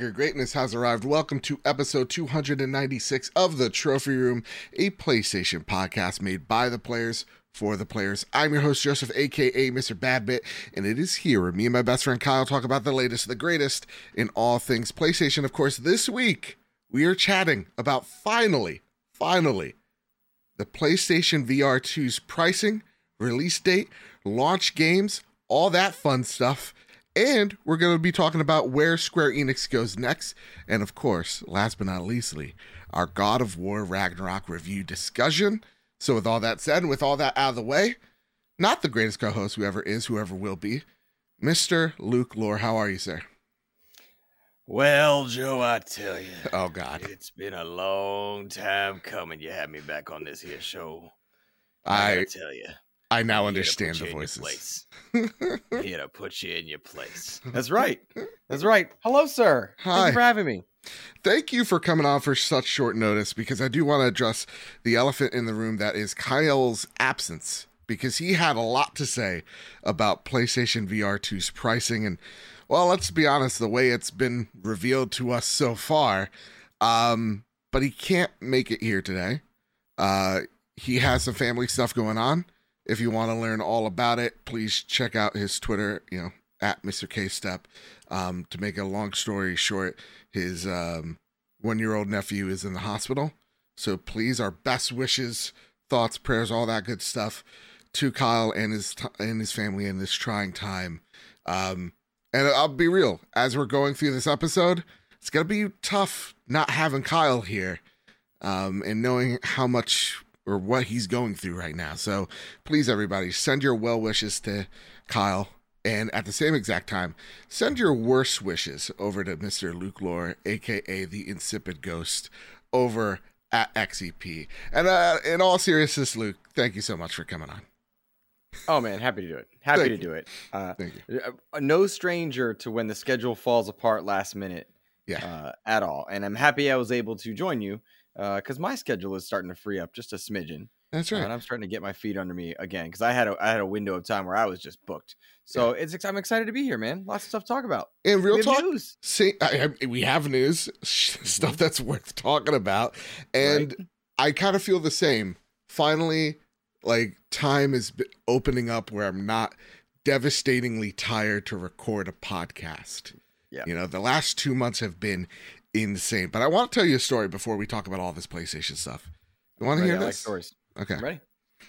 Wait, greatness has arrived. Welcome to episode 296 of The Trophy Room, a PlayStation podcast made by the players for the players. I'm your host, Joseph, aka Mr. Badbit, and it is here where me and my best friend Kyle talk about the latest, the greatest in all things PlayStation. Of course, this week we are chatting about finally, finally, the PlayStation VR 2's pricing, release date, launch games, all that fun stuff. And we're going to be talking about where Square Enix goes next. And of course, last but not leastly, our God of War Ragnarok review discussion. So, with all that said, and with all that out of the way, not the greatest co host whoever is, whoever will be, Mr. Luke Lore. How are you, sir? Well, Joe, I tell you. Oh, God. It's been a long time coming. You had me back on this here show. I, I tell you. I now understand the you in your voices. place. Here to put you in your place. That's right. That's right. Hello, sir. Thank Hi. you for having me. Thank you for coming on for such short notice because I do want to address the elephant in the room that is Kyle's absence because he had a lot to say about PlayStation VR 2's pricing and well, let's be honest, the way it's been revealed to us so far. Um, but he can't make it here today. Uh, he has some family stuff going on. If you want to learn all about it, please check out his Twitter, you know, at Mr. K Step. Um, to make a long story short, his um, one year old nephew is in the hospital. So please, our best wishes, thoughts, prayers, all that good stuff to Kyle and his t- and his family in this trying time. Um, and I'll be real, as we're going through this episode, it's gonna be tough not having Kyle here, um, and knowing how much or what he's going through right now. So please, everybody, send your well wishes to Kyle. And at the same exact time, send your worst wishes over to Mr. Luke Lore, aka the Insipid Ghost, over at XEP. And uh, in all seriousness, Luke, thank you so much for coming on. Oh man, happy to do it. Happy to you. do it. Uh, Thank you. uh, no stranger to when the schedule falls apart last minute Yeah. uh, at all, and I'm happy I was able to join you because my schedule is starting to free up just a smidgen, That's uh, right. and I'm starting to get my feet under me again because I had a I had a window of time where I was just booked. So it's ex- I'm excited to be here, man. Lots of stuff to talk about. And real We talk, news. say, I, I- we have news, stuff that's worth talking about. And Right? I kind of feel the same. Finally, like time is opening up where I'm not devastatingly tired to record a podcast. Yeah. You know, the last two months have been insane. But I want to tell you a story before we talk about all this PlayStation stuff. You want to hear I like this? stories. okay. You ready?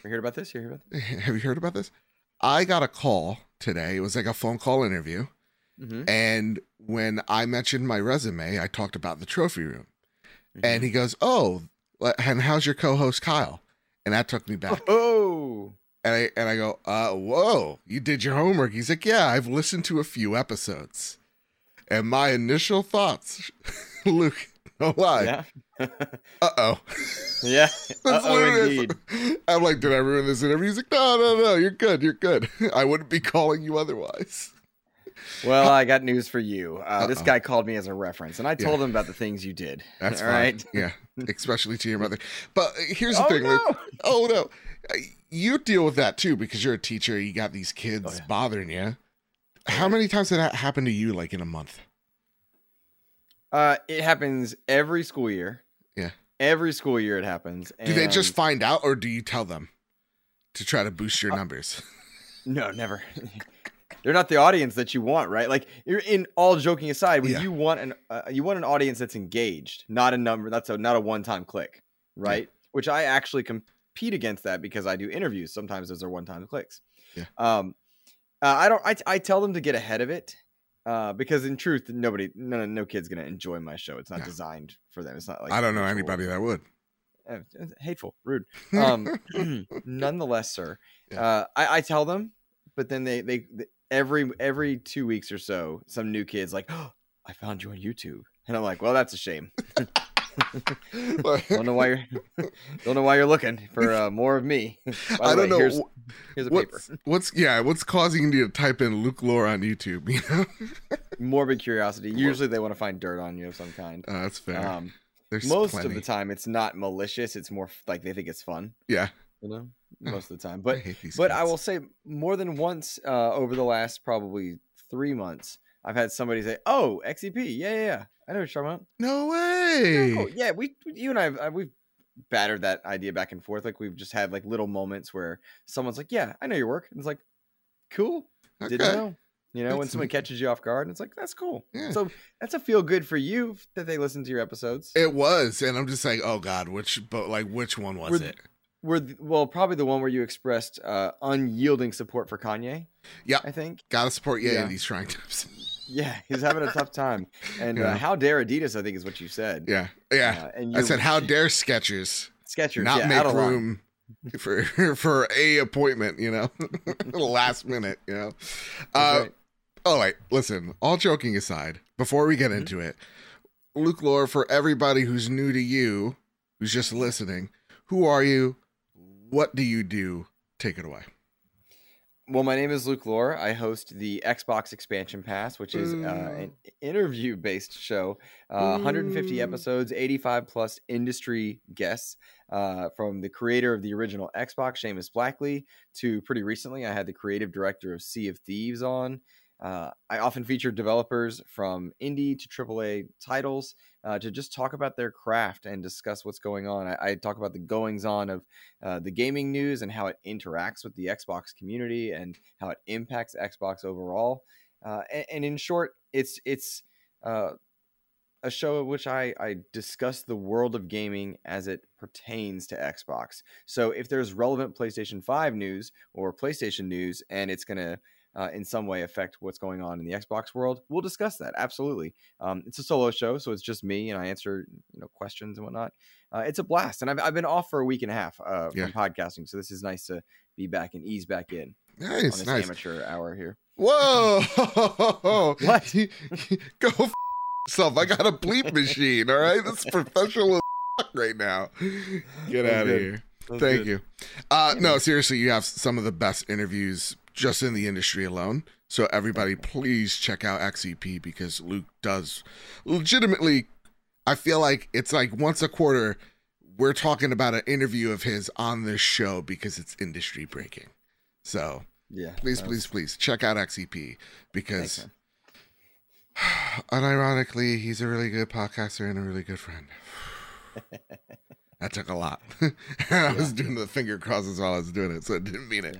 You heard about this? You heard about this? Have you heard about this? I got a call today. It was like a phone call interview. Mm-hmm. And when I mentioned my resume, I talked about the trophy room. Mm-hmm. And he goes, Oh, and how's your co host Kyle? And that took me back. Oh, And I and I go, uh, whoa, you did your homework. He's like, Yeah, I've listened to a few episodes. And my initial thoughts, Luke, lie. yeah, Uh oh. yeah. Literally- indeed. I'm like, did I ruin this interview? He's like, no, no, no, you're good, you're good. I wouldn't be calling you otherwise. Well, I got news for you. Uh, this guy called me as a reference, and I Yeah. told him about the things you did. That's all fine. right. Yeah, especially to your mother. But uh, here's the Oh, thing. Luke. no. oh no Uh, you deal with that too because you're a teacher you got these kids Oh, yeah. bothering you how many times did that happen to you like in a month Uh, it happens every school year. Yeah. Every school year it happens. do they just find out or do you tell them to try to boost your Uh, numbers no, never. They're not the audience that you want, right? Like you're in all joking aside, when Yeah. you want an uh, you want an audience that's engaged, not a number. That's a not a one time click, right? Which I actually compete against that because I do interviews. Sometimes those are one time clicks. Yeah. Um, uh, I don't. I, I tell them to get ahead of it. Uh, because in truth, nobody, no, no kid's gonna enjoy my show. It's not designed for them. It's not like i don't know anybody that would uh, hateful, rude. Um, nonetheless, sir, Yeah. uh, I, I tell them, but then they, they they every every two weeks or so, some new kids like, oh, I found you on YouTube, and I'm like, well, that's a shame. don't know why you're don't know why you're looking for uh, more of me. I don't way, know Here's, here's a paper. what's, what's yeah what's causing you to type in luke lore on youtube you know Morbid curiosity. Usually, they want to find dirt on you of some kind. uh, that's fair Um, There's most plenty. of the time, it's not malicious. It's more like they think it's fun. yeah You know, Oh, most of the time. I But these But I will say more than once uh, over the last probably three months, I've had somebody say, "Oh, XEP, yeah, yeah, yeah. I know what you're talking about." No Yeah, way. cool. Yeah, we, you and I, have- uh, we've battered that idea back and forth. Like we've just had like little moments where someone's like, "Yeah, I know your work," and it's like, "Cool, didn't know." You know, when someone catches you off guard, and it's like, "That's cool." Yeah. So that's a feel good for you that they listen to your episodes. It was, and I'm just like, oh god, which but like which one was Were it? Were th- well, probably the one where you expressed uh, unyielding support for Kanye. Yeah. I think. Gotta support yeah, Yeah. in these trying times. Yeah, he's having a tough time. And Yeah. uh, how dare Adidas? I think is what you said. yeah, yeah. Uh, and I said, how dare Skechers Skechers not yeah, make room for for a appointment? You know, last minute. You know. Uh, right. All right, listen, all joking aside, before we get Mhm. into it, Luke Lore, for everybody who's new to you, who's just listening, who are you? What do you do? Take it away. Well, my name is Luke Lore. I host the Xbox Expansion Pass, which is uh, an interview-based show. Uh, 150 episodes, 85 plus industry guests, uh, from the creator of the original Xbox, Seamus Blackley, to pretty recently, I had the creative director of Sea of Thieves on. Uh, I often feature developers from indie to AAA titles uh, to just talk about their craft and discuss what's going on. I, I talk about the goings on of uh, the gaming news and how it interacts with the Xbox community and how it impacts Xbox overall. Uh, and, and in short, it's it's uh, a show in which I, I discuss the world of gaming as it pertains to Xbox. So if there's relevant PlayStation 5 news or PlayStation news and it's going to uh, in some way affect what's going on in the Xbox world, we'll discuss that. Absolutely. Um, it's a solo show, so it's just me and I answer you know questions and whatnot. Uh, it's a blast, and I've, I've been off for a week and a half uh, Yeah. from podcasting, so this is nice to be back and ease back in on Nice, this nice. amateur hour here. Whoa! What? Go f- yourself. I got a bleep machine. All right, that's professional right now. Get out of here. That's Thank good. you. Uh, no, seriously, you have some of the best interviews just in the industry alone. So everybody, please check out XEP because Luke does legitimately. I feel like it's like once a quarter we're talking about an interview of his on this show because it's industry breaking. So Yeah. please, please, please check out XEP because unironically, he's a really good podcaster and a really good friend. that took a lot. I was doing the finger crosses while I was doing it, so I didn't mean it.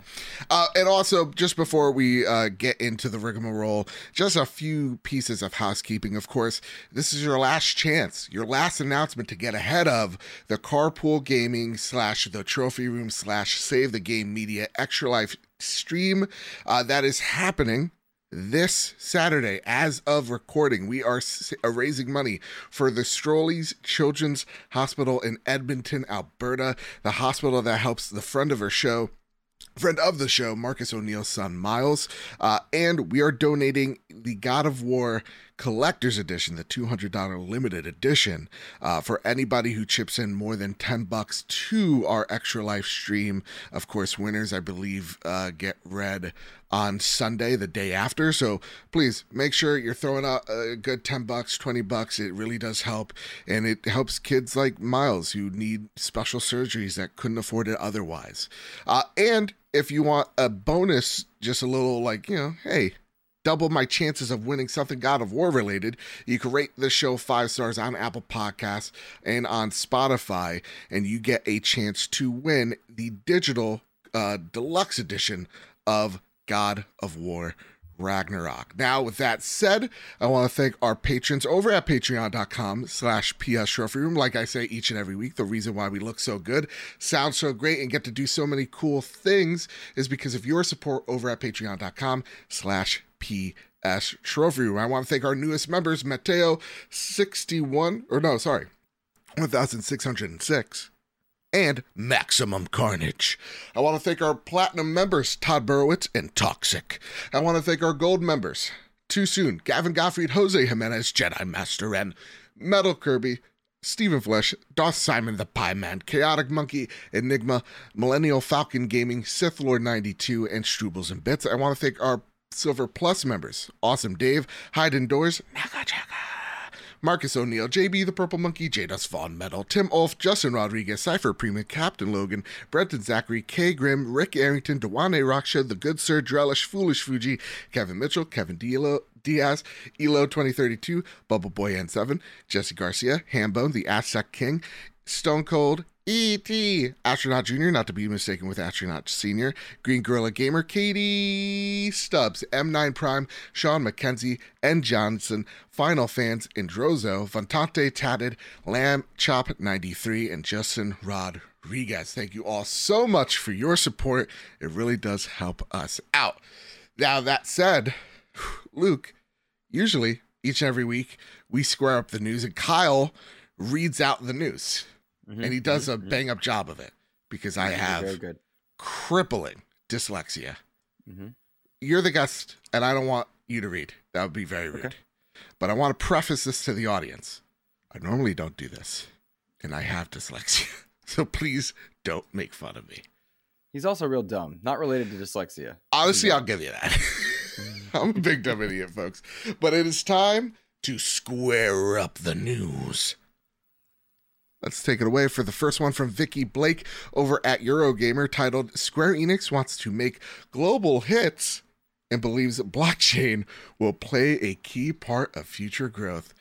Uh, and also, just before we uh, get into the rigmarole, just a few pieces of housekeeping. Of course, this is your last chance, your last announcement to get ahead of the Carpool Gaming slash the Trophy Room slash Save the Game Media Extra Life stream uh, that is happening this Saturday, as of recording, we are uh, raising money for the Stollery's Children's Hospital in Edmonton, Alberta, the hospital that helps the friend of our show. Friend of the show, Marcus O'Neill's son Miles, uh, and we are donating the God of War Collector's Edition, the $200 limited edition, uh, for anybody who chips in more than 10 bucks to our Extra Life stream. Of course, winners, I believe, uh, get read on Sunday, the day after. So please make sure you're throwing out a good 10 bucks, 20 bucks. It really does help. And it helps kids like Miles who need special surgeries that couldn't afford it otherwise. Uh, and if you want a bonus, just a little like, you know, hey, double my chances of winning something God of War related, you can rate the show five stars on Apple Podcasts and on Spotify, and you get a chance to win the digital uh, deluxe edition of God of War Ragnarok. Now, with that said, I want to thank our patrons over at patreon.com slash PS Trophy Room. Like I say each and every week, the reason why we look so good, sound so great, and get to do so many cool things is because of your support over at patreon.com slash PS Trophy Room. I want to thank our newest members, Mateo 61, or no, sorry, 1606 and Maximum Carnage. I want to thank our platinum members, Todd Burowitz and Toxic. I want to thank our gold members, Too Soon, Gavin Gottfried, Jose Jimenez, Jedi Master, and Metal Kirby, Stephen Flesh, Doth Simon the Pie Man, Chaotic Monkey, Enigma, Millennial Falcon Gaming, Sith Lord 92, and Strubles and Bits. I want to thank our Silver Plus members, Awesome Dave, Hide Indoors. Marcus O'Neill, JB the Purple Monkey, Jadas Vaughn Metal, Tim Ulf, Justin Rodriguez, Cypher Prima, Captain Logan, Brenton Zachary, K Grim, Rick Arrington, Dewane Raksha, The Good Sir, Drellish, Foolish Fuji, Kevin Mitchell, Kevin D'Lo, Diaz, Elo 2032, Bubble Boy N7, Jesse Garcia, Hambone, the Aztec King, Stone Cold, E.T. Astronaut Jr., not to be mistaken with Astronaut Senior, Green Gorilla Gamer, Katie Stubbs, M9 Prime, Sean McKenzie, N. Johnson, Final Fans, Indrozo, Vantante Tatted, Lamb Chop 93, and Justin Rodriguez. Thank you all so much for your support. It really does help us out. Now, that said, Luke, usually each and every week we square up the news and Kyle reads out the news Mhm, and he does a mhm. bang up job of it because I Very have good. crippling dyslexia. Mhm. You're the guest, and I don't want you to read. That would be very rude. Okay. But I want to preface this to the audience. I normally don't do this, and I have dyslexia. So please don't make fun of me. He's also real dumb. Not related to dyslexia. Honestly, I'll give you that. I'm a big dumb idiot, folks. But it is time to square up the news. Let's take it away for the first one from Vikki Blake over at Eurogamer titled Square Enix wants to make global hits and believes blockchain will play a key part of future growth.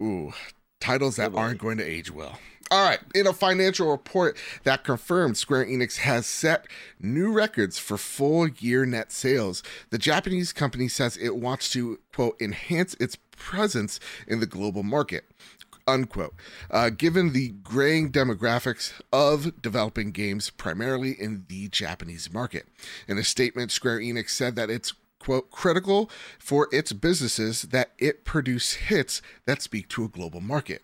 Ooh, titles that aren't going to age well. All right, in a financial report that confirmed Square Enix has set new records for full year net sales, the Japanese company says it wants to, quote, enhance its presence in the global market unquote. Uh, given the graying demographics of developing games primarily in the Japanese market. In a statement, Square Enix said that it's quote critical for its businesses that it produce hits that speak to a global market.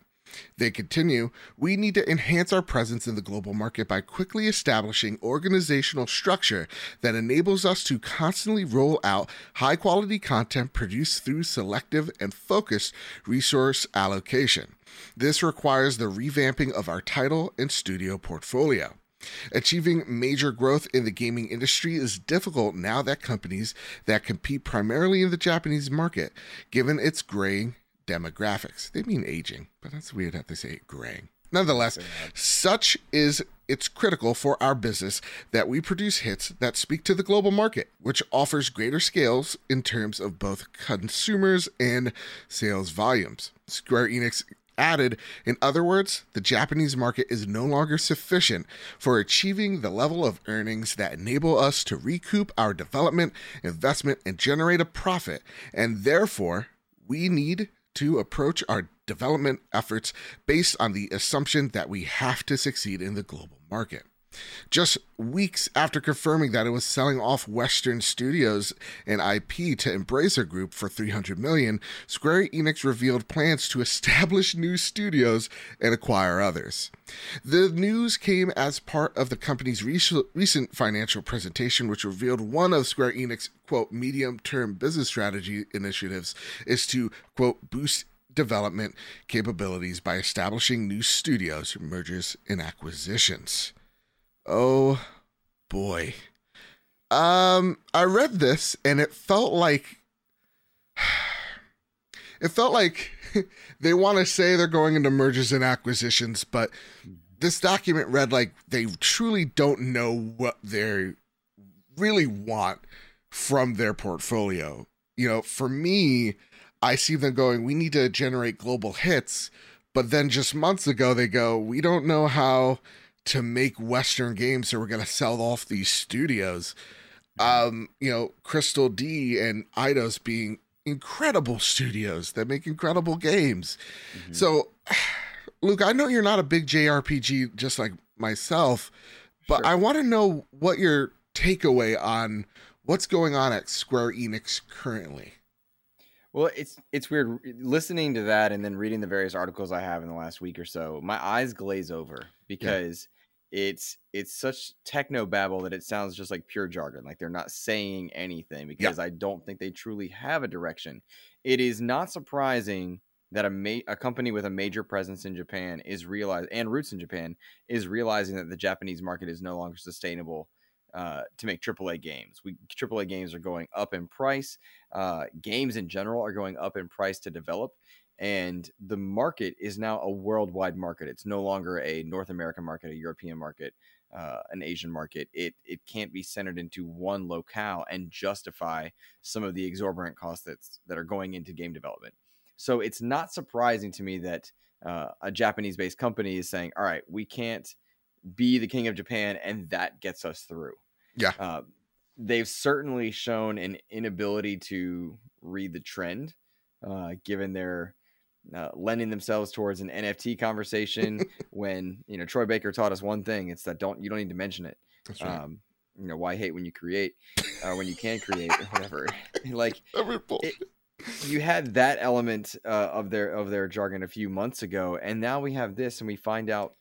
They continue, we need to enhance our presence in the global market by quickly establishing organizational structure that enables us to constantly roll out high quality content produced through selective and focused resource allocation. This requires the revamping of our title and studio portfolio. Achieving major growth in the gaming industry is difficult now that companies that compete primarily in the Japanese market, given its graying demographics. They mean aging, but that's weird how they say graying. Nonetheless, such is it's critical for our business that we produce hits that speak to the global market, which offers greater scales in terms of both consumers and sales volumes. Square Enix added, in other words, the Japanese market is no longer sufficient for achieving the level of earnings that enable us to recoup our development, investment, and generate a profit, and therefore we need to approach our development efforts based on the assumption that we have to succeed in the global market. Just weeks after confirming that it was selling off Western Studios and IP to Embracer Group for 300 million, Square Enix revealed plans to establish new studios and acquire others. The news came as part of the company's recent financial presentation, which revealed one of Square Enix quote medium term business strategy initiatives is to quote boost development capabilities by establishing new studios, mergers, and acquisitions. Oh boy. Um, I read this and it felt like it felt like they want to say they're going into mergers and acquisitions, but this document read like they truly don't know what they really want from their portfolio. You know, for me, I see them going, we need to generate global hits, but then just months ago they go, we don't know how to make Western games, so we're going to sell off these studios. Um, you know, Crystal D and Eidos being incredible studios that make incredible games. Mhm. So, Luke, I know you're not a big JRPG just like myself, but Sure. I want to know what your takeaway on what's going on at Square Enix currently. Well, it's it's weird listening to that and then reading the various articles I have in the last week or so. My eyes glaze over because it's it's such techno babble that it sounds just like pure jargon. Like they're not saying anything because I don't think they truly have a direction. It is not surprising that a ma- a company with a major presence in Japan is realize and roots in Japan is realizing that the Japanese market is no longer sustainable uh, to make AAA games. We AAA games are going up in price. Uh, games in general are going up in price to develop, and the market is now a worldwide market. It's no longer a North American market, a European market, uh, an Asian market. It it can't be centered into one locale and justify some of the exorbitant costs that's that are going into game development. So it's not surprising to me that uh, a Japanese-based company is saying, "All right, we can't." be the king of Japan, and that gets us through. Yeah. Uh, they've certainly shown an inability to read the trend, uh, given their uh, lending themselves towards an NFT conversation. when you know Troy Baker taught us one thing, it's that don't you don't need to mention it. That's right. Um, you know why hate when you create, or when you can create, or whatever. like bullshit. you had that element uh, of their of their jargon a few months ago, and now we have this, and we find out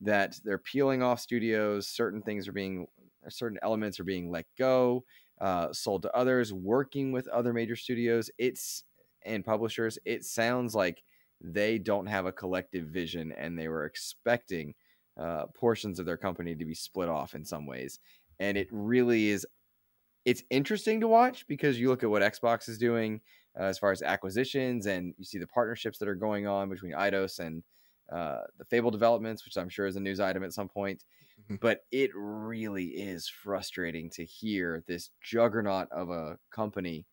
that they're peeling off studios. Certain things are being, certain elements are being let go, uh, sold to others, working with other major studios. It's and publishers. It sounds like they don't have a collective vision, and they were expecting uh, portions of their company to be split off in some ways. And it really is. It's interesting to watch because you look at what Xbox is doing uh, as far as acquisitions, and you see the partnerships that are going on between Eidos and uh, the Fable developments, which I'm sure is a news item at some point. Mhm. But it really is frustrating to hear this juggernaut of a company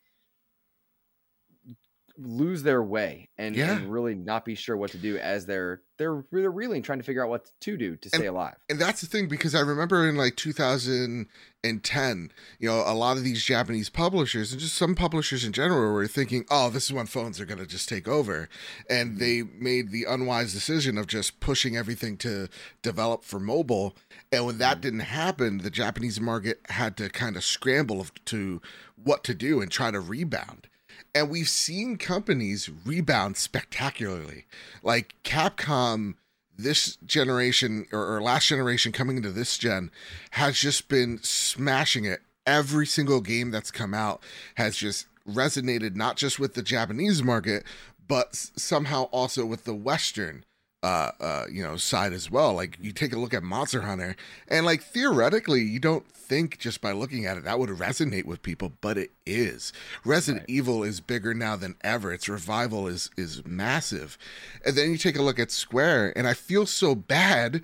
lose their way and, Yeah. and really not be sure what to do as they're they're they're reeling trying to figure out what to do to stay alive. and that's the thing because I remember in like 2010, you know, a lot of these Japanese publishers and just some publishers in general were thinking, "Oh, this is when phones are going to just take over," and mm-hmm. they made the unwise decision of just pushing everything to develop for mobile. And when that mm-hmm. didn't happen, the Japanese market had to kind of scramble to what to do and try to rebound. And we've seen companies rebound spectacularly, like Capcom this generation or, or last generation coming into this gen has just been smashing it. Every single game that's come out has just resonated not just with the Japanese market, but somehow also with the Western uh uh you know side as well. Like you take a look at monster hunter and like theoretically you don't think just by looking at it that would resonate with people but it is. Resident Right. evil is bigger now than ever. Its revival is is massive. And then you take a look at square and i feel so bad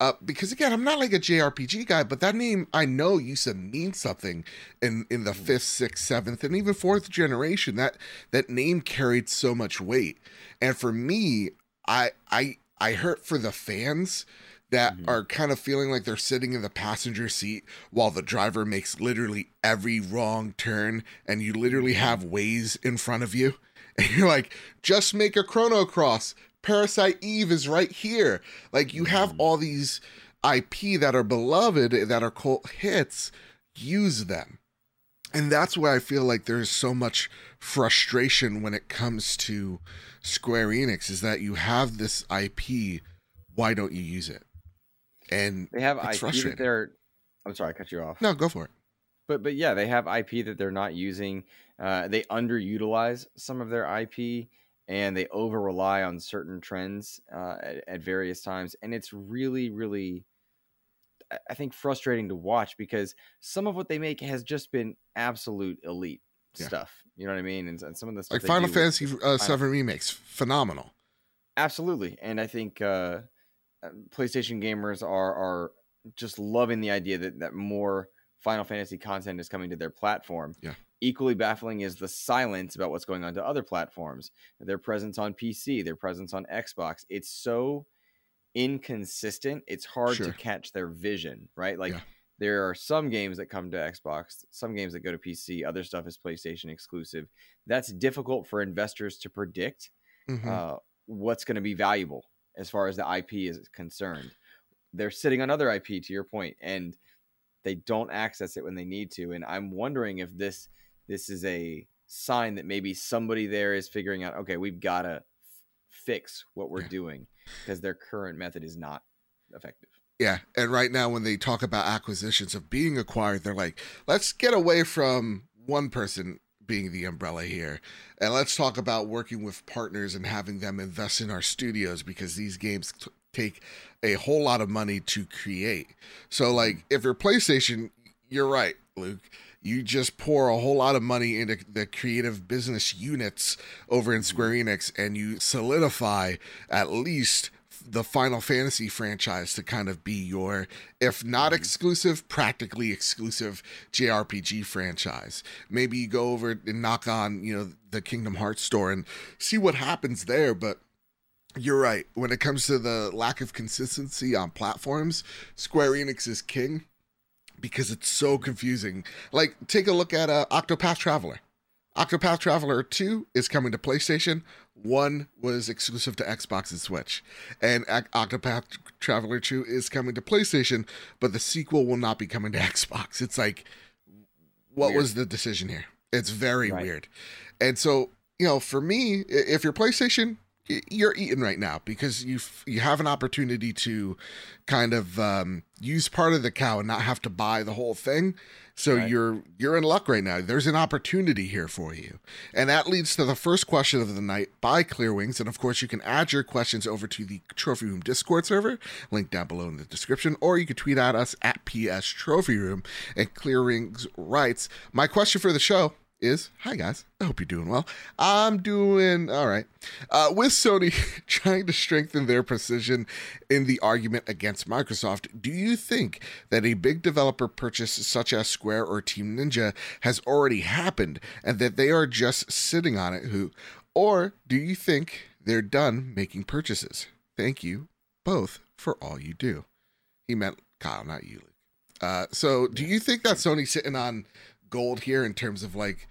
uh, because again, I'm not like a JRPG guy, but that name I know used to mean something in in the fifth, sixth, seventh, and even fourth generation. That that name carried so much weight, and for me, I I I hurt for the fans that Mhm. are kind of feeling like they're sitting in the passenger seat while the driver makes literally every wrong turn, and you literally have ways in front of you, and you're like, just make a chrono cross. Parasite Eve is right here. Like you have Mhm. all these IP that are beloved that are cult hits. Use them. And that's why I feel like there's so much frustration when it comes to Square Enix is that you have this IP, why don't you use it? And They have It's IP that they're I'm sorry, I cut you off. no, go for it. but but yeah, they have IP that they're not using. Uh, they underutilize some of their IP, and they over rely on certain trends uh, at, at various times, and it's really really. I- I think frustrating to watch because some of what they make has just been absolute elite Yeah. stuff. You know what I mean? And, and some of the stuff Like Final Fantasy is uh, Seven remakes, phenomenal. Absolutely, and I think uh, uh, PlayStation gamers are are just loving the idea that that more Final Fantasy content is coming to their platform. Yeah. Equally baffling is the silence about what's going on to other platforms. Their presence on PC, their presence on Xbox. It's so inconsistent. It's hard Sure. to catch their vision, right? Like Yeah. There are some games that come to Xbox, some games that go to PC, other stuff is PlayStation exclusive. That's difficult for investors to predict Mhm. uh, what's going to be valuable as far as the IP is concerned. They're sitting on other IP to your point, and they don't access it when they need to. And I'm wondering if this this is a sign that maybe somebody there is figuring out, okay, we've got to f- fix what we're Yeah. doing because their current method is not effective. Yeah, and right now when they talk about acquisitions of being acquired, they're like, let's get away from one person being the umbrella here, and let's talk about working with partners and having them invest in our studios because these games t- take a whole lot of money to create. So, like, mm. if you're PlayStation, you're right, Luke. You just pour a whole lot of money into the creative business units over in mm-hmm. Square Enix and you solidify at least the Final Fantasy franchise to kind of be your, if not exclusive, practically exclusive JRPG franchise. Maybe you go over and knock on, you know, the Kingdom Hearts store and see what happens there, but you're right. When it comes to the lack of consistency on platforms, Square Enix is king because it's so confusing. Like, take a look at uh, Octopath Traveler. Octopath Traveler 2 is coming to PlayStation. 1 was exclusive to Xbox and Switch. And Octopath Traveler 2 is coming to PlayStation, but the sequel will not be coming to Xbox. It's like, what weird. was the decision here? It's very right. weird. And so, you know, for me, if you're PlayStation, you're eating right now because you you have an opportunity to kind of um, use part of the cow and not have to buy the whole thing. So right. you're you're in luck right now. There's an opportunity here for you. And that leads to the first question of the night by Clearwings. And of course, you can add your questions over to the Trophy Room Discord server, link down below in the description, or you can tweet at us at PS Trophy Room. And Clearwings writes, My question for the show is hi guys. I hope you're doing well. I'm doing all right. Uh, with sony trying to strengthen their position in the argument against microsoft do you think that a big developer purchase such as square or team ninja has already happened and that they are just sitting on it? Who or do you think they're done making purchases? Thank you both for all you do. He meant kyle not you uh, so do you think that sony's sitting on gold here in terms of like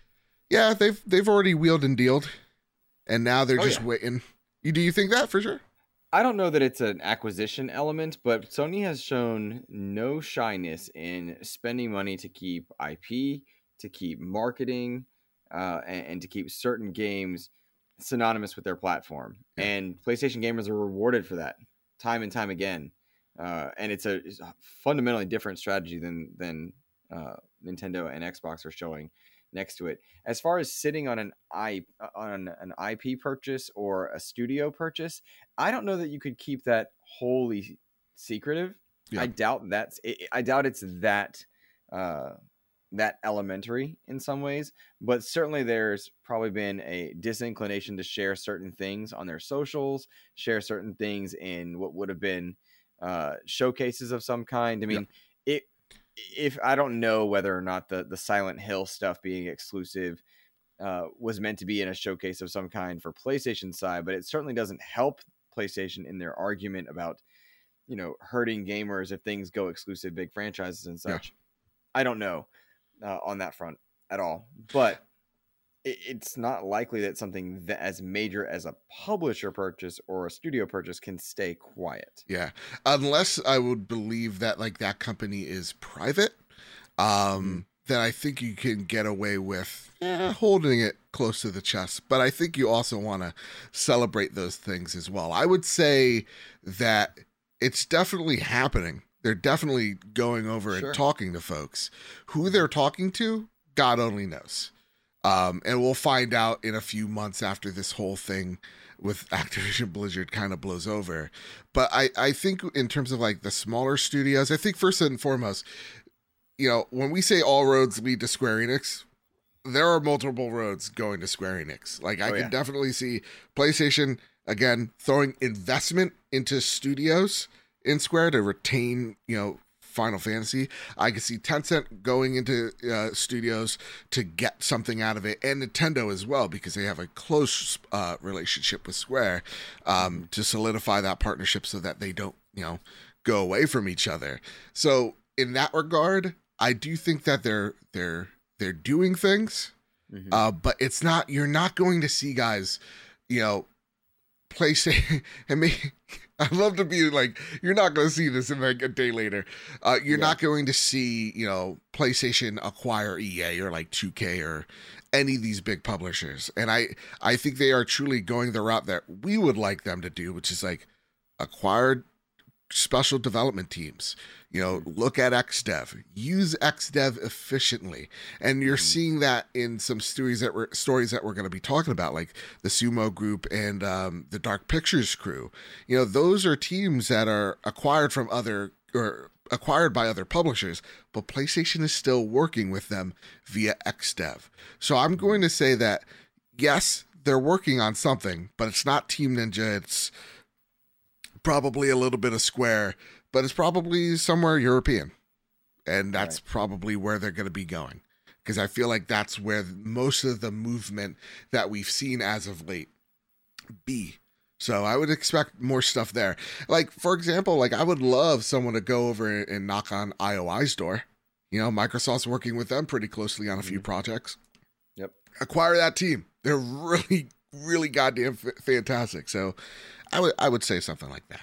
yeah, they've they've already wheeled and dealed, and now they're oh, just yeah. waiting. You do you think that for sure? I don't know that it's an acquisition element, but Sony has shown no shyness in spending money to keep IP, to keep marketing, uh, and, and, to keep certain games synonymous with their platform. Yeah. And PlayStation gamers are rewarded for that time and time again. Uh, and it's a, it's a, fundamentally different strategy than than uh, Nintendo and Xbox are showing next to it. As far as sitting on an i uh, on an IP purchase or a studio purchase, I don't know that you could keep that wholly secretive. Yeah. I doubt that's I doubt it's that uh, that elementary in some ways, but certainly there's probably been a disinclination to share certain things on their socials, share certain things in what would have been uh, showcases of some kind. I mean, yeah. If I don't know whether or not the the Silent Hill stuff being exclusive uh, was meant to be in a showcase of some kind for PlayStation side, but it certainly doesn't help PlayStation in their argument about you know hurting gamers if things go exclusive big franchises and such. Yeah. I don't know uh, on that front at all, but it's not likely that something that as major as a publisher purchase or a studio purchase can stay quiet. Yeah. Unless I would believe that like that company is private, um, mm-hmm. then I think you can get away with eh, holding it close to the chest. But I think you also want to celebrate those things as well. I would say that it's definitely happening. They're definitely going over sure. and talking to folks. Who they're talking to, God only knows. Um, and we'll find out in a few months after this whole thing with Activision Blizzard kind of blows over. But I, I think in terms of like the smaller studios, I think first and foremost, you know, when we say all roads lead to Square Enix, there are multiple roads going to Square Enix. Like I oh, can yeah. definitely see PlayStation again throwing investment into studios in Square to retain, you know, Final Fantasy. I could see Tencent going into uh, studios to get something out of it, and Nintendo as well, because they have a close uh, relationship with Square um, to solidify that partnership so that they don't, you know, go away from each other. So in that regard, I do think that they're they're they're doing things, mm-hmm. uh, but it's not. You're not going to see guys, you know, PlayStation and me. I'd love to be like, you're not going to see this in like a day later. Uh, you're yeah. not going to see, you know, PlayStation acquire EA or like 2K or any of these big publishers. And I, I think they are truly going the route that we would like them to do, which is like acquired special development teams. You know, look at XDev, use XDev efficiently, and you're mm-hmm. seeing that in some stories that we're stories that we're going to be talking about, like the Sumo Group and um, the Dark Pictures crew. You know, those are teams that are acquired from other or acquired by other publishers, but PlayStation is still working with them via XDev. So I'm going to say that yes, they're working on something, but it's not Team Ninja. It's probably a little bit of Square, but it's probably somewhere European. And that's Right. probably where they're going to be going. Because I feel like that's where most of the movement that we've seen as of late be. So I would expect more stuff there. Like, for example, like I would love someone to go over and knock on IOI's door. You know, Microsoft's working with them pretty closely on a few mm-hmm. projects. Yep. Acquire that team. They're really, really goddamn f- fantastic. So I would I would say something like that.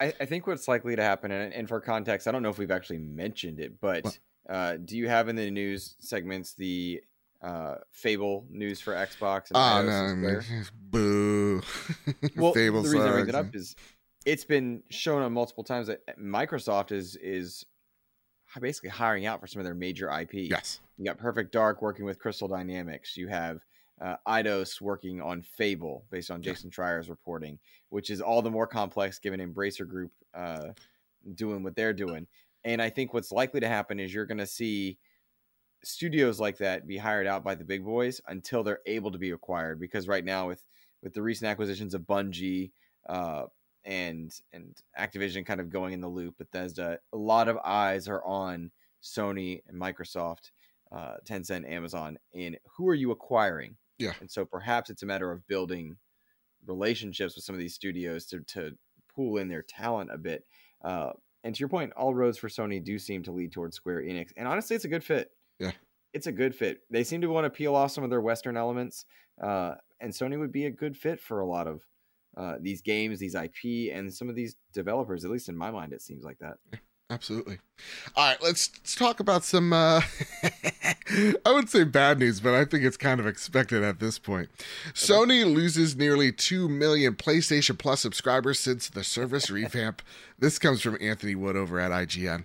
I, I think what's likely to happen, and, and for context, I don't know if we've actually mentioned it, but uh, do you have in the news segments the uh, Fable news for Xbox and Oh iOS no, man. boo. Well, Fable the reason I bring sucks. that up is it's been shown on multiple times that Microsoft is is basically hiring out for some of their major IP. Yes. You got Perfect Dark working with Crystal Dynamics. You have uh, Eidos working on Fable, based on Yeah. Jason Schreier's reporting, which is all the more complex given Embracer Group uh, doing what they're doing. And I think what's likely to happen is you're going to see studios like that be hired out by the big boys until they're able to be acquired. Because right now, with with the recent acquisitions of Bungie uh, and and Activision kind of going in the loop, Bethesda, a lot of eyes are on Sony and Microsoft, uh, Tencent, Amazon, and who are you acquiring? Yeah. and so perhaps it's a matter of building relationships with some of these studios to to pool in their talent a bit. Uh, and to your point, all roads for Sony do seem to lead towards Square Enix, and honestly, it's a good fit. Yeah. it's a good fit. They seem to want to peel off some of their Western elements, uh, and Sony would be a good fit for a lot of uh, these games, these IP, and some of these developers. At least in my mind, it seems like that. Absolutely. All right, let's, let's talk about some uh I would say bad news, but I think it's kind of expected at this point. Sony loses nearly 2 million PlayStation Plus subscribers since the service revamp. This comes from Anthony Wood over at IGN.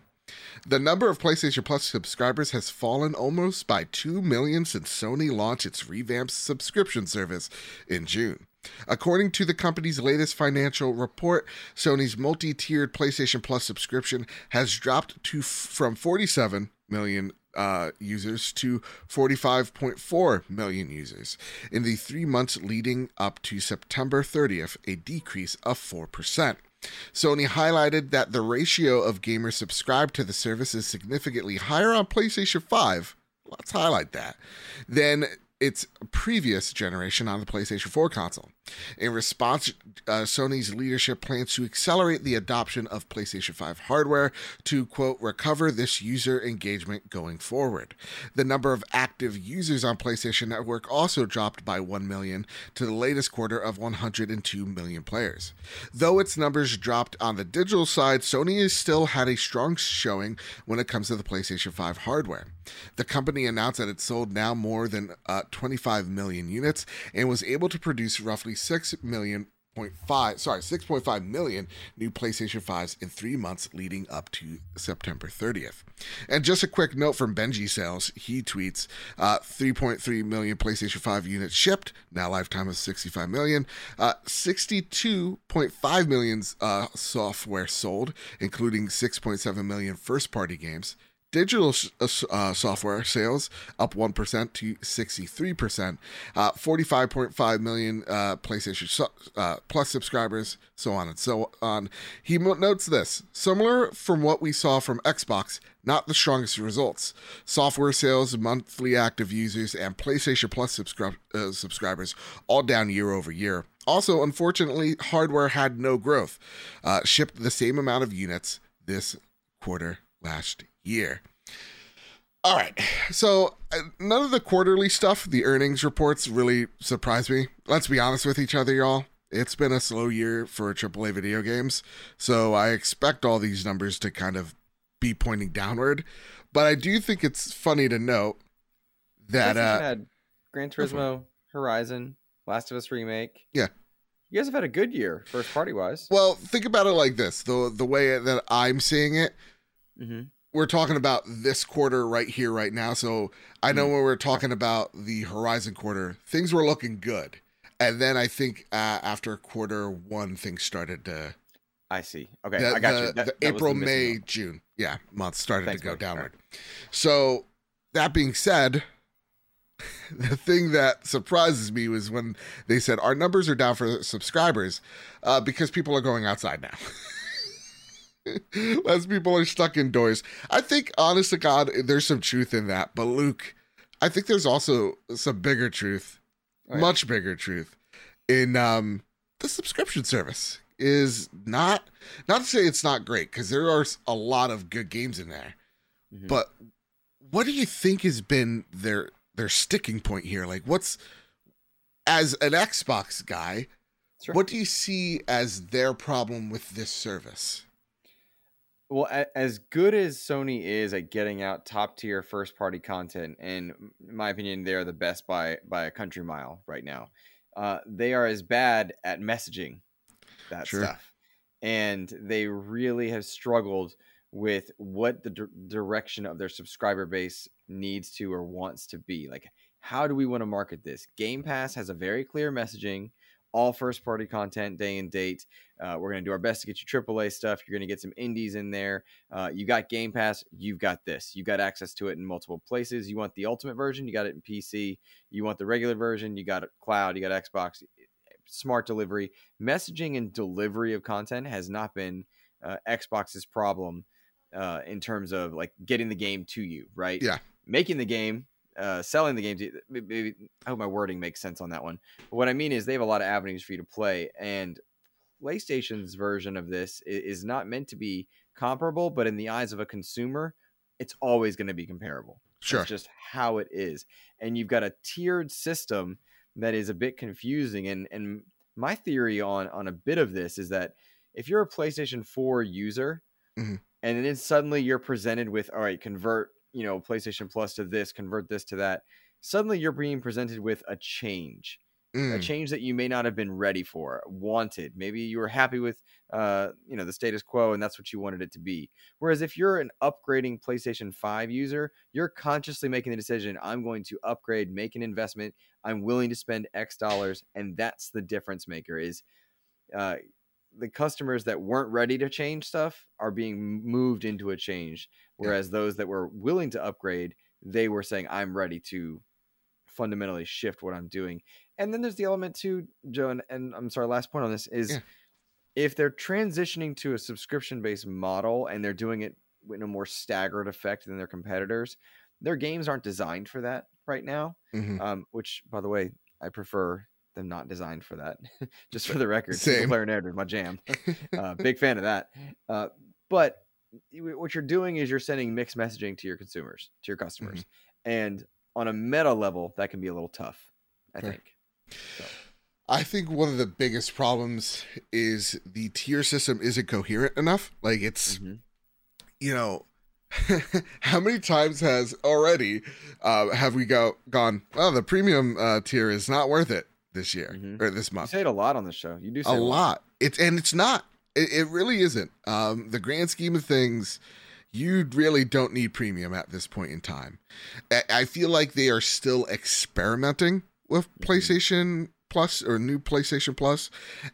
The number of PlayStation Plus subscribers has fallen almost by 2 million since Sony launched its revamped subscription service in June. According to the company's latest financial report, Sony's multi-tiered PlayStation Plus subscription has dropped to from 47 million uh, users to 45.4 million users in the three months leading up to September 30th, a decrease of 4%. Sony highlighted that the ratio of gamers subscribed to the service is significantly higher on PlayStation 5. Let's highlight that. Than its previous generation on the PlayStation 4 console. In response, uh, Sony's leadership plans to accelerate the adoption of PlayStation 5 hardware to, quote, recover this user engagement going forward. The number of active users on PlayStation Network also dropped by 1 million to the latest quarter of 102 million players. Though its numbers dropped on the digital side, Sony has still had a strong showing when it comes to the PlayStation 5 hardware. The company announced that it sold now more than uh, 25 million units and was able to produce roughly 6 million point five sorry 6.5 million new PlayStation 5s in 3 months leading up to September 30th. And just a quick note from Benji Sales, he tweets uh, 3.3 million PlayStation 5 units shipped, now lifetime of 65 million, uh, 62.5 million uh, software sold, including 6.7 million first party games. Digital uh, uh, software sales up 1% to 63%. Uh, 45.5 million uh, PlayStation uh, Plus subscribers, so on and so on. He notes this similar from what we saw from Xbox, not the strongest results. Software sales, monthly active users, and PlayStation Plus subscri- uh, subscribers all down year over year. Also, unfortunately, hardware had no growth. Shipped the same amount of units this quarter last year. All right. So, uh, none of the quarterly stuff, the earnings reports really surprised me. Let's be honest with each other, y'all. It's been a slow year for AAA video games. So, I expect all these numbers to kind of be pointing downward. But I do think it's funny to note that uh, had Gran Turismo, Horizon, Last of Us remake. Yeah. you guys have had a good year, first party wise. well, think about it like this. The the way that I'm seeing it, Mm-hmm. We're talking about this quarter right here, right now. So I know when we're talking about the Horizon quarter, things were looking good. And then I think uh, after quarter one, things started to I see. Okay, the, I got the- you. That- the that April, May. June, yeah, months started Thanks, to go buddy. Downward. So that being said, the thing that surprises me was when they said our numbers are down for subscribers uh, because people are going outside now. Less people are stuck indoors. I think, honest to God, there's some truth in that. But Luke, I think there's also some bigger truth, Oh, yeah. much bigger truth, in um, the subscription service. Is not not to say it's not great because there are a lot of good games in there. Mhm. But what do you think has been their their sticking point here? Like, what's as an Xbox guy, Sure. what do you see as their problem with this service? Well, a- as good as Sony is at getting out top tier first party content, and in my opinion, they are the best by by a country mile right now. Uh, they are as bad at messaging that Sure. stuff, and they really have struggled with what the dir- direction of their subscriber base needs to or wants to be. Like, how do we want to market this? Game Pass has a very clear messaging. All first party content, day and date. Uh, we're going to do our best to get you AAA stuff. You're going to get some indies in there. Uh, you got Game Pass. You've got this. You got access to it in multiple places. You want the ultimate version. You got it in PC. You want the regular version. You got it cloud. You got Xbox. Smart delivery, messaging, and delivery of content has not been uh, Xbox's problem uh, in terms of like getting the game to you. Right? Yeah. Making the game, uh, selling the games. Maybe I hope my wording makes sense on that one. But what I mean is they have a lot of avenues for you to play, and PlayStation's version of this is not meant to be comparable, but in the eyes of a consumer, it's always going to be comparable. Sure. That's just how it is. And you've got a tiered system that is a bit confusing. And and my theory on on a bit of this is that if you're a PlayStation 4 user Mhm. and then suddenly you're presented with, all right, convert, you know, PlayStation Plus to this, convert this to that, suddenly you're being presented with a change a Mm, change that you may not have been ready for, wanted. Maybe you were happy with, uh, you know, the status quo, and that's what you wanted it to be. Whereas if you're an upgrading PlayStation Five user, you're consciously making the decision: I'm going to upgrade, make an investment. I'm willing to spend X dollars, and that's the difference maker. Is uh, the customers that weren't ready to change stuff are being moved into a change, whereas those that were willing to upgrade, they were saying, "I'm ready to." fundamentally shift what I'm doing. And then there's the element too, Joe, and, and I'm sorry, last point on this is Yeah. if they're transitioning to a subscription based model and they're doing it in a more staggered effect than their competitors, their games aren't designed for that right now. mhm. Um, which by the way, I prefer them not designed for that. Just for the record, player narrative, my jam. uh, big fan of that. Uh, but what you're doing is you're sending mixed messaging to your consumers, to your customers, and on a meta level, that can be a little tough. I think. So, I think one of the biggest problems is the tier system isn't coherent enough. Like it's mhm. you know, how many times has already uh, have we go gone? Well, the premium uh, tier is not worth it this year Mhm. or this month. You say it a lot on the show. You do say A lot. It's and it's not. It, it really isn't. Um, the grand scheme of things, you really don't need premium at this point in time. I, I feel like they are still experimenting with PlayStation Plus or new PlayStation Plus,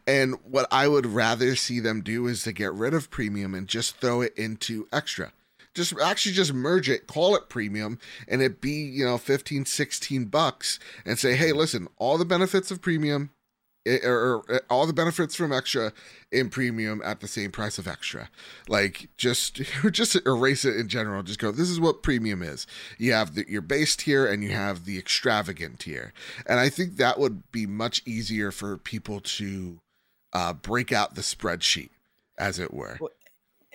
and what I would rather see them do is to get rid of premium and just throw it into extra. Just actually just merge it, call it premium, and it be, you know, 15, 16 bucks, and say, hey, listen, all the benefits of premium, or, or all the benefits from extra in premium at the same price of extra. Like just just erase it in general. Just go. This is what premium is. You have the, your base tier and you have the extravagant tier, and I think that would be much easier for people to uh, break out the spreadsheet, as it were. Well,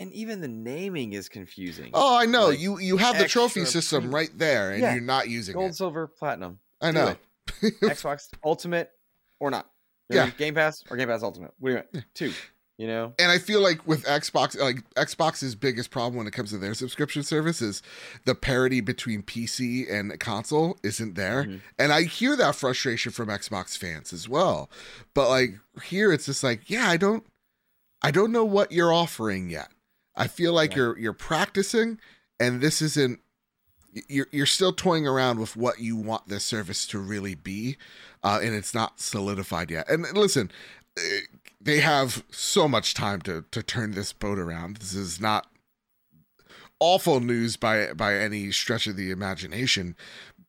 and even the naming is confusing. Oh, I know like, you you have the trophy system premium. right there, and Yeah. you're not using it. Gold, it. silver, platinum. I know. Xbox Ultimate or not. Know, Yeah. Game Pass or Game Pass Ultimate. What do you want? Two. You know? and I feel like with Xbox, like Xbox's biggest problem when it comes to their subscription service is the parity between PC and console isn't there. Mhm. And I hear that frustration from Xbox fans as well. But like here it's just like, yeah, I don't I don't know what you're offering yet. I feel like Yeah. you're you're practicing and this isn't you're you're still toying around with what you want this service to really be, uh, and it's not solidified yet. And listen, uh, they have so much time to to turn this boat around. This is not awful news by by any stretch of the imagination.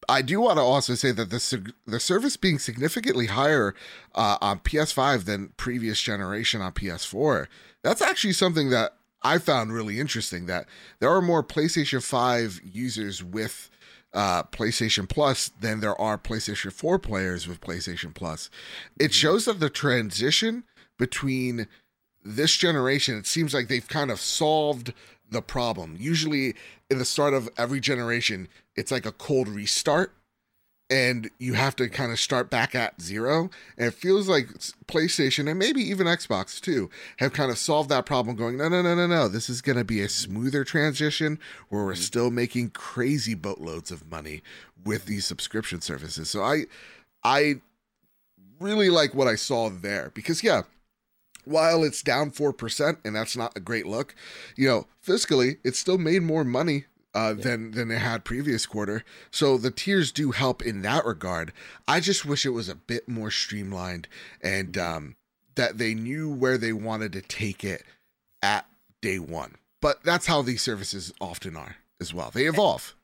I do want to also say that the the service being significantly higher uh, on PS5 than previous generation on PS4. That's actually something that I found really interesting. That there are more PlayStation 5 users with uh, PlayStation Plus than there are PlayStation 4 players with PlayStation Plus. It mm-hmm. shows that the transition between this generation, it seems like they've kind of solved the problem. Usually, in the start of every generation, it's like a cold restart and you have to kind of start back at zero. And it feels like PlayStation and maybe even Xbox too have kind of solved that problem, going, no, no, no, no, no. This is going to be a smoother transition where we're mm-hmm. still making crazy boatloads of money with these subscription services. So I, I really like what I saw there because, yeah, while it's down 4% and that's not a great look, you know, fiscally, it still made more money uh, yeah. than than it had previous quarter. So the tiers do help in that regard. I just wish it was a bit more streamlined and um, that they knew where they wanted to take it at day one. But that's how these services often are as well. They evolve.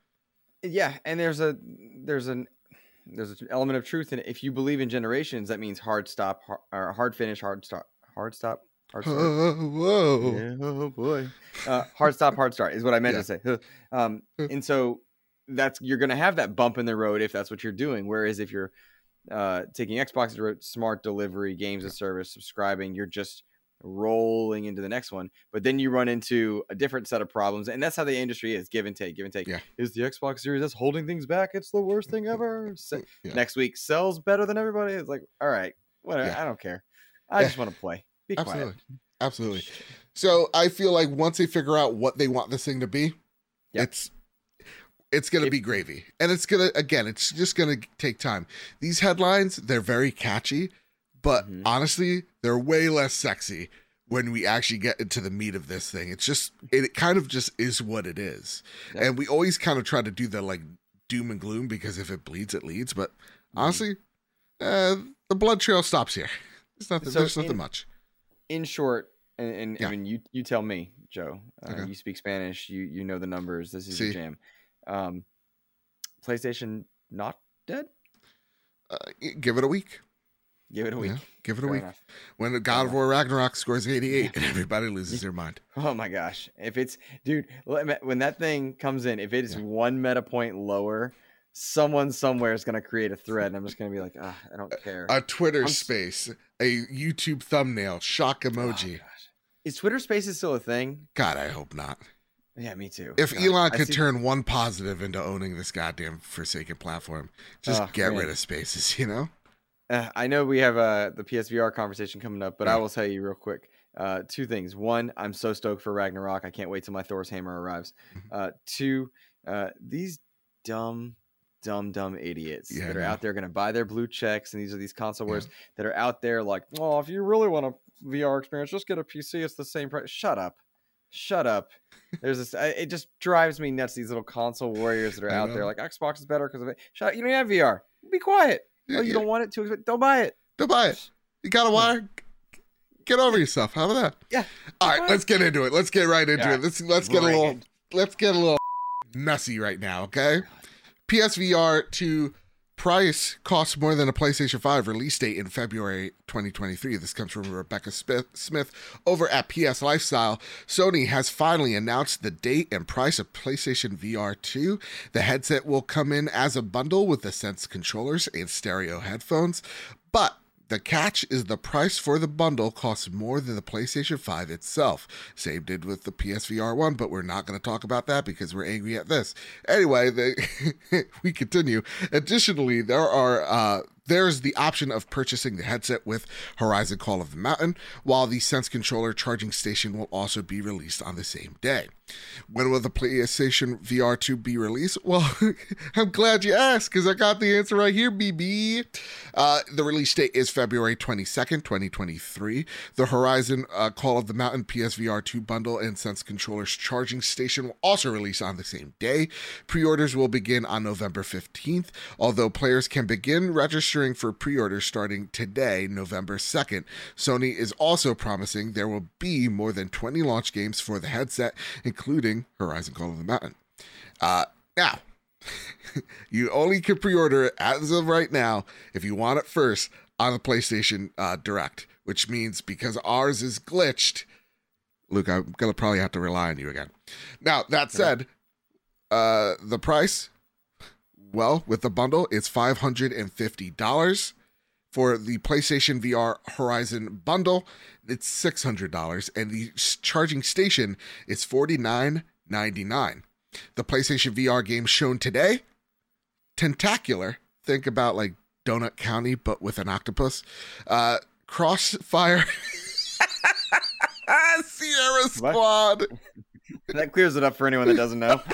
Yeah, and there's a there's an there's an element of truth in it. If you believe in generations, that means hard stop, hard, or hard finish, hard stop, hard stop, hard start. Oh, whoa. Yeah, oh boy. Uh, hard stop, hard start is what I meant yeah. to say. Um, and so that's you're going to have that bump in the road if that's what you're doing. Whereas if you're uh, taking Xbox smart delivery, games of service, subscribing, you're just rolling into the next one. But then you run into a different set of problems, and that's how the industry is: give and take, give and take. Yeah. Is the Xbox Series that's holding things back? It's the worst thing ever. Yeah. Next week sells better than everybody. It's like, all right, whatever. Yeah. I don't care. I just want to play. Be Absolutely. quiet. Absolutely. So I feel like once they figure out what they want this thing to be, yep. it's it's going to be gravy. And it's going to again, it's just going to take time. These headlines, they're very catchy, but mm-hmm. honestly, they're way less sexy when we actually get into the meat of this thing. It's just it kind of just is what it is. Yep. And we always kind of try to do the like doom and gloom because if it bleeds it leads, but mm-hmm. honestly, uh, the blood trail stops here. There's nothing so there's nothing in, much in short, and, and yeah. I mean, you you tell me, Joe. Uh, okay. You speak Spanish. You you know the numbers. This is See. your jam. Um, PlayStation not dead. Uh, give it a week. Give it a week. Yeah, give it a week. Enough. When God of War Ragnarok scores 88 yeah. and everybody loses their mind. Oh my gosh. If it's, dude, when that thing comes in, if it is yeah. one meta point lower someone somewhere is going to create a thread and i'm just going to be like oh, i don't care. A twitter I'm... space a youtube thumbnail shock oh, emoji. oh, is twitter spaces still a thing? God i hope not. Yeah me too. If god, elon could turn one positive into owning this goddamn forsaken platform just oh, get man. rid of spaces you know? Uh, i know we have uh, the psvr conversation coming up but yeah. i will tell you real quick uh, two things. One i'm so stoked for ragnarok. I can't wait till my thor's hammer arrives. Mm-hmm. uh, two uh, these dumb dumb dumb idiots yeah, that are out there going to buy their blue checks and these are these console yeah. that are out there like well if you really want a vr experience just get a pc it's the same price shut up. Shut up. There's this it just drives me nuts these little console warriors that are out there like xbox is better because of it. Shut up you don't have vr be quiet. Yeah, oh you don't want it to don't buy it. Don't buy it. You got a wire? Get over yourself. How about that? Yeah. All right let's get into it. Let's get right into it. Let's let's get a little let's get a little messy right now okay PSVR 2 price costs more than a PlayStation 5 release date in February 2023. This comes from Rebecca Smith over at PS Lifestyle. Sony has finally announced the date and price of PlayStation VR 2. The headset will come in as a bundle with the Sense controllers and stereo headphones, but the catch is the price for the bundle costs more than the PlayStation 5 itself. Same did with the PSVR 1, but we're not going to talk about that because we're angry at this. Anyway, they, we continue. Additionally, there are uh, there's the option of purchasing the headset with Horizon Call of the Mountain, while the Sense controller charging station will also be released on the same day. When will the PlayStation VR 2 be released? Well, I'm glad you asked because I got the answer right here, BB. Uh, the release date is February 22nd, 2023. The Horizon uh, Call of the Mountain PSVR 2 bundle and Sense controller's charging station will also release on the same day. Pre orders will begin on November 15th, although players can begin registering registering for pre-orders starting today, November 2nd. Sony is also promising there will be more than 20 launch games for the headset, including Horizon Call of the Mountain. Uh, now, you only can pre-order it as of right now if you want it first on the PlayStation uh, Direct, which means because ours is glitched, Luke, I'm gonna probably have to rely on you again. Now that said, uh, the price, well, with the bundle, it's five hundred and fifty dollars. For the PlayStation VR Horizon bundle, it's six hundred dollars, and the charging station is forty nine ninety nine. The PlayStation VR game shown today, Tentacular. Think about like Donut County, but with an octopus. Uh, Crossfire. Sierra Squad. that clears it up for anyone that doesn't know.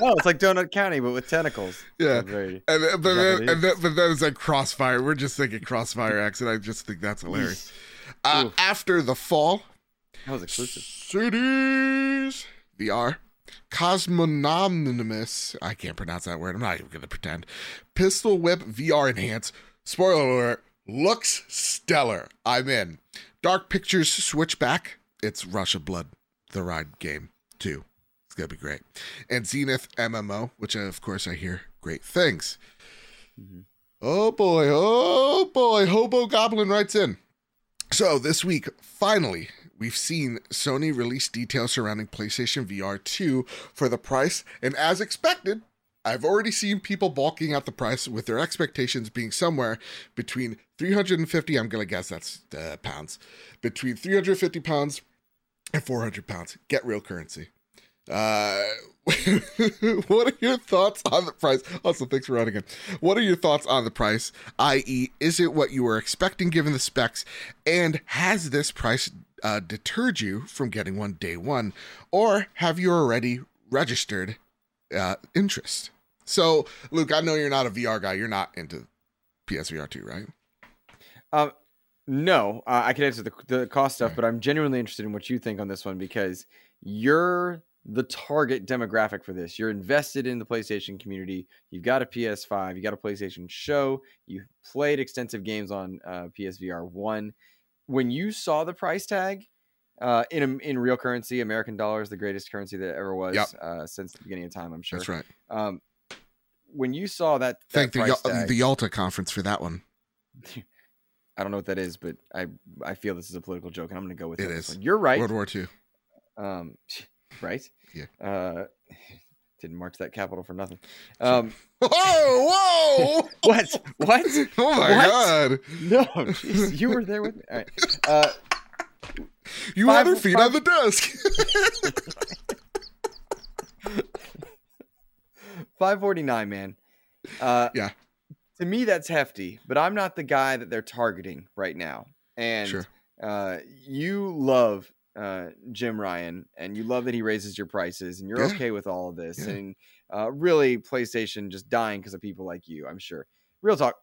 oh, it's like Donut County, but with tentacles. Yeah. Very- And but, then, and then, but then it's like Crossfire. We're just thinking Crossfire X, and I just think that's hilarious. Uh, after the fall, That was exclusive. cities VR, Cosmononymous. I can't pronounce that word. I'm not even going to pretend. Pistol Whip VR Enhance. Spoiler alert. Looks stellar. I'm in. Dark Pictures Switchback. It's Rush of Blood, the ride game too. It's gonna be great. And Zenith MMO, which of course I hear great things. Mhm. Oh boy, oh boy, Hobo Goblin writes in. So this week, finally, we've seen Sony release details surrounding PlayStation VR 2 for the price, and as expected, I've already seen people balking at the price with their expectations being somewhere between 350, I'm gonna guess that's uh, pounds, between 350 pounds and 400 pounds. Get real currency. Uh, what are your thoughts on the price? Also, thanks for running in. What are your thoughts on the price? I.e., is it what you were expecting given the specs? And has this price uh, deterred you from getting one day one? Or have you already registered uh, interest? So, Luke, I know you're not a VR guy. You're not into PSVR 2, right? Um, no, uh, I can answer the the cost stuff, but I'm genuinely interested in what you think on this one because you're the target demographic for this. You're invested in the PlayStation community. You've got a PS5, you got a PlayStation Show, you played extensive games on uh, PSVR one. When you saw the price tag uh, in in real currency, American dollars, the greatest currency that ever was Yep. uh, since the beginning of time, I'm sure. That's right. Um, when you saw that, that Thank the, tag, the Yalta conference for that one. I don't know what that is, but I I feel this is a political joke, and I'm going to go with It it on this is. You're right. World War II. Um, right? Yeah. Uh, didn't march that capital for nothing. Um, Whoa, whoa! what? What? Oh my What? god! No, jeez, you were there with me. All right. Uh, You Five- had her feet five- on the desk. five forty nine, man. Uh, Yeah. To me, that's hefty, but I'm not the guy that they're targeting right now. And Sure. uh, you love uh, Jim Ryan, and you love that he raises your prices, and you're Yeah. okay with all of this, Yeah. and uh, really PlayStation just dying because of people like you. I'm sure. Real talk.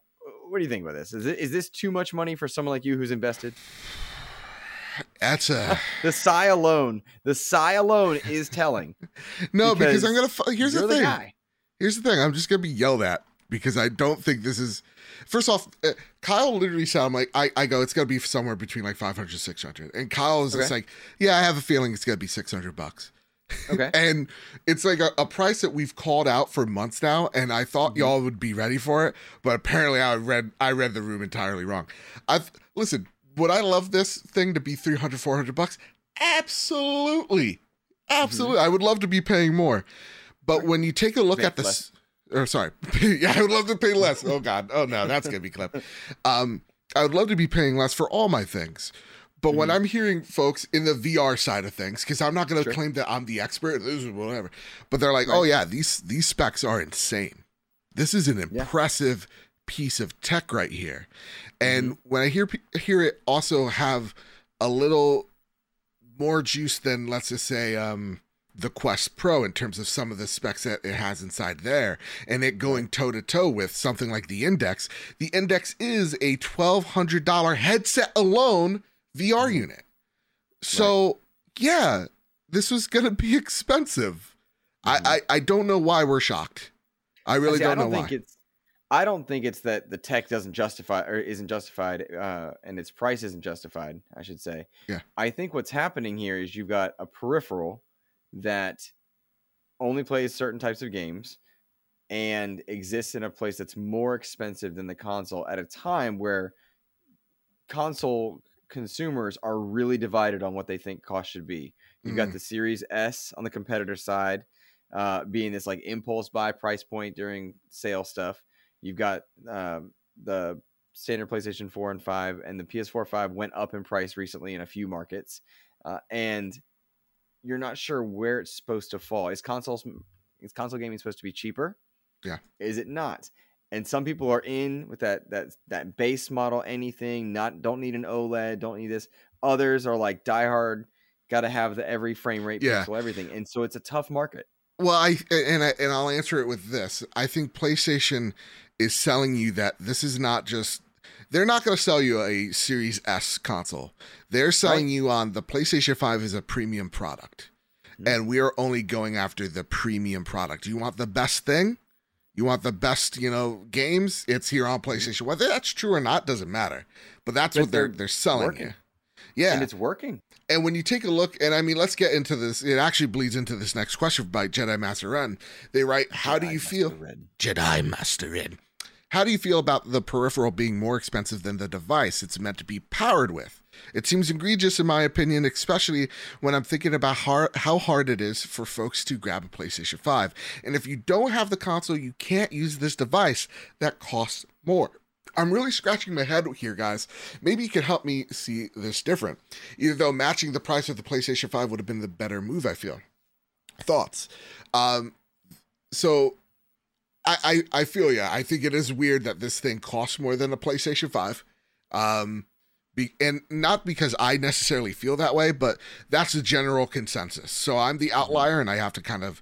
What do you think about this? Is it, is this too much money for someone like you who's invested? That's a The sigh alone, the sigh alone is telling. no because, Because I'm gonna. Here's the thing. guy. Here's the thing. I'm just gonna be yelled at because I don't think this is. First off, uh, Kyle literally sound like I, I go. It's gonna be somewhere between like 500 600, and Kyle is just like, yeah, I have a feeling it's gonna be 600 bucks. Okay. and it's like a, a price that we've called out for months now and i thought Mhm. y'all would be ready for it but apparently i read i read the room entirely wrong i've listen would i love this thing to be 300 400 bucks absolutely absolutely i would love to be paying more but when you take a look Make at this. Or sorry yeah i would love to pay less oh god oh no that's gonna be clip um i would love to be paying less for all my things but when Mhm. I'm hearing folks in the VR side of things, because I'm not going to Sure. claim that I'm the expert, this is whatever, but they're like, oh yeah, these these specs are insane. This is an Yeah. impressive piece of tech right here. And Mm-hmm. when I hear hear it also have a little more juice than let's just say um, the Quest Pro in terms of some of the specs that it has inside there, and it going toe to toe with something like the Index. The Index is a twelve hundred dollar headset alone VR Mhm. unit. So yeah, this was gonna be expensive. Mhm. I, I I don't know why we're shocked. I really See, don't, I don't know think why. it's. I don't think it's that the tech doesn't justify or isn't justified, uh, and its price isn't justified. I should say. Yeah. I think what's happening here is you've got a peripheral that only plays certain types of games and exists in a place that's more expensive than the console at a time where console consumers are really divided on what they think cost should be. You've got Mm. the Series S on the competitor side, uh, being this like impulse buy price point during sale stuff. You've got um, the standard PlayStation 4 and 5, and the PS4 5 went up in price recently in a few markets. Uh, and you're not sure where it's supposed to fall. Is consoles is console gaming supposed to be cheaper? Yeah. Is it not? And some people are in with that that that base model anything, not don't need an OLED, don't need this. Others are like diehard, got to have the every frame rate Yeah. pixel everything. And so it's a tough market. Well, I and I and I'll answer it with this. I think PlayStation is selling you that this is not just they're not going to sell you a Series S console. They're selling you on the PlayStation 5 is a premium product. Mhm. And we are only going after the premium product. You want the best thing? You want the best, you know, games? It's here on PlayStation. Whether that's true or not doesn't matter. But that's But what they're they're selling working. you. Yeah. And it's working. And when you take a look, and I mean, let's get into this. It actually bleeds into this next question by Jedi Master Ren. They write, "How do you Master feel, Red. Jedi Master Ren? How do you feel about the peripheral being more expensive than the device it's meant to be powered with? It seems egregious, in my opinion, especially when I'm thinking about har how hard it is for folks to grab a PlayStation 5. And if you don't have the console, you can't use this device that costs more." I'm really scratching my head here, guys. Maybe you could help me see this different. Either though matching the price of the PlayStation 5 would have been the better move, I feel. Thoughts. Um so I, I I feel yeah. I think it is weird that this thing costs more than a PlayStation 5. Um be, and not because I necessarily feel that way, but that's the general consensus. So I'm the outlier and I have to kind of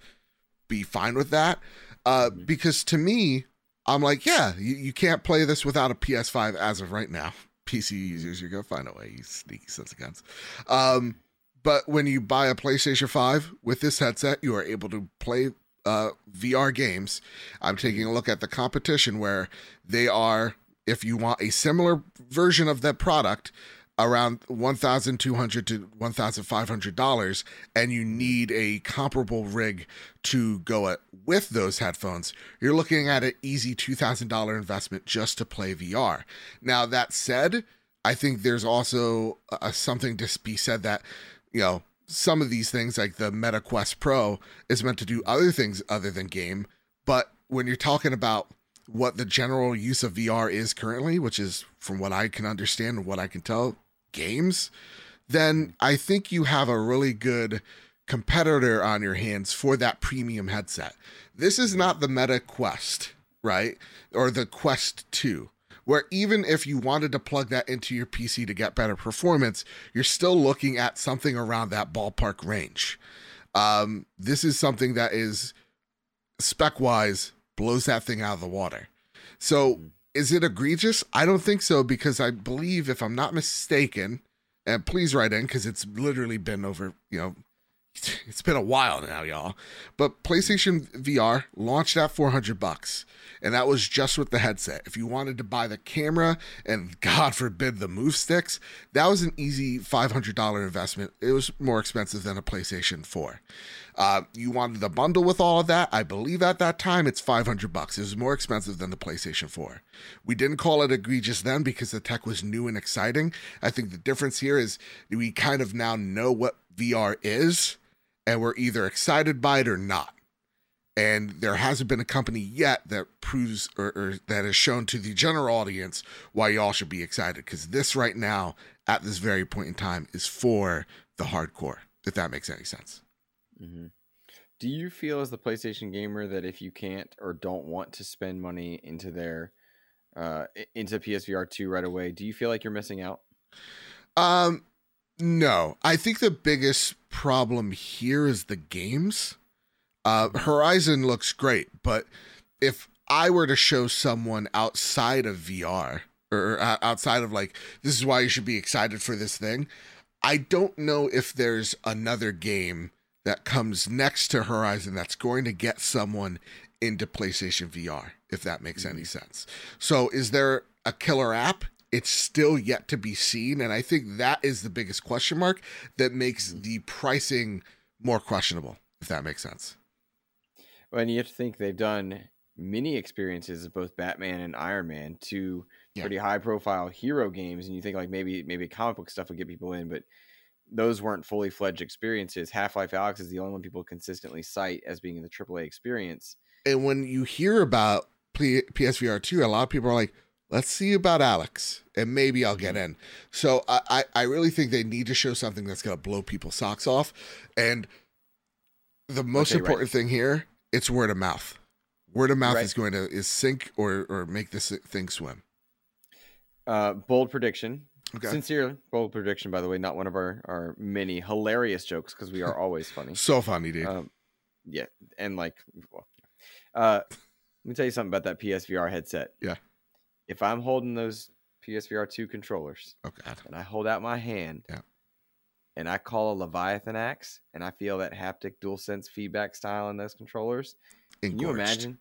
be fine with that. Uh Mhm. because to me, I'm like, yeah, you, you can't play this without a PS5 as of right now. PC users, you're gonna find a way, you sneaky sons of guns. Um, but when you buy a PlayStation 5 with this headset, you are able to play uh, VR games. I'm taking a look at the competition where they are, if you want a similar version of that product, around 1,200 to $1,500, and you need a comparable rig to go at, with those headphones, you're looking at an easy $2,000 investment just to play VR. Now, that said, I think there's also uh, something to be said that, you know, some of these things like the Meta Quest Pro is meant to do other things other than game. But when you're talking about what the general use of VR is currently, which is from what I can understand and what I can tell, games, then I think you have a really good competitor on your hands for that premium headset. This is not the Meta Quest, right? Or the Quest 2 where even if you wanted to plug that into your PC to get better performance, you're still looking at something around that ballpark range. Um, this is something that is spec wise blows that thing out of the water. So is it egregious? I don't think so because I believe, if I'm not mistaken, and please write in because it's literally been over, you know, it's been a while now, y'all. But PlayStation VR launched at 400 bucks, and that was just with the headset. If you wanted to buy the camera and God forbid the move sticks, that was an easy $500 investment. It was more expensive than a PlayStation 4. Uh, you wanted the bundle with all of that. I believe at that time it's 500 bucks. It was more expensive than the PlayStation 4. We didn't call it egregious then because the tech was new and exciting. I think the difference here is we kind of now know what VR is and we're either excited by it or not. And there hasn't been a company yet that proves or, or that has shown to the general audience why y'all should be excited. Because this right now, at this very point in time, is for the hardcore, if that makes any sense. Hmm Do you feel as the PlayStation gamer that if you can't or don't want to spend money into their uh into PSVR 2 right away, do you feel like you're missing out? Um, no, I think the biggest problem here is the games. Uh, Horizon looks great, but if I were to show someone outside of VR or uh, outside of like, this is why you should be excited for this thing, I don't know if there's another game that comes next to Horizon that's going to get someone into PlayStation VR, if that makes any mm-hmm. sense. So, is there a killer app? It's still yet to be seen. And I think that is the biggest question mark that makes mm-hmm. the pricing more questionable, if that makes sense. Well, and you have to think they've done many experiences of both Batman and Iron Man, two Yeah. pretty high profile hero games, and you think like maybe maybe comic book stuff would get people in, but those weren't fully fledged experiences. Half Life Alyx is the only one people consistently cite as being in the AAA experience. And when you hear about P- PSVR 2, a lot of people are like, let's see about Alyx and maybe I'll get in. So I, I, I really think they need to show something that's going to blow people's socks off. And the most Okay, right. important thing here, it's word of mouth. Word of mouth Right. is going to is sink or or make this thing swim. Uh, bold prediction. Okay. Sincere bold prediction, by the way, not one of our, our many hilarious jokes because we are always funny. So funny, dude. Um, yeah, and like, well, uh, let me tell you something about that PSVR headset. Yeah. If I'm holding those PSVR two controllers oh god. and I hold out my hand, Yeah. and I call a Leviathan axe, and I feel that haptic dual sense feedback style in those controllers, can you imagine?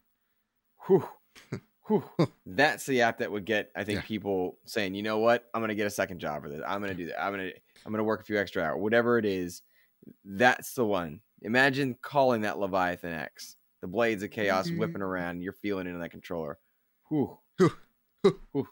Whew. Whew. That's the app that would get, I think, Yeah. people saying, you know what, I'm gonna get a second job for this. I'm gonna do that. I'm gonna I'm gonna work a few extra hours. Whatever it is, that's the one. Imagine calling that Leviathan axe. The blades of chaos Mm-hmm. whipping around, you're feeling it in that controller. Whew. All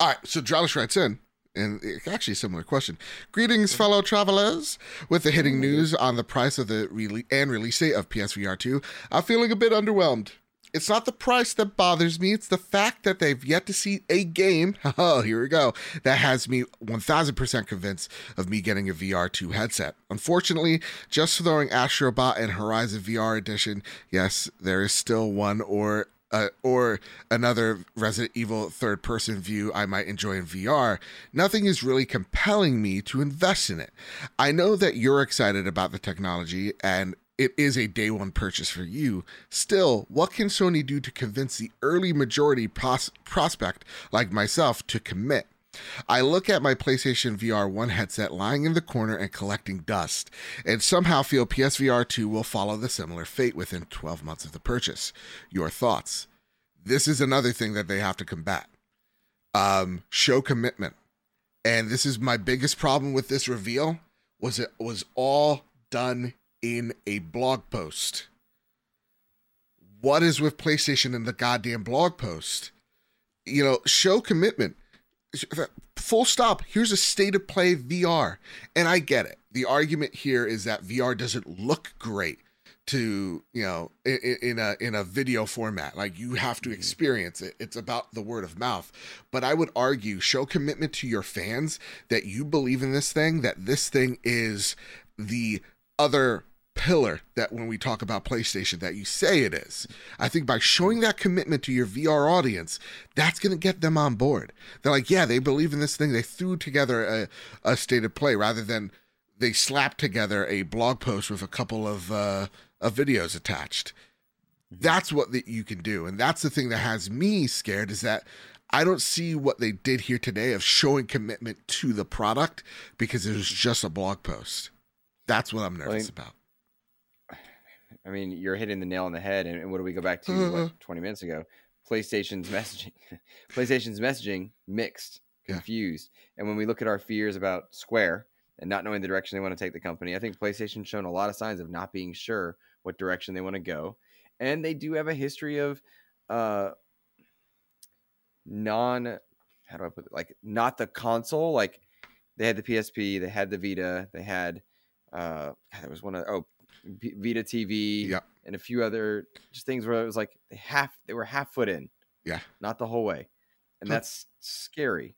right, so Dralish writes in, and it's actually a similar question. Greetings, fellow travelers. With the hitting news on the price of the rele- and release date of PSVR 2, I'm feeling a bit underwhelmed. It's not the price that bothers me, it's the fact that they've yet to see a game, oh, here we go, that has me 1000% convinced of me getting a VR 2 headset. Unfortunately, just throwing Astrobot and Horizon VR Edition, yes, there is still one or uh, or another Resident Evil third person view I might enjoy in VR, nothing is really compelling me to invest in it. I know that you're excited about the technology and it is a day one purchase for you. Still, what can Sony do to convince the early majority pros- prospect like myself to commit? I look at my PlayStation VR 1 headset lying in the corner and collecting dust, and somehow feel PSVR 2 will follow the similar fate within 12 months of the purchase. Your thoughts? This is another thing that they have to combat. Um, show commitment. And this is my biggest problem with this reveal was it was all done in a blog post. What is with PlayStation in the goddamn blog post? You know, show commitment full stop. Here's a state of play VR. And I get it. The argument here is that VR doesn't look great to, you know, in, in a in a video format. Like you have to mm-hmm. experience it. It's about the word of mouth. But I would argue show commitment to your fans that you believe in this thing, that this thing is the other pillar that when we talk about PlayStation that you say it is. I think by showing that commitment to your VR audience, that's going to get them on board. They're like, yeah, they believe in this thing. They threw together a, a state of play rather than they slapped together a blog post with a couple of uh, of videos attached. That's what that you can do, and that's the thing that has me scared is that I don't see what they did here today of showing commitment to the product because it was just a blog post. That's what I'm nervous about. I mean, you're hitting the nail on the head. And, and what do we go back to Uh-huh. what, 20 minutes ago? PlayStation's messaging, PlayStation's messaging mixed, Yeah. confused. And when we look at our fears about Square and not knowing the direction they want to take the company, I think PlayStation's shown a lot of signs of not being sure what direction they want to go. And they do have a history of uh non how do I put it? Like not the console. Like they had the PSP, they had the Vita, they had uh there was one of oh Vita TV and a few other just things where it was like they half they were half foot in. Yeah. Not the whole way. And Huh. that's scary.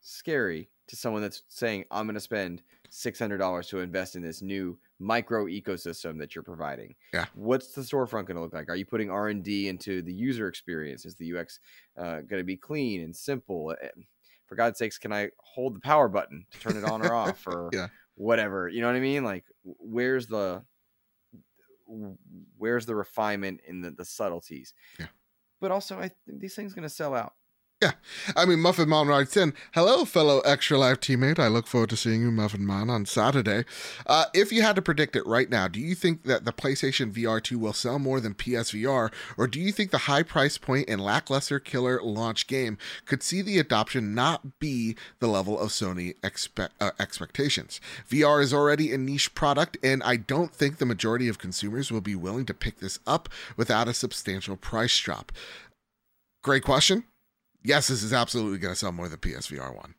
Scary to someone that's saying I'm going to spend $600 to invest in this new micro ecosystem that you're providing. Yeah. What's the storefront going to look like? Are you putting R&D into the user experience? Is the UX uh, going to be clean and simple? Eh, For God's sakes, can I hold the power button to turn it on or off or Yeah. whatever? You know what I mean? Like where's the where's the refinement in the, the subtleties? Yeah. But also, I think these things going to sell out. I mean, Muffin Man writes in Hello, fellow Extra Life teammate. I look forward to seeing you, Muffin Man, on Saturday. Uh, if you had to predict it right now, do you think that the PlayStation VR 2 will sell more than PSVR, or do you think the high price point and lackluster killer launch game could see the adoption not be the level of Sony expect, uh, expectations? VR is already a niche product, and I don't think the majority of consumers will be willing to pick this up without a substantial price drop. Great question yes, this is absolutely going to sell more than the PSVR one.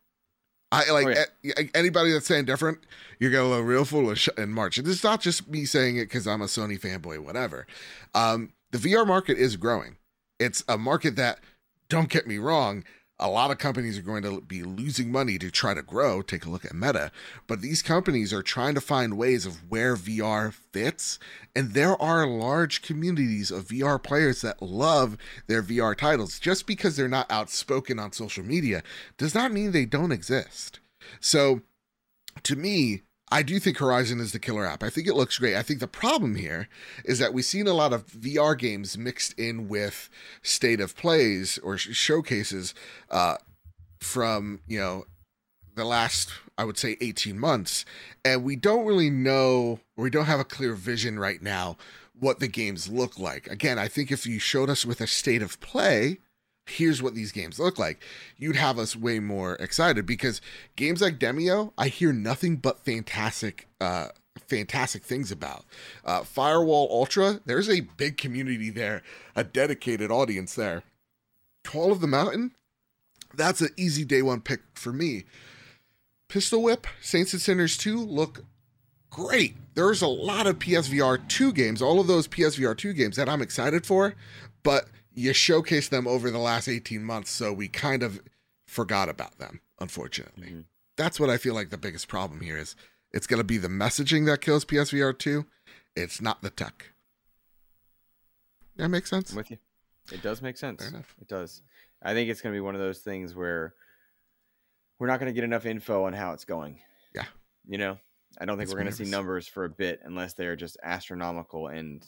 I like Oh, yeah. a- anybody that's saying different, you're gonna look real foolish in March. And this is not just me saying it because I'm a Sony fanboy, whatever. Um, the VR market is growing. It's a market that, don't get me wrong, a lot of companies are going to be losing money to try to grow. Take a look at Meta, but these companies are trying to find ways of where VR fits, and there are large communities of VR players that love their VR titles. Just because they're not outspoken on social media does not mean they don't exist. So, to me, I do think Horizon is the killer app. I think it looks great. I think the problem here is that we've seen a lot of VR games mixed in with state of plays or sh- showcases uh, from, you know, the last, I would say, 18 months. And we don't really know, or we don't have a clear vision right now what the games look like. Again, I think if you showed us with a state of play, here's what these games look like, you'd have us way more excited because games like Demeo, I hear nothing but fantastic, uh, fantastic things about. Uh, Firewall Ultra, there's a big community there, a dedicated audience there. Call of the Mountain, that's an easy day one pick for me. Pistol Whip, Saints and Sinners 2 look great. There's a lot of PSVR 2 games, all of those PSVR 2 games that I'm excited for, but you showcased them over the last 18 months, so we kind of forgot about them, unfortunately. Mhm. That's what I feel like the biggest problem here is. It's going to be the messaging that kills PSVR 2. It's not the tech. That makes sense? I'm with you. It does make sense. Fair enough. It does. I think it's going to be one of those things where we're not going to get enough info on how it's going. Yeah. You know, I don't think we're going to see numbers for a bit unless they're just astronomical. And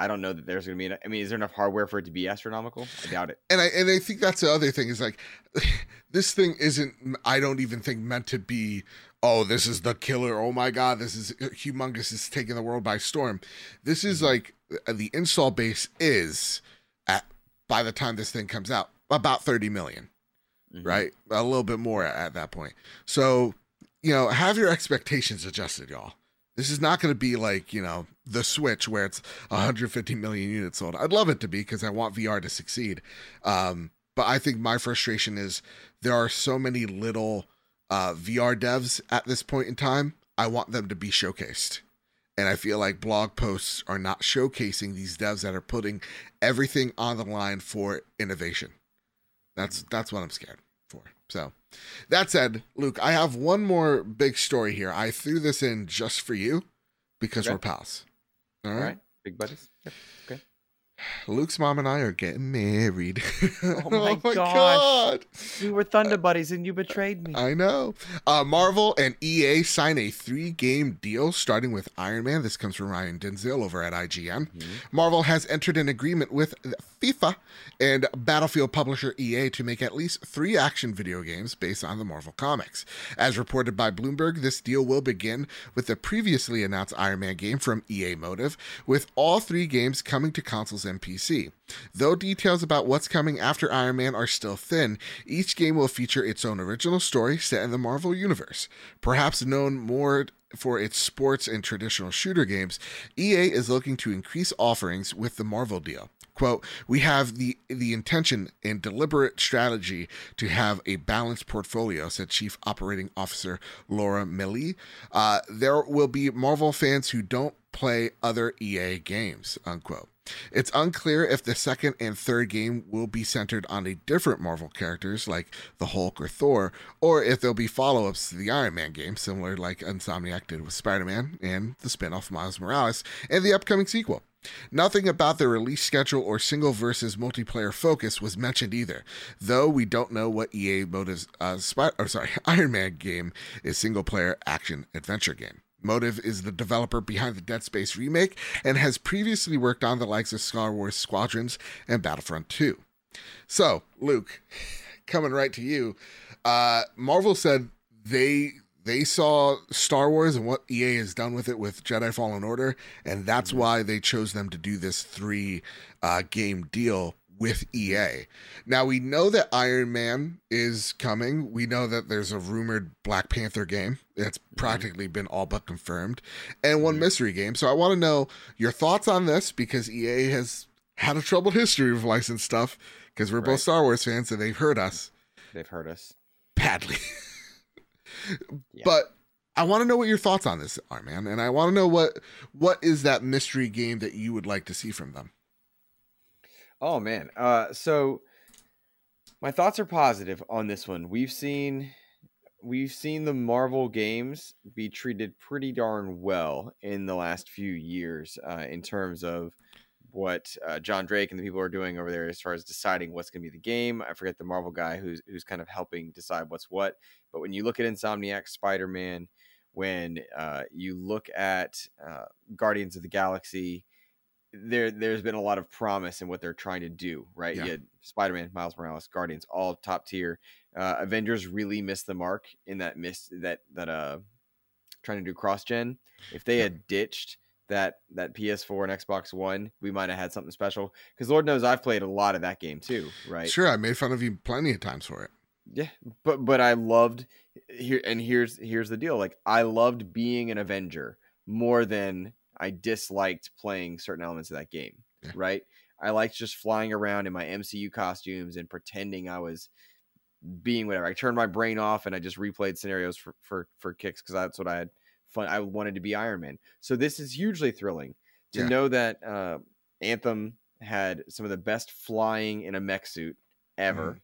I don't know that there's going to be. Enough, I mean, is there enough hardware for it to be astronomical? I doubt it. and I and I think that's the other thing is like this thing isn't I don't even think meant to be oh this is the killer oh my god this is humongous is taking the world by storm this is like uh, the install base is at by the time this thing comes out about 30 million Mhm. right a little bit more at, at that point so you know have your expectations adjusted y'all this is not going to be like you know the switch where it's 150 million units sold. I'd love it to be because i want vr to succeed. Um, but i think my frustration is there are so many little uh, vr devs at this point in time i want them to be showcased. And i feel like blog posts are not showcasing these devs that are putting everything on the line for innovation. That's that's what i'm scared for so that said, Luke, I have one more big story here. I threw this in just for you because Okay. we're pals. All All right? right. Big buddies. Yep. Luke's mom and I are getting married. Oh my gosh. God. We were Thunder Buddies and you betrayed me. I know. Uh, Marvel and EA sign a three game deal starting with Iron Man. This comes from Ryan Dinsdale over at IGN. Mhm. Marvel has entered an agreement with FIFA and Battlefield publisher EA to make at least three action video games based on the Marvel comics. As reported by Bloomberg, this deal will begin with the previously announced Iron Man game from EA Motive, with all three games coming to consoles and PC. Though details about what's coming after Iron Man are still thin, each game will feature its own original story set in the Marvel Universe. Perhaps known more for its sports and traditional shooter games, EA is looking to increase offerings with the Marvel deal. Quote, we have the the intention and deliberate strategy to have a balanced portfolio, said Chief Operating Officer Laura Miele. Uh, there will be Marvel fans who don't play other EA games, unquote. It's unclear if the second and third game will be centered on a different Marvel characters like the Hulk or Thor, or if there'll be follow ups to the Iron Man game, similar like Insomniac did with Spider Man and the spin off Miles Morales and the upcoming sequel. Nothing about the release schedule or single versus multiplayer focus was mentioned either, though we don't know what EA Motive's uh, Spy- or sorry Iron Man game is single player action adventure game. Motive is the developer behind the Dead Space remake and has previously worked on the likes of Star Wars Squadrons and Battlefront 2. So, Luke, coming right to you. Uh, Marvel said they they saw Star Wars and what EA has done with it with Jedi Fallen Order, and that's Mm-hmm. why they chose them to do this three uh, game deal with EA. Now we know that Iron Man is coming. We know that there's a rumored Black Panther game. It's practically been all but confirmed, and one Mhm. mystery game. So I want to know your thoughts on this because EA has had a troubled history with licensed stuff because we're both Star Wars fans and they've heard us They've heard us. badly. Yeah. But I want to know what your thoughts on this are, man, and I want to know what what is that mystery game that you would like to see from them. Oh man. Uh so my thoughts are positive on this one. We've seen we've seen the Marvel games be treated pretty darn well in the last few years uh, in terms of what uh, John Drake and the people are doing over there as far as deciding what's going to be the game. I forget the Marvel guy who's who's kind of helping decide what's what. But when you look at Insomniac Spider-Man, when uh, you look at uh, Guardians of the Galaxy, there there's been a lot of promise in what they're trying to do, right? Yeah. You had Spider-Man, Miles Morales, Guardians, all top tier. Uh, Avengers really missed the mark in that miss that that uh trying to do cross gen. If they Yeah. had ditched that that PS4 and Xbox One, we might have had something special. Because Lord knows I've played a lot of that game too, right? Sure, I made fun of you plenty of times for it. Yeah, but but I loved here and here's here's the deal. Like I loved being an Avenger more than I disliked playing certain elements of that game. Yeah. Right? I liked just flying around in my MCU costumes and pretending I was being whatever. I turned my brain off and I just replayed scenarios for for for kicks because that's what I had fun. I wanted to be Iron Man. So this is hugely thrilling to Yeah. know that uh, Anthem had some of the best flying in a mech suit ever.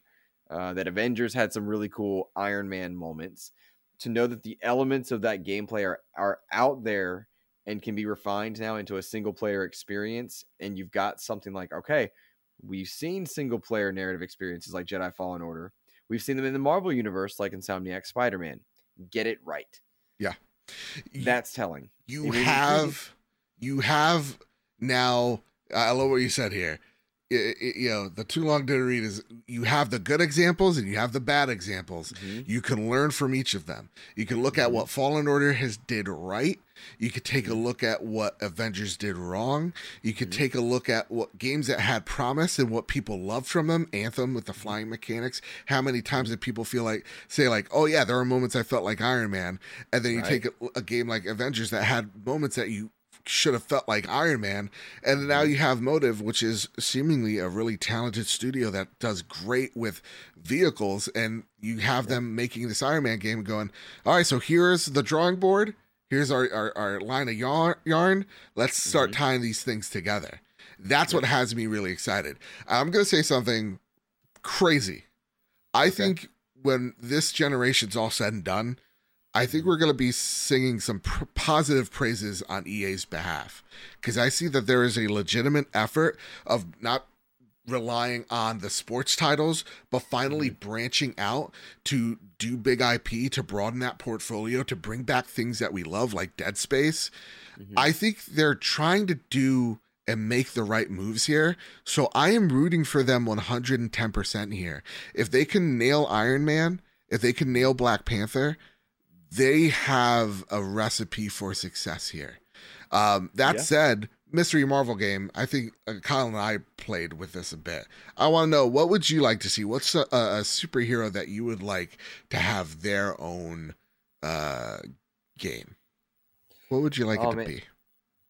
Uh, that Avengers had some really cool Iron Man moments. To know that the elements of that gameplay are are out there and can be refined now into a single player experience, and you've got something like okay, we've seen single player narrative experiences like Jedi Fallen Order. We've seen them in the Marvel universe like Insomniac Spider Man. Get it right. Yeah. That's telling. you have you have now i love what you said here I- I- you know the too long didn't read is you have the good examples and you have the bad examples. You can learn from each of them. You can look at Mhm. what fallen order has did right. You could take a look at what avengers did wrong. You could Mhm. take a look at what games that had promise and what people loved from them. Anthem with the flying mechanics. How many times did people feel like say like oh yeah there are moments i felt like iron man. And then you Right. take a, a game like avengers that had moments that you should have felt like Iron Man. And now you have Motive, which is seemingly a really talented studio that does great with vehicles. And you have them making this Iron Man game going, all right, so here's the drawing board. Here's our, our, our line of yarn, yarn. Let's start Mhm. tying these things together. That's what has me really excited. I'm going to say something crazy. I Okay. think when this generation's all said and done, I think we're going to be singing some pr- positive praises on EA's behalf because I see that there is a legitimate effort of not relying on the sports titles, but finally branching out to do big IP to broaden that portfolio to bring back things that we love, like Dead Space. Mhm. I think they're trying to do and make the right moves here. So I am rooting for them 110% here. If they can nail Iron Man, if they can nail Black Panther, they have a recipe for success here. Um, that Yeah. said, Mystery Marvel game, I think uh, Kyle and I played with this a bit. I want to know what would you like to see? What's a, a superhero that you would like to have their own uh, game? What would you like Oh, it to man. be?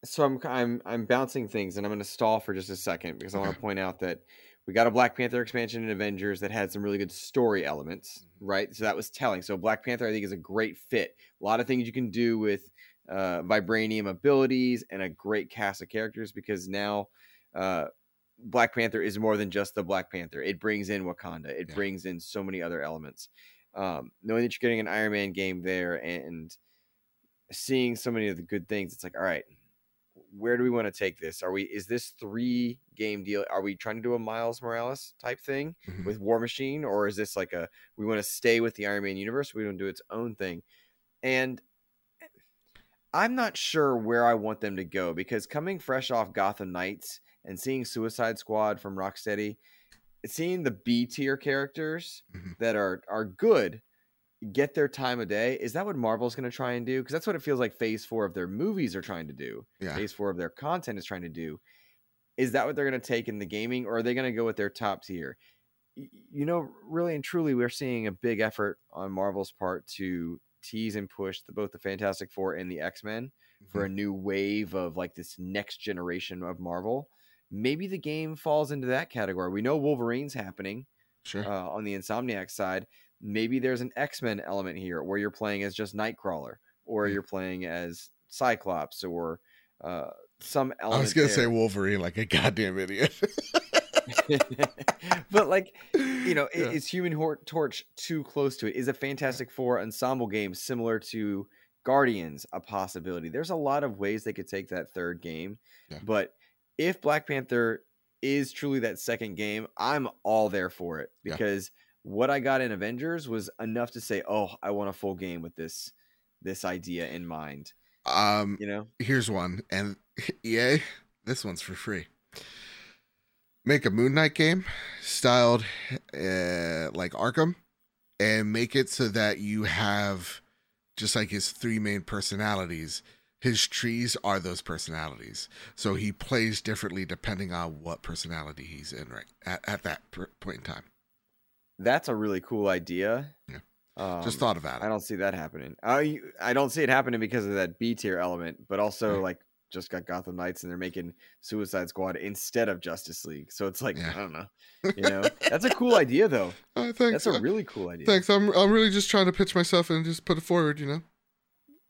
so I'm I'm I'm bouncing things, and I'm going to stall for just a second because I want to point out that we got a Black Panther expansion in Avengers that had some really good story elements, Mm-hmm. right? So that was telling. So Black Panther, I think, is a great fit. A lot of things you can do with uh, vibranium abilities and a great cast of characters because now uh, Black Panther is more than just the Black Panther. It brings in Wakanda. It Yeah. brings in so many other elements. Um, knowing that you're getting an Iron Man game there and seeing so many of the good things, it's like, all right, where do we want to take this? Are we is this three game deal? Are we trying to do a Miles Morales type thing Mhm. with War Machine, or is this like a we want to stay with the Iron Man universe? We don't do its own thing, and I'm not sure where I want them to go because coming fresh off Gotham Knights and seeing Suicide Squad from Rocksteady, seeing the B tier characters Mhm. that are are good get their time of day. Is that what Marvel's going to try and do? Because that's what it feels like. Phase four of their movies are trying to do. Yeah. Phase four of their content is trying to do. Is that what they're going to take in the gaming, or are they going to go with their top tier? You know, really and truly, we're seeing a big effort on Marvel's part to tease and push the, both the Fantastic Four and the X Men for a new wave of like this next generation of Marvel. Maybe the game falls into that category. We know Wolverine's happening Sure. uh, on the Insomniac side. Maybe there's an X Men element here where you're playing as just Nightcrawler, or Mm. you're playing as Cyclops, or uh, some I element. was gonna say. Wolverine like a goddamn idiot. but like you know, Yeah. is Human Hor- Torch too close to it? Is a Fantastic Four ensemble game similar to Guardians a possibility? There's a lot of ways they could take that third game, Yeah. but if Black Panther is truly that second game, I'm all there for it Yeah. What I got in Avengers was enough to say, "Oh, I want a full game with this this idea in mind." um, You know, here's one, and EA, this one's for free. Make a Moon Knight game styled uh, like Arkham, and make it so that you have just like his three main personalities. His trees are those personalities, so he plays differently depending on what personality he's in right at, at that point in time. That's a really cool idea. Yeah. Um, Just thought about it. I don't see that happening. I I don't see it happening because of that B tier element, but also Yeah. like just got Gotham Knights and they're making Suicide Squad instead of Justice League. So it's like Yeah. I don't know. You know, that's a cool idea though. Oh, thanks. That's a uh, really cool idea. thanks. I'm I'm really just trying to pitch myself and just put it forward. You know.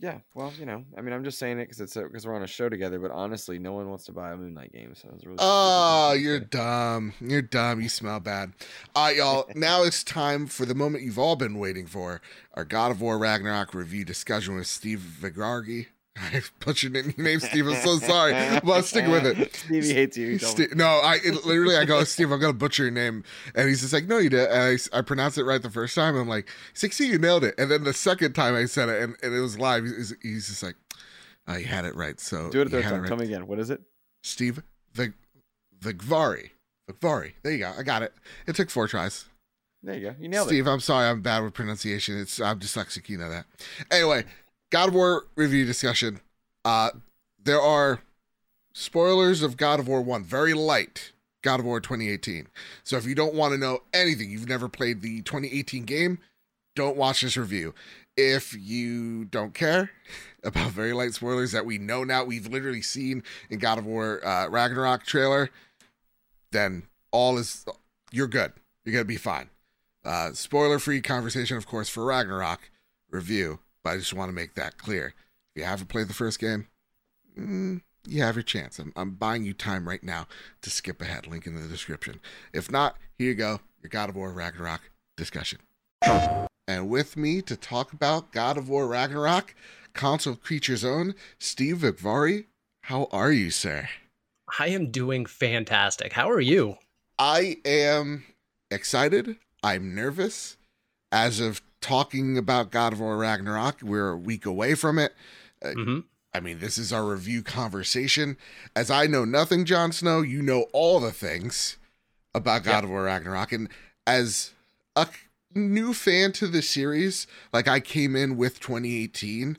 Yeah. Well, you know, I mean, I'm just saying it because it's because we're on a show together. But honestly, no one wants to buy a Moon Knight game. So it's really. Oh, you're dumb. You're dumb. You smell bad. All right, y'all. now it's time for the moment you've all been waiting for our God of War Ragnarok review discussion with Steve Vigargi. I butchered your name, Steve. I'm so sorry. But stick with it. Stevie hates you. he told me. Ste- no, I it, literally I go, Steve, I'm gonna butcher your name, and he's just like, no, you did. I, I, I pronounced it right the first time. I'm like, see, you nailed it. And then the second time I said it, and, and it was live. He's, he's just like, oh, had it right. So Do it a third time. right. Tell me again. What is it? Steve Vig Vigvari. Vigvari. There you go. I got it. It took four tries. There you go. You nailed it. Steve, I'm sorry, I'm bad with pronunciation. It's I'm dyslexic, you know that. Anyway, God of War review discussion. Uh there are spoilers of God of War 1, very light. God of War 2018. So if you don't want to know anything, you've never played the 2018 game, don't watch this review. If you don't care about very light spoilers that we know now, we've literally seen in God of War uh, Ragnarok trailer, then all is you're good. You're gonna be fine. Uh, spoiler free conversation, of course, for Ragnarok review, but I just want to make that clear. If you haven't played the first game, mm, you have your chance. I'm, I'm buying you time right now to skip ahead. Link in the description. If not, here you go. Your God of War Ragnarok discussion. And with me to talk about God of War Ragnarok, console creature's own Steve Vigvari. How are you, sir? I am doing fantastic. How are you? I am excited. I'm nervous. As of talking about God of War Ragnarok, we're a week away from it. hmm I mean, this is our review conversation. As I know nothing, Jon Snow, you know all the things about God Yep. of War Ragnarok. And as a new fan to the series, like I came in with 2018,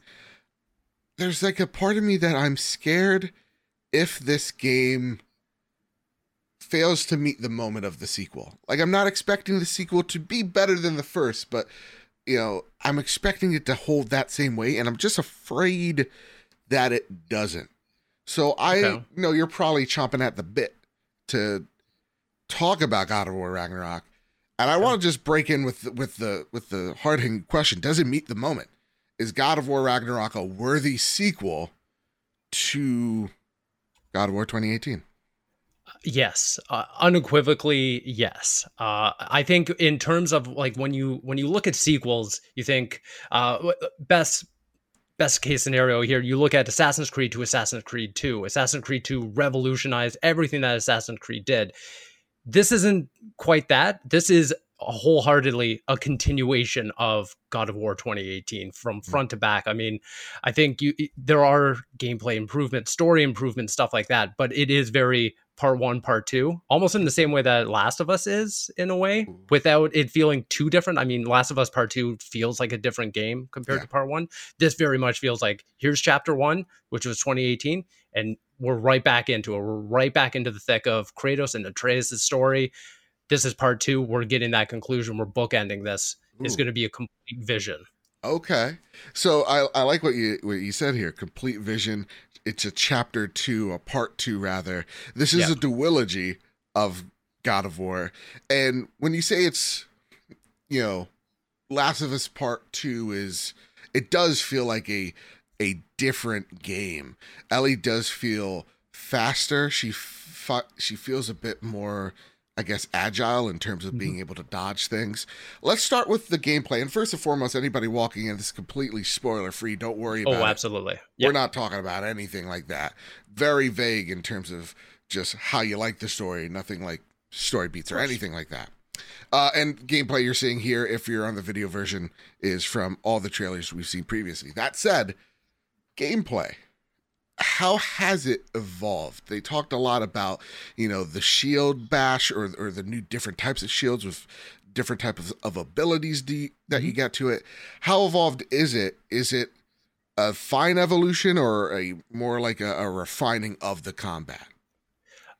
there's like a part of me that I'm scared if this game fails to meet the moment of the sequel. Like I'm not expecting the sequel to be better than the first, but you know, I'm expecting it to hold that same weight and I'm just afraid that it doesn't. So I Okay. know you're probably chomping at the bit to talk about God of War Ragnarok. And I want to just break in with with the with the hard hitting question: Does it meet the moment? Is God of War Ragnarok a worthy sequel to God of War 2018? Yes, uh, unequivocally yes. Uh, I think in terms of like when you when you look at sequels, you think uh, best best case scenario here. You look at Assassin's Creed to Assassin's Creed Two. Assassin's Creed Two revolutionized everything that Assassin's Creed did. This isn't quite that. This is wholeheartedly a continuation of God of War 2018 from Hmm. front to back. I mean, I think you there are gameplay improvements, story improvements, stuff like that, but it is very part one, part two, almost in the same way that Last of Us is in a way, mm. without it feeling too different. I mean, Last of Us Part Two feels like a different game compared Yeah. to Part One. This very much feels like here's Chapter One, which was 2018, and we're right back into it. We're right back into the thick of Kratos and Atreus' story. This is Part Two. We're getting that conclusion. We're bookending this. It's going to be a complete vision. Okay. So I, I like what you what you said here. Complete vision. It's a chapter two, a part two rather. This is Yeah. a duology of God of War. And when you say it's you know, Last of Us Part Two is it does feel like a a different game. Ellie does feel faster. She she feels a bit more I guess agile in terms of being able to dodge things. Let's start with the gameplay. And first and foremost, anybody walking in this is completely spoiler free. Don't worry about it. Oh, it. absolutely. We're not talking about anything like that. Very vague in terms of just how you like the story. Nothing like story beats or anything like that. Uh, and gameplay you're seeing here, if you're on the video version, is from all the trailers we've seen previously. That said, gameplay. How has it evolved? They talked a lot about, you know, the shield bash or or the new different types of shields with different type of, of abilities that you get to it. How evolved is it? Is it a fine evolution or a more like a, a refining of the combat?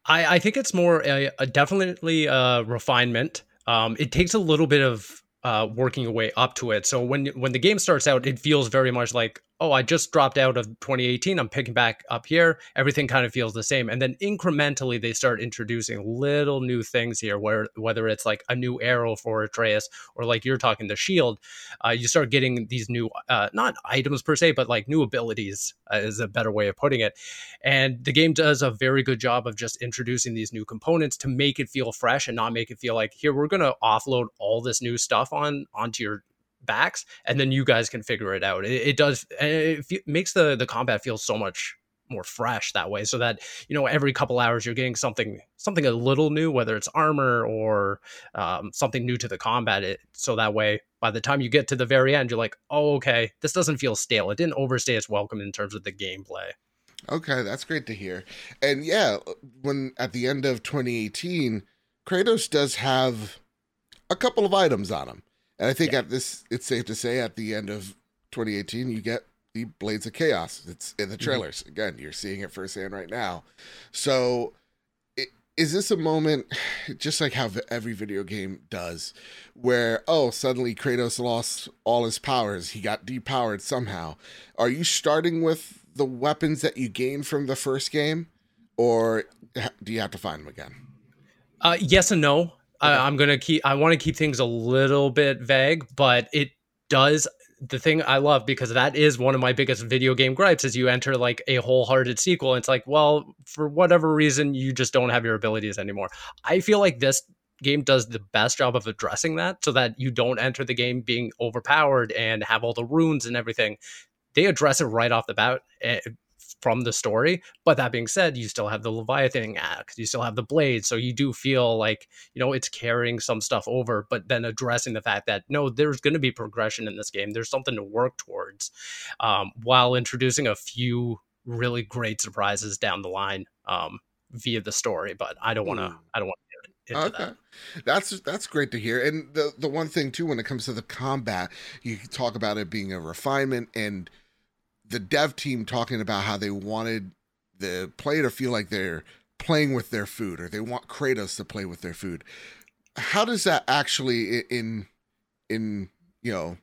I, I think it's more a, a definitely a refinement. Um, it takes a little bit of uh, working your way up to it. So when when the game starts out, it feels very much like, oh, I just dropped out of 2018. I'm picking back up here. Everything kind of feels the same, and then incrementally they start introducing little new things here. Where whether it's like a new arrow for Atreus, or like you're talking the shield, uh, you start getting these new uh, not items per se, but like new abilities uh, is a better way of putting it. And the game does a very good job of just introducing these new components to make it feel fresh and not make it feel like here we're going to offload all this new stuff on onto your backs and then you guys can figure it out. It, it does it makes the the combat feel so much more fresh that way so that you know every couple hours you're getting something something a little new whether it's armor or um, something new to the combat it, so that way by the time you get to the very end you're like oh okay this doesn't feel stale it didn't overstay its welcome in terms of the gameplay Okay, that's great to hear. And yeah, when at the end of 2018, Kratos does have a couple of items on him. And I think at this it's safe to say at the end of 2018 you get the Blades of Chaos. It's in the trailers. Again, you're seeing it firsthand right now. So is this a moment just like how every video game does where oh suddenly Kratos lost all his powers he got depowered somehow are you starting with the weapons that you gained from the first game or do you have to find them again Uh, yes and no. I, I'm gonna keep. I want to keep things a little bit vague, but it does. The thing I love because that is one of my biggest video game gripes is you enter like a wholehearted sequel. And it's like, well, for whatever reason, you just don't have your abilities anymore. I feel like this game does the best job of addressing that, so that you don't enter the game being overpowered and have all the runes and everything. They address it right off the bat. Eh, from the story. But that being said, you still have the Leviathan axe, you still have the blade. So you do feel like, you know, it's carrying some stuff over, but then addressing the fact that no, there's going to be progression in this game. There's something to work towards um, while introducing a few really great surprises down the line um, via the story. But I don't want to, Ooh. I don't want to okay that. that's that's great to hear and the the one thing too when it comes to the combat you talk about it being a refinement and the dev team talking about how they wanted the player to feel like they're playing with their food or they want kratos to play with their food. How does that actually in in you know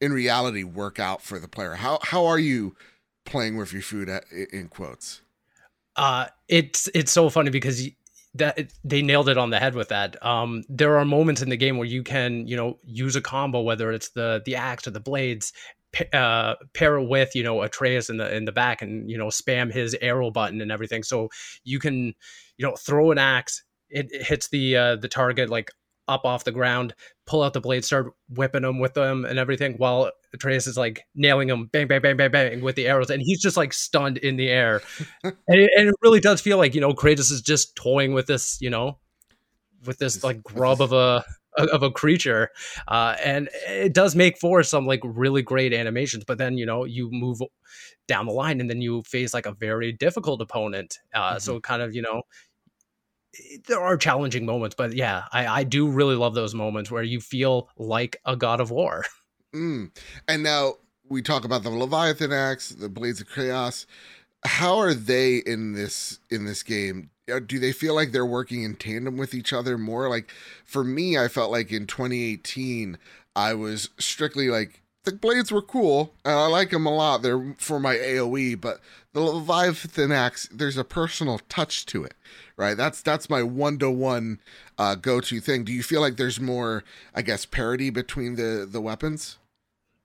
in reality work out for the player? How how are you playing with your food at, in quotes? Uh, it's it's so funny because that they nailed it on the head with that. Um, there are moments in the game where you can you know use a combo, whether it's the the axe or the blades, uh, pair it with you know Atreus in the in the back, and you know spam his arrow button and everything. So you can you know throw an axe, it, it hits the uh, the target like up off the ground, pull out the blade, start whipping them with them and everything, while Atreus is like nailing him, bang, bang, bang, bang, bang, with the arrows, and he's just like stunned in the air, and, it, and it really does feel like you know Kratos is just toying with this, you know, with This- like grub of a of a creature, uh, and it does make for some like really great animations. But then you know you move down the line, and then you face like a very difficult opponent. Uh, mm-hmm. So kind of you know there are challenging moments, but yeah, I, I do really love those moments where you feel like a god of war. Mm. And now we talk about the Leviathan axe, the Blades of Chaos. How are they in this in this game? Uh, do they feel like they're working in tandem with each other more? Like for me, I felt like in 2018, I was strictly like the blades were cool and I like them a lot. They're for my AOE, but the Leviathan axe, there's a personal touch to it, right? That's that's my one to one go to thing. Do you feel like there's more, I guess, parity between the the weapons?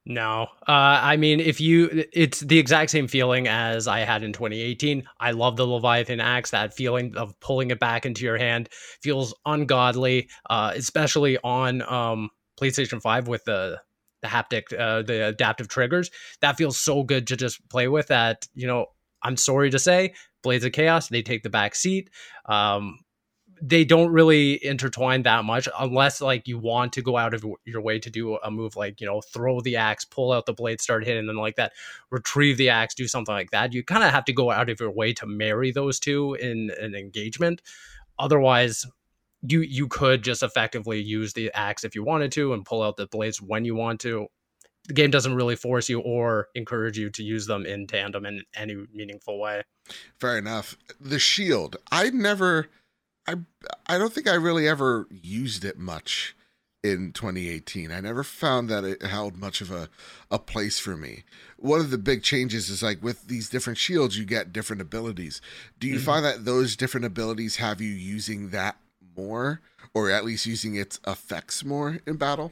No, uh, I mean, if you, it's the exact same feeling as I had in 2018. I love the Leviathan axe. That feeling of pulling it back into your hand feels ungodly, uh, especially on um, PlayStation 5 with the the haptic, uh, the adaptive triggers. That feels so good to just play with. That you know, I'm sorry to say, Blades of Chaos they take the back seat. Um, they don't really intertwine that much unless like you want to go out of your way to do a move like you know throw the axe pull out the blade start hitting them like that retrieve the axe do something like that. You kind of have to go out of your way to marry those two in an engagement. Otherwise you you could just effectively use the axe if you wanted to and pull out the blades when you want to. The game doesn't really force you or encourage you to use them in tandem in any meaningful way. Fair enough. The shield i never I I don't think I really ever used it much in 2018. I never found that it held much of a, a place for me. One of the big changes is like with these different shields, you get different abilities. Do you mm-hmm. find that those different abilities have you using that more, or at least using its effects more in battle?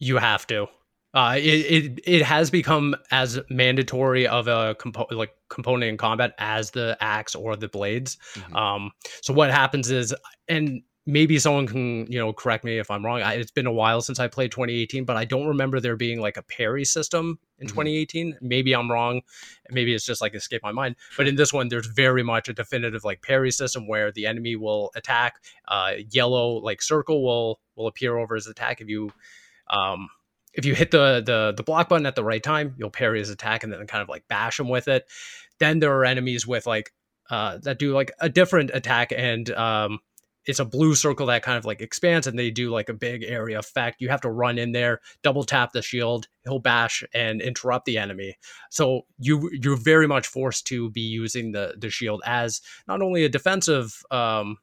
You have to. Uh, it, it it has become as mandatory of a compo- like component in combat as the axe or the blades. Mm-hmm. Um, so what happens is, and maybe someone can you know correct me if I'm wrong. I, it's been a while since I played 2018, but I don't remember there being like a parry system in mm-hmm. 2018. Maybe I'm wrong. Maybe it's just like escape my mind. But in this one, there's very much a definitive like parry system where the enemy will attack. Uh, yellow like circle will will appear over his attack if you um if you hit the the the block button at the right time, you'll parry his attack and then kind of like bash him with it. Then there are enemies with like uh, that do like a different attack and um, it's a blue circle that kind of like expands and they do like a big area effect. You have to run in there, double tap the shield, he'll bash and interrupt the enemy. So you you're very much forced to be using the the shield as not only a defensive um,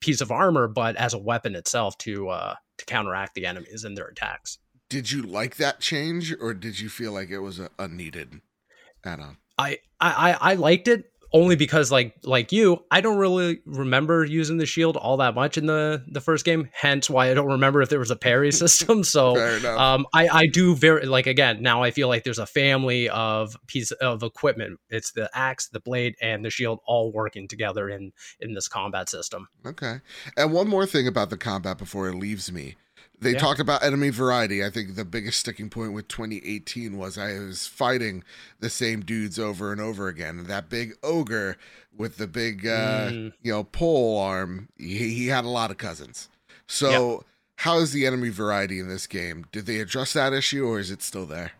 piece of armor, but as a weapon itself to uh, to counteract the enemies and their attacks did you like that change or did you feel like it was a needed add-on? I, I i liked it only because like like you i don't really remember using the shield all that much in the the first game hence why i don't remember if there was a parry system. So um i i do very like again now i feel like there's a family of piece of equipment. It's the axe the blade and the shield all working together in in this combat system. Okay. And one more thing about the combat before it leaves me they yeah. talked about enemy variety. I think the biggest sticking point with 2018 was I was fighting the same dudes over and over again. That big ogre with the big, uh, mm. you know, pole arm, he, he, had a lot of cousins. So, yep. how is the enemy variety in this game? Did they address that issue or is it still there?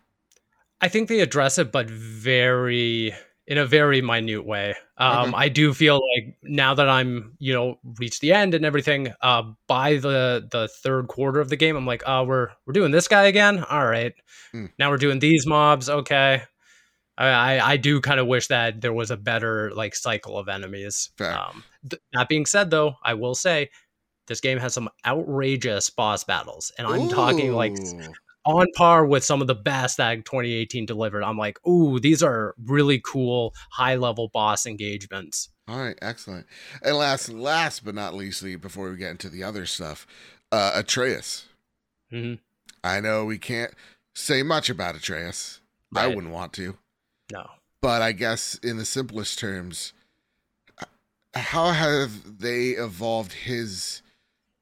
I think they address it, but very in a very minute way. Um, I do feel like now that I'm, you know, reached the end and everything, uh, by the the third quarter of the game, I'm like, oh, we're we're doing this guy again. All right, mm. now we're doing these mobs. Okay, I I, I do kind of wish that there was a better like cycle of enemies. Um, th- that being said, though, I will say this game has some outrageous boss battles, and I'm Ooh. talking like on par with some of the best that 2018 delivered. I'm like, ooh, these are really cool high level boss engagements. All right, excellent. And last, last but not leastly, before we get into the other stuff, uh, Atreus. Mm-hmm. I know we can't say much about Atreus. Right. I wouldn't want to. No. But I guess in the simplest terms, how have they evolved his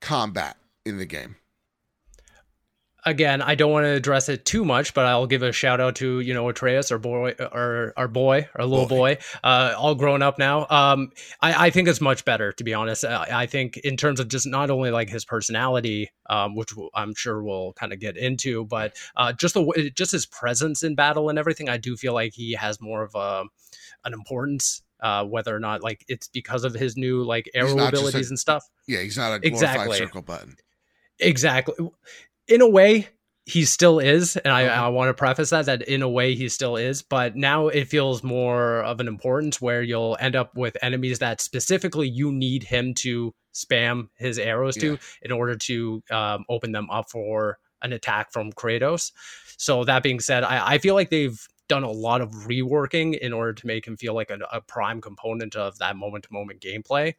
combat in the game? Again, I don't want to address it too much, but I'll give a shout out to you know Atreus, our boy, our our boy, our little boy, boy uh, all grown up now. Um, I, I think it's much better to be honest. I, I, think in terms of just not only like his personality, um, which I'm sure we'll kind of get into, but uh, just the just his presence in battle and everything. I do feel like he has more of a an importance uh, whether or not like it's because of his new like arrow abilities a, and stuff. Yeah, he's not a exactly. circle button. Exactly in a way he still is and I, I want to preface that that in a way he still is but now it feels more of an importance where you'll end up with enemies that specifically you need him to spam his arrows to in order to um, open them up for an attack from kratos. So that being said I, I feel like they've done a lot of reworking in order to make him feel like a, a prime component of that moment to moment gameplay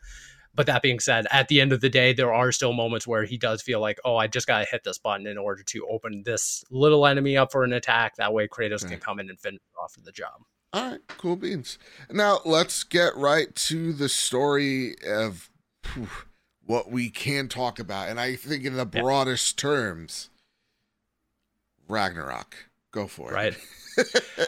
but that being said, at the end of the day, there are still moments where he does feel like, oh, I just got to hit this button in order to open this little enemy up for an attack. That way, Kratos right. can hmm. come in and finish off the job. All right, cool beans. Now let's get right to the story of whew, what we can talk about, and I think in the broadest yeah. terms, Ragnarok. Go for it. Right.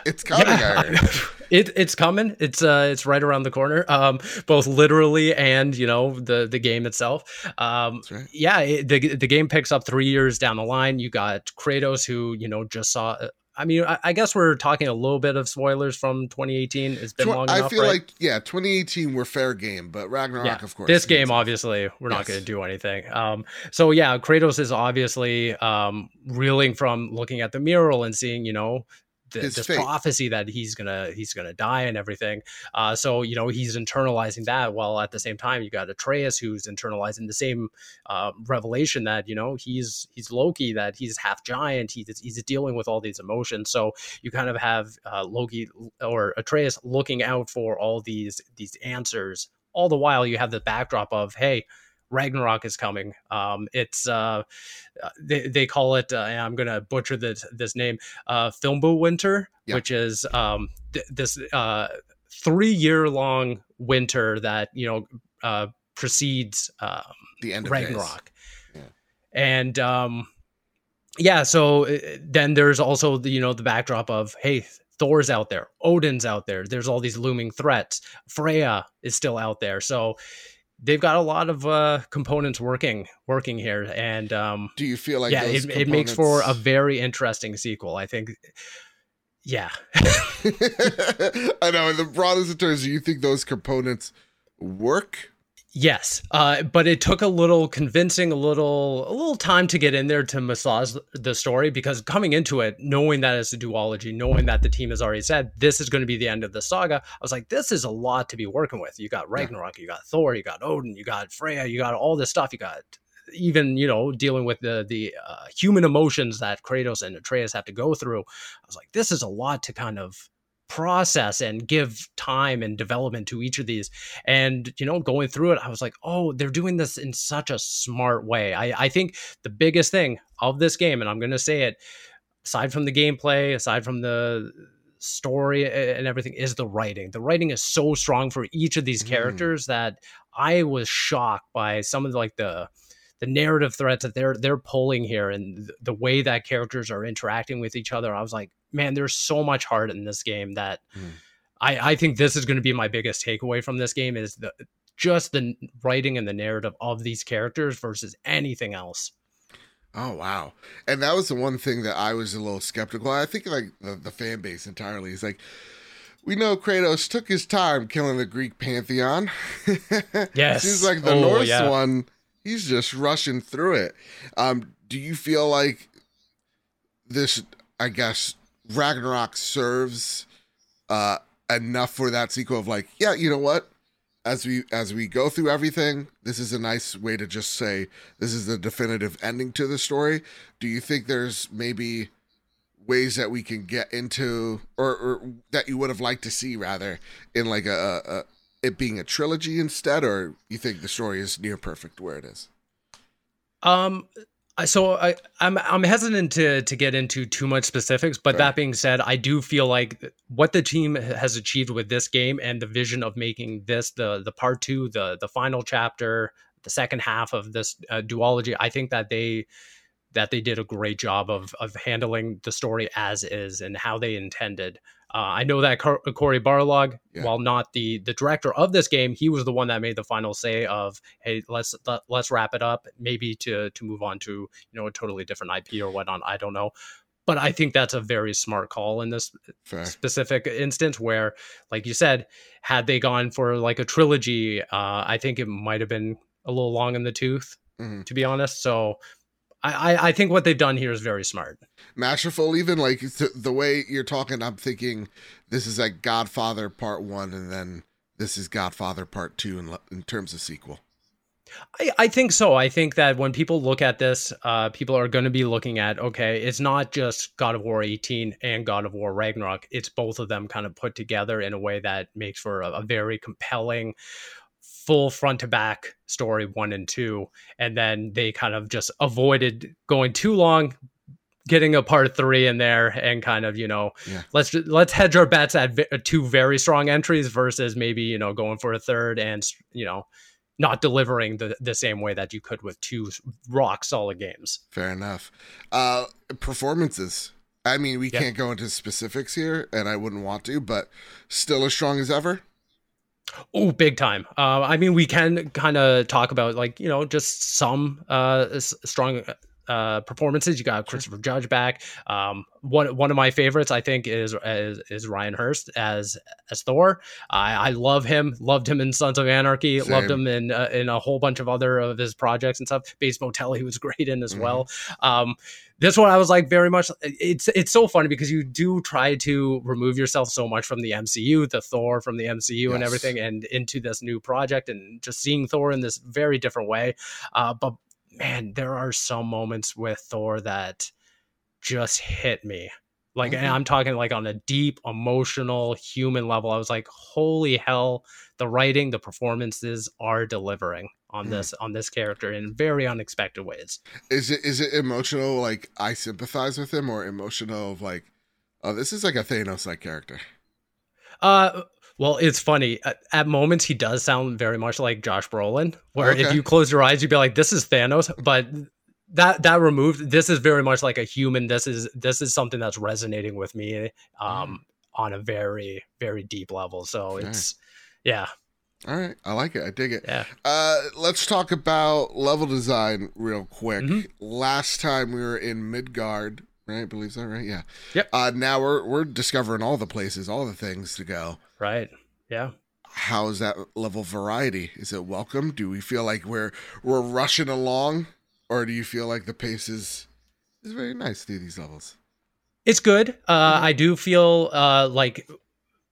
it's coming. Yeah. it it's coming. It's uh it's right around the corner. Um, both literally and you know the the game itself. Um, right. yeah, it, the the game picks up three years down the line. You got Kratos, who you know just saw I mean, I, I, guess we're talking a little bit of spoilers from 2018. It's been Tw- long enough. I feel right? like, yeah, 2018 were fair game, but Ragnarok, yeah, of course. This game, obviously, we're yes. not going to do anything. Um, so yeah, Kratos is obviously um, reeling from looking at the mural and seeing, you know, th- this prophecy that he's gonna he's gonna die and everything. Uh, so you know he's internalizing that, while at the same time you got Atreus who's internalizing the same uh, revelation that you know he's he's Loki, that he's half giant, he's he's dealing with all these emotions. So you kind of have uh, Loki or Atreus looking out for all these these answers. All the while you have the backdrop of hey Ragnarok is coming. Um, it's uh, uh, they, they call it. Uh, I'm gonna butcher this this name. Uh, Fimbulwinter, yeah. which is um, th- this uh, three year long winter that you know uh, precedes um, the end of Ragnarok. Yeah. And um, yeah, so uh, then there's also the you know the backdrop of hey Thor's out there, Odin's out there. There's all these looming threats. Freya is still out there. So they've got a lot of uh, components working working here. And um, do you feel like yeah it, components... it makes for a very interesting sequel i think. Yeah. I know in the broadest terms do you think those components work Yes, uh, but it took a little convincing, a little, a little time to get in there to massage the story because coming into it, knowing that it's a duology, knowing that the team has already said this is going to be the end of the saga, I was like, this is a lot to be working with. You got Ragnarok, you got Thor, you got Odin, you got Freya, you got all this stuff. You got even you know dealing with the the uh, human emotions that Kratos and Atreus have to go through. I was like, this is a lot to kind of process and give time and development to each of these. And, you know, going through it, I was like, oh, they're doing this in such a smart way. I, I think the biggest thing of this game, and I'm going to say it, aside from the gameplay, aside from the story and everything, is the writing. The writing is so strong for each of these mm. characters that I was shocked by some of the, like the, the narrative threads that they're they're pulling here and the way that characters are interacting with each other. I was like, man, there's so much heart in this game that mm. I, I think this is going to be my biggest takeaway from this game is the just the writing and the narrative of these characters versus anything else. Oh wow! And that was the one thing that I was a little skeptical. I think like the, the fan base entirely is like, we know Kratos took his time killing the Greek pantheon. yes, seems like the oh, Norse yeah. one. He's just rushing through it. Um, do you feel like this? I guess Ragnarok serves uh, enough for that sequel of like, yeah, you know what? As we as we go through everything, this is a nice way to just say this is the definitive ending to the story. Do you think there's maybe ways that we can get into or, or that you would have liked to see rather in like a, a, it being a trilogy instead, or you think the story is near perfect where it is? Um, I so I, I'm I'm hesitant to to get into too much specifics, but that being said, I do feel like what the team has achieved with this game and the vision of making this the the part two, the the final chapter, the second half of this uh, duology, I think that they that they did a great job of of handling the story as is and how they intended. Uh, I know that Cor- Cory Barlog, Yeah. while not the the director of this game, he was the one that made the final say of, "Hey, let's let, let's wrap it up, maybe to to move on to you know a totally different IP or whatnot." I don't know, but I think that's a very smart call in this Fair. specific instance where like you said had they gone for like a trilogy uh i think it might have been a little long in the tooth Mhm. to be honest so I, I think what they've done here is very smart Masterful, even like th- the way you're talking, I'm thinking this is like Godfather Part One, and then this is Godfather Part Two in, in terms of sequel. I, I think so. I think that when people look at this, uh, people are going to be looking at okay, it's not just God of War 18 and God of War Ragnarok. It's both of them kind of put together in a way that makes for a, a very compelling, full front to back story one and two. And then they kind of just avoided going too long, getting a part three in there, and kind of you know Yeah. let's let's hedge our bets at v- two very strong entries versus maybe you know going for a third and you know not delivering the, the same way that you could with two rock solid games. Fair enough. Uh, performances. I mean, we Yeah. can't go into specifics here, and I wouldn't want to, but still as strong as ever. Oh, big time. Uh, I mean, we can kind of talk about like you know just some uh, s- strong uh, performances. You got Christopher Judge back. Um, one one of my favorites, I think, is is, is Ryan Hurst as as Thor. I, I love him. Loved him in Sons of Anarchy. Same. Loved him in uh, in a whole bunch of other of his projects and stuff. Bates Motel, he was great in as Mhm. well. Um, this one I was like very much it's it's so funny because you do try to remove yourself so much from the MCU, the Thor from the MCU and everything and into this new project and just seeing Thor in this very different way. Uh, but man, there are some moments with Thor that just hit me. Like and I'm talking like on a deep emotional human level. I was like, holy hell, the writing, the performances are delivering on Mm. this on this character in very unexpected ways. Is it is it emotional? Like I sympathize with him, or emotional of like, oh, this is like a Thanos like character. Uh, well, it's funny. At, at moments, he does sound very much like Josh Brolin. Where if you close your eyes, you'd be like, "This is Thanos," but that that removed, this is very much like a human. This is this is something that's resonating with me, um, on a very very deep level. So it's yeah, All right, I like it. I dig it. yeah. Uh, let's talk about level design real quick. Mhm. Last time we were in Midgard, right? I believe that right? Yeah. Yep. Uh, now we're we're discovering all the places, all the things to go. Right. Yeah. How's that level variety? Is it welcome? Do we feel like we're we're rushing along, or do you feel like the pace is is very nice through these levels? It's good. Uh, Mhm. I do feel uh, like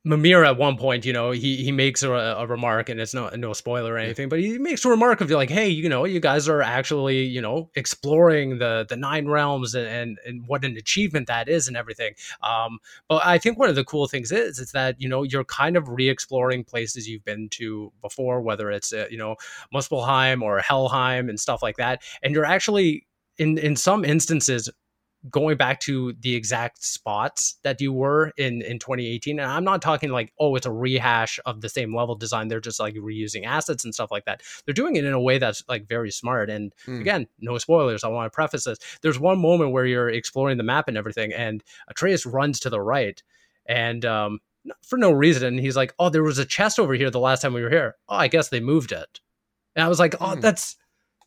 Mimir at one point, you know, he he makes a, a remark, and it's no no spoiler or anything, but he makes a remark of like, hey, you know, you guys are actually, you know, exploring the the nine realms and and, and what an achievement that is and everything. Um, but I think one of the cool things is is that you know you're kind of re-exploring places you've been to before, whether it's uh, you know Muspelheim or Helheim and stuff like that, and you're actually in in some instances going back to the exact spots that you were in in 2018 and i'm not talking like oh it's a rehash of the same level design they're just like reusing assets and stuff like that they're doing it in a way that's like very smart and Hmm. again no spoilers i want to preface this there's one moment where you're exploring the map and everything and atreus runs to the right and um for no reason he's like oh there was a chest over here the last time we were here oh i guess they moved it and i was like oh Hmm. that's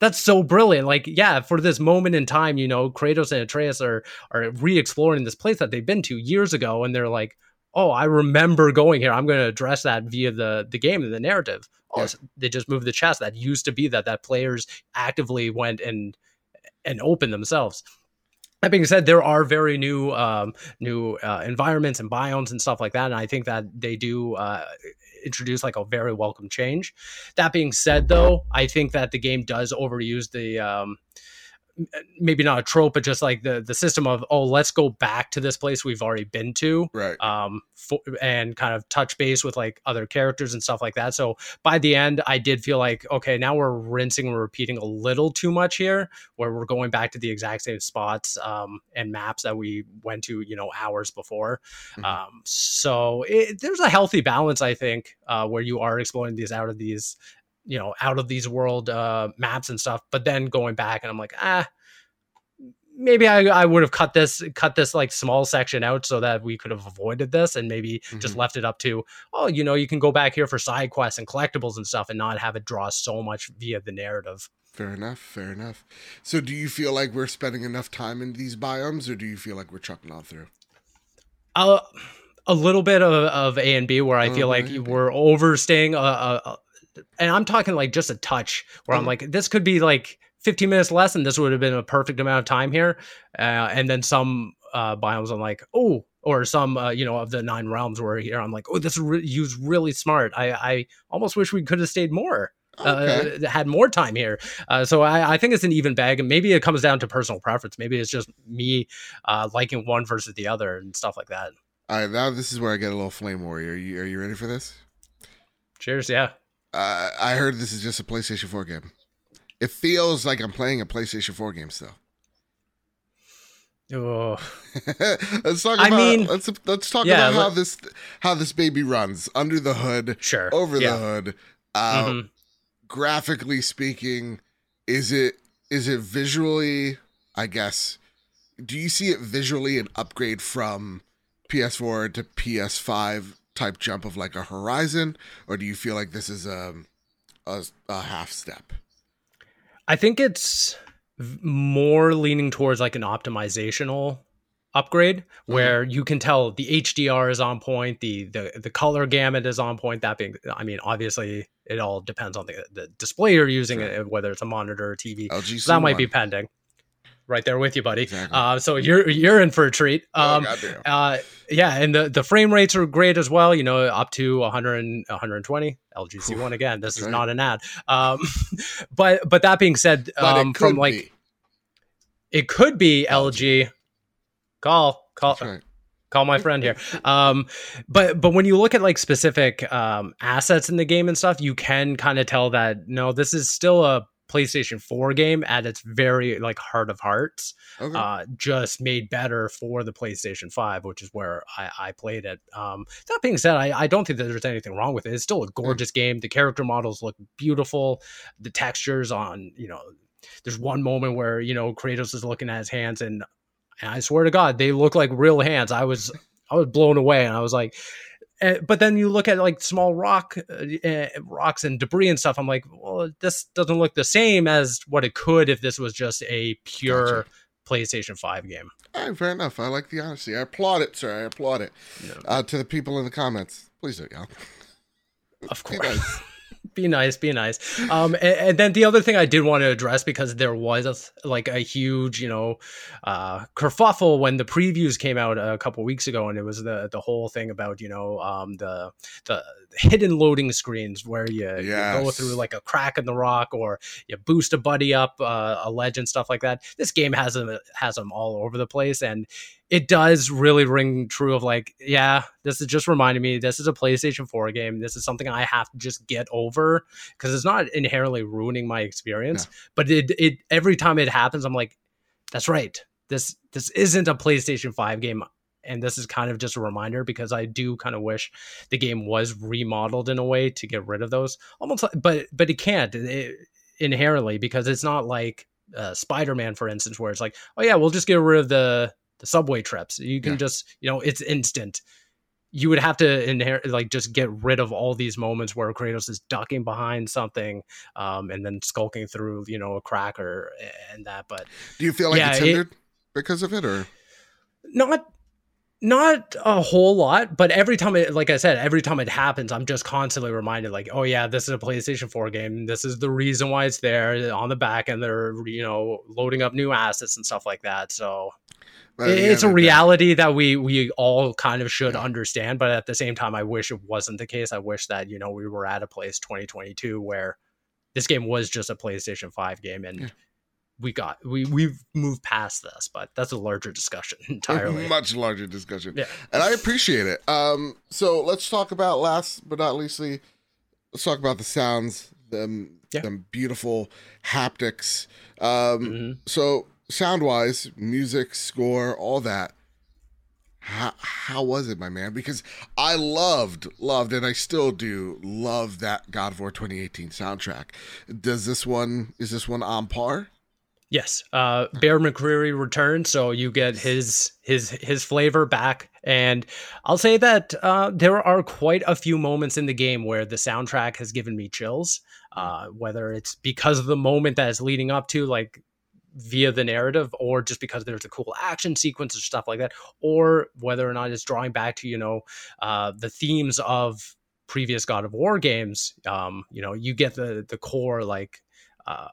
that's so brilliant. Like, yeah, for this moment in time, you know, Kratos and Atreus are are re-exploring this place that they've been to years ago, and they're like, "Oh, I remember going here. I'm going to address that via the the game and the narrative." Oh, Yeah. it's- they just moved the chest that used to be that that players actively went and and opened themselves. That being said, there are very new um, new uh, environments and biomes and stuff like that, and I think that they do uh, introduce like a very welcome change. That being said, though, I think that the game does overuse the um, maybe not a trope, but just like the the system of oh, let's go back to this place we've already been to Right. um for, and kind of touch base with like other characters and stuff like that so by the end i did feel like okay now we're rinsing and repeating a little too much here where we're going back to the exact same spots um and maps that we went to you know hours before Mhm. um so it, there's a healthy balance i think uh where you are exploring these out of these you know out of these world uh maps and stuff but then going back and i'm like ah maybe I, I would have cut this cut this like small section out so that we could have avoided this and maybe just Mhm. left it up to oh you know you can go back here for side quests and collectibles and stuff and not have it draw so much via the narrative Fair enough. Fair enough. So, do you feel like we're spending enough time in these biomes, or do you feel like we're chucking on through? uh, a little bit of, of A and B where I A feel like bit of A and B. we're overstaying. Uh, uh, uh, and I'm talking like just a touch where I'm Mhm. like, this could be like 15 minutes less, and this would have been a perfect amount of time here. Uh, and then some uh, biomes, I'm like, oh, or some uh, you know of the nine realms where here I'm like, oh, this is re- used really smart. I I almost wish we could have stayed more. Okay. Uh, had more time here, uh, so I, I think it's an even bag, and maybe it comes down to personal preference. Maybe it's just me uh, liking one versus the other and stuff like that. All right. Now, this is where I get a little flame warrior. Are you, are you ready for this? Cheers, yeah. Uh, I heard this is just a PlayStation 4 game. It feels like I'm playing a PlayStation 4 game still. Oh, let's talk I about mean- let's let's talk Yeah, about how let- this how this baby runs under the hood, sure. over yeah. the hood. Uh, Mhm. Graphically speaking, is it is it visually? I guess. Do you see it visually an upgrade from PS4 to PS5 type jump of like a Horizon, or do you feel like this is a a, a half step? I think it's more leaning towards like an optimizational upgrade Mm-hmm. where you can tell the HDR is on point, the the the color gamut is on point. That being, I mean, obviously it all depends on the, the display you're using, Sure. uh, whether it's a monitor or TV. LG So that might be pending. Right there with you, buddy. Exactly. Uh, so you're you're in for a treat. Oh, Um, goddamn. uh, yeah, and the, the frame rates are great as well. You know, up to 100, 120 LGC one again. This That's is right. not an ad. Um, but but that being said, um, from like be. it could be LG. Call call call my friend here. Um, but but when you look at like specific um, assets in the game and stuff, you can kind of tell that no, this is still a PlayStation 4 game at its very like heart of hearts Okay. uh, just made better for the PlayStation 5, which is where I, I played it. Um, that being said, I, I don't think that there's anything wrong with it. It's still a gorgeous game. The character models look beautiful. The textures on, you know, there's one moment where, you know, Kratos is looking at his hands and, and I swear to God, they look like real hands. I was, I was blown away and I was like, eh, but then you look at like small rock, uh, uh, rocks and debris and stuff. I'm like, well, this doesn't look the same as what it could if this was just a pure Gotcha. PlayStation 5 game. All right, fair enough. I like the honesty. I applaud it, sir. I applaud it. Yeah. Uh, to the people in the comments, please do, y'all. Of course. Nice. be nice, be nice. Um, and, and then the other thing I did want to address because there was like a huge, you know, uh, kerfuffle when the previews came out a couple weeks ago, and it was the the whole thing about you know um, the the hidden loading screens where you, you go through like a crack in the rock or you boost a buddy up uh, a ledge and stuff like that. This game has them has them all over the place, and it does really ring true of like, yeah, this is just reminding me this is a PlayStation 4 game. This is something I have to just get over because it's not inherently ruining my experience. But it it every time it happens, I'm like, that's right. This this isn't a PlayStation 5 game. And this is kind of just a reminder because I do kind of wish the game was remodeled in a way to get rid of those. Almost, like- but but it can't it, inherently because it's not like uh, Spider-Man, for instance, where it's like, oh yeah, we'll just get rid of the the subway trips. You can Yeah. just, you know, it's instant. You would have to inherit, like, just get rid of all these moments where Kratos is ducking behind something, um, and then skulking through, you know, a cracker and that. But Do you feel like Yeah, it's it- hindered because of it, or not not a whole lot but every time it like i said every time it happens i'm just constantly reminded like oh yeah this is a playstation 4 game this is the reason why it's there on the back and they're you know loading up new assets and stuff like that so But at the it's a reality that we we all kind of should Yeah. understand but at the same time i wish it wasn't the case i wish that you know we were at a place 2022 where this game was just a playstation 5 game and Yeah. we got we we've moved past this but that's a larger discussion entirely much larger discussion. Yeah. and I appreciate it. Um, so let's talk about last but not leastly, let's talk about the sounds, them, Yeah. them beautiful haptics. Um, Mhm. so sound wise, music, score, all that. How, how was it, my man? Because I loved, loved, and I still do love that God of War 2018 soundtrack. Does this one is this one on par? Yes, uh, Bear McCreary returned, so you get his his his flavor back. And I'll say that uh, there are quite a few moments in the game where the soundtrack has given me chills. Uh, whether it's because of the moment that is leading up to, like via the narrative, or just because there's a cool action sequence or stuff like that, or whether or not it's drawing back to you know uh, the themes of previous God of War games. Um, you know, you get the the core like uh,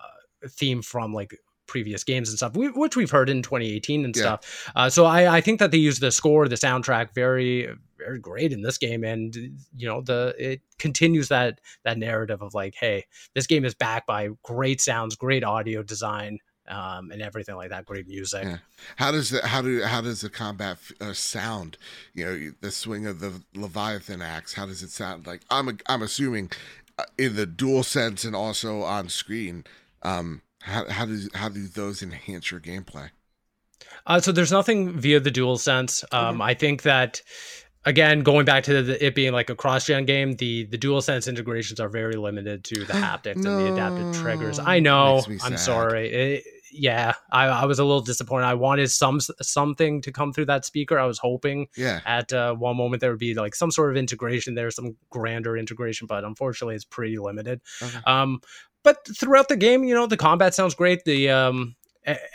theme from like previous games and stuff, which we've heard in 2018 and yeah. stuff. Uh, so I, I think that they use the score, the soundtrack, very very great in this game, and you know the it continues that that narrative of like, hey, this game is backed by great sounds, great audio design. Um, and everything like that, great music. Yeah. How does the how do how does the combat uh, sound? You know, the swing of the Leviathan axe. How does it sound? Like I'm a, I'm assuming uh, in the dual sense and also on screen. Um, how how does how do those enhance your gameplay? Uh, so there's nothing via the dual sense. Um, mm-hmm. I think that again, going back to the, it being like a cross-gen game, the the dual sense integrations are very limited to the haptics no. and the adaptive triggers. I know. I'm sorry. It, yeah, I, I, was a little disappointed. I wanted some something to come through that speaker. I was hoping, yeah, at uh, one moment there would be like some sort of integration there, some grander integration, but unfortunately, it's pretty limited. Okay. Um, but throughout the game, you know, the combat sounds great. The um,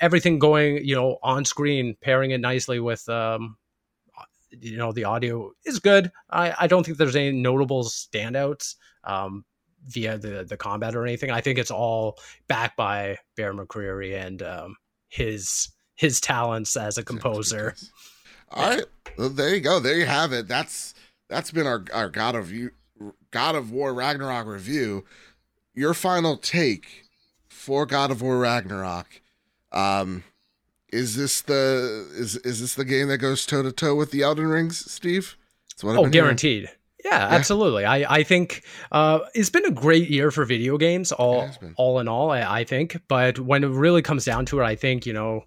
everything going, you know, on screen, pairing it nicely with, um, you know, the audio is good. I, I don't think there's any notable standouts um, via the the combat or anything. I think it's all backed by Bear McCreary and um, his his talents as a composer. All right, well, there you go. There you have it. That's that's been our our God of you God of War Ragnarok review your final take for God of War Ragnarok. Um, is this the is is this the game that goes toe to toe with the Elden Rings, Steve? oh, guaranteed. Yeah, yeah, absolutely. I, I think uh, it's been a great year for video games, all all in all. I, I think, but when it really comes down to it, I think you know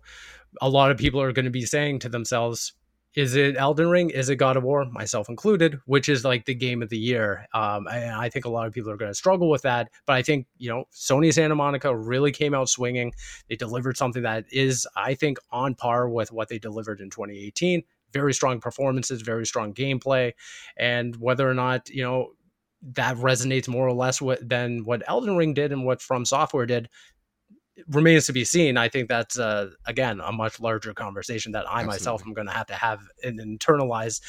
a lot of people are going to be saying to themselves, is it Elden Ring? Is it God of War? Myself included, which is like the game of the year. Um, and I think a lot of people are going to struggle with that. But I think, you know, Sony Santa Monica really came out swinging. They delivered something that is, I think, on par with what they delivered in 2018. Very strong performances, very strong gameplay. And whether or not, you know, that resonates more or less with, than what Elden Ring did and what From Software did remains to be seen. I think that's uh, again a much larger conversation that I Absolutely. myself am going to have to have and internalize,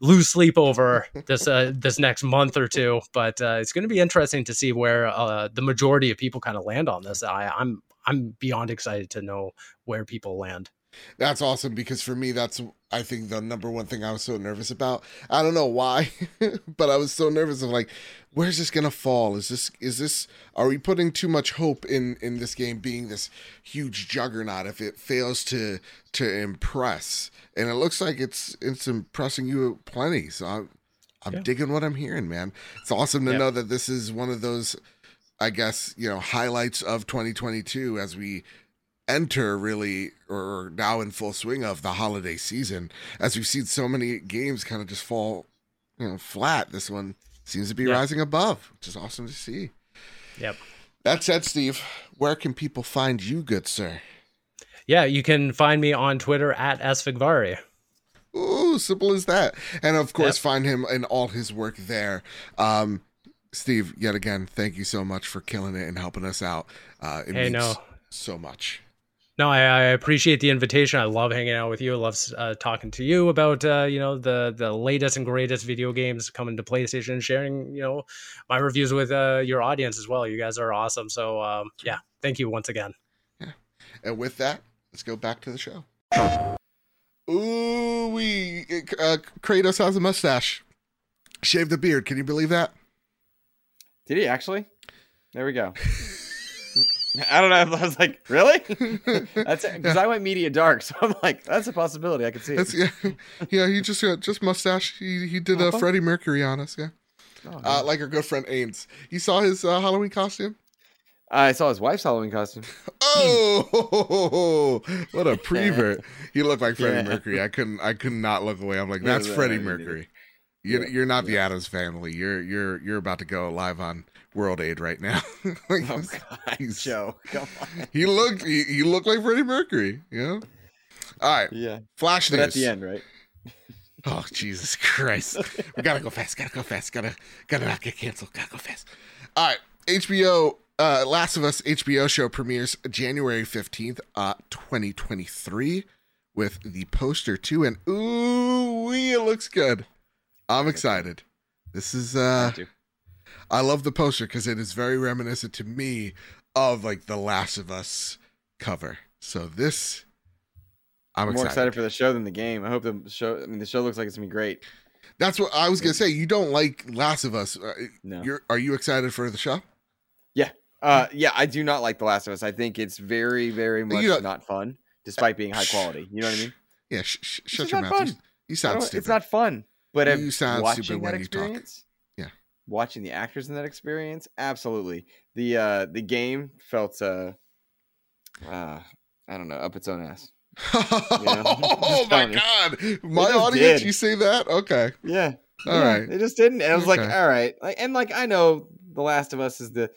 lose sleep over this uh, this next month or two. But uh, it's going to be interesting to see where uh, the majority of people kind of land on this. I, I'm I'm beyond excited to know where people land. That's awesome because for me, that's I think the number one thing I was so nervous about. I don't know why, but I was so nervous of like, where's this gonna fall? Is this is this are we putting too much hope in in this game being this huge juggernaut if it fails to to impress? And it looks like it's it's impressing you plenty. So I'm I'm yeah. digging what I'm hearing, man. It's awesome to know that this is one of those I guess, you know, highlights of 2022 as we enter really or now in full swing of the holiday season as we've seen so many games kind of just fall you know flat this one seems to be rising above which is awesome to see yep that said steve where can people find you good sir yeah you can find me on twitter at sfigvari Ooh, simple as that. And of course, yep. find him in all his work there. Um, Steve, yet again, thank you so much for killing it and helping us out. Uh, it hey, means no. so much. No, I, I, appreciate the invitation. I love hanging out with you. I love uh, talking to you about uh, you know the the latest and greatest video games coming to PlayStation, and sharing you know my reviews with uh, your audience as well. You guys are awesome. So um, yeah, thank you once again. Yeah, and with that, let's go back to the show. Ooh, we uh, Kratos has a mustache, shaved the beard. Can you believe that? Did he actually? There we go. I don't know. I was like, really? That's because yeah. I went media dark, so I'm like, that's a possibility. I could see it. yeah, yeah. He just uh, just mustache. He he did a uh, Freddie Mercury on us. Yeah, oh, uh, like our good friend Ames. You saw his uh, Halloween costume. I saw his wife's Halloween costume. Oh, what a prevert! he looked like Freddie yeah. Mercury. I couldn't I could not look away. I'm like, that's Freddie Mercury. You're, Yeah, you're not the. Adams family. You're you're you're about to go live on World Aid right now. Like, Oh God, Joe, come on. he looked he, he looked like Freddie Mercury. You know. All right, Yeah, Flash but news. at the end, right? Oh Jesus Christ! we gotta go fast. Gotta go fast. Gotta gotta not get canceled. Gotta go fast. All right, HBO. Uh, Last of Us HBO show premieres January fifteenth, uh, twenty twenty three, with the poster too, and ooh, it looks good. I'm excited. This is uh. I love the poster because it is very reminiscent to me of like the Last of Us cover. So this, I'm I'm more excited. excited for the show than the game. I hope the show. I mean, the show looks like it's gonna be great. That's what I was gonna say. You don't like Last of Us. Uh, No. You're are you excited for the show? Yeah. Uh, yeah, I do not like The Last of Us. I think it's very, very much You know- not fun, despite being high quality. You know what I mean? Yeah, sh- sh- shut your mouth. You, you sound stupid. It's not fun. But You sound stupid when you talk. Watching the actors in that experience, absolutely. The uh the game felt uh, uh I don't know, up its own ass. oh my god! My audience, did. you say that? Okay. Yeah. All yeah, right. They just didn't. And I was like, all right. Like, and like, I know The Last of Us is the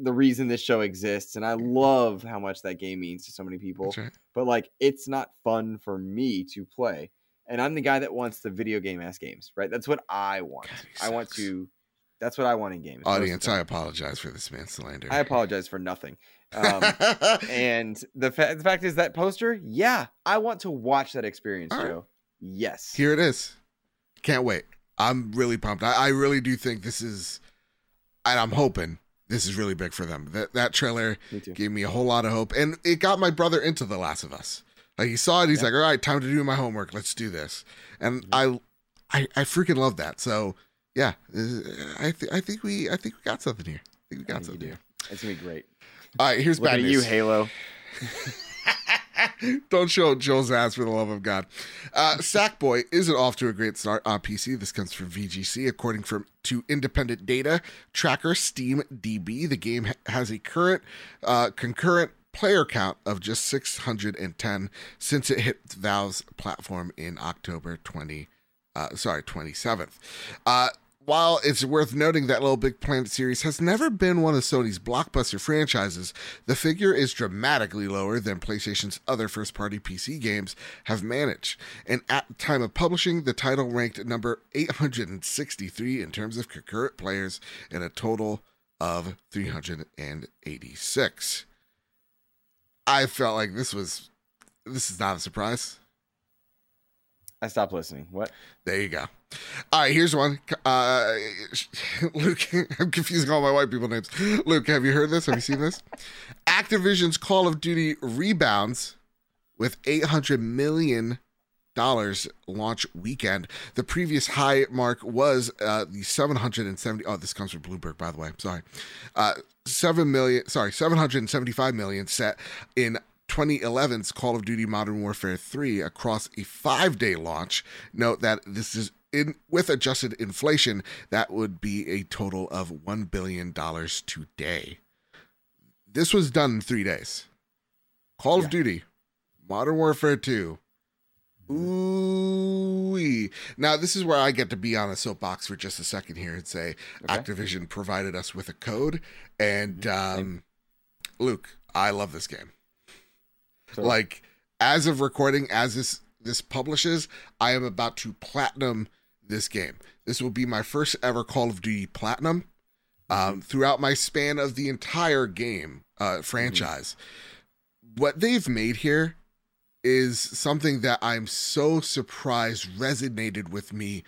the reason this show exists, and I love how much that game means to so many people. Right. But like, it's not fun for me to play, and I'm the guy that wants the video game ass games, right? That's what I want. God, I want to. That's what I want in games. most of the Audience, I apologize for this man slander. I apologize for nothing. Um, and the fa- the fact is that poster, yeah, I want to watch that experience, All right. Joe. Yes. Here it is. Can't wait. I'm really pumped. I, I really do think this is, and I'm hoping this is really big for them. That that trailer Me gave me a whole lot of hope, and it got my brother into The Last of Us. Like he saw it, he's Yeah. like, "All right, time to do my homework. Let's do this." And I, I, I freaking love that. So yeah, uh, I th- I think we I think we got something here. I think we got think something. do. It's gonna be great. All right, here's Look bad at news. you, Halo. Don't show Joel's ass for the love of God. Uh, Sackboy isn't off to a great start on PC. This comes from VGC, according from to independent data tracker Steam DB. The game ha- has a current uh, concurrent player count of just 610 since it hit Valve's platform in October 20. Uh, sorry, 27th. Uh, while it's worth noting that Little Big Planet series has never been one of Sony's blockbuster franchises, the figure is dramatically lower than PlayStation's other first party PC games have managed. And at the time of publishing, the title ranked number 863 in terms of concurrent players in a total of 386. I felt like this was this is not a surprise. I stopped listening. What? There you go. All right, here's one. Uh, Luke, I'm confusing all my white people names. Luke, have you heard this? Have you seen this? Activision's Call of Duty rebounds with 800 million dollars launch weekend. The previous high mark was uh, the 770. Oh, this comes from Bloomberg, by the way. Sorry, uh, seven million. Sorry, 775 million set in 2011's Call of Duty Modern Warfare 3 across a five-day launch. Note that this is in with adjusted inflation, that would be a total of one billion dollars today. This was done in three days. Call Yeah. of Duty, Modern Warfare 2. Ooh. Now this is where I get to be on a soapbox for just a second here and say Okay. Activision provided us with a code, and um, Luke, I love this game. Like as of recording, as this this publishes, I am about to platinum this game. This will be my first ever Call of Duty platinum. Um, throughout my span of the entire game uh, franchise, what they've made here is something that I'm so surprised resonated with me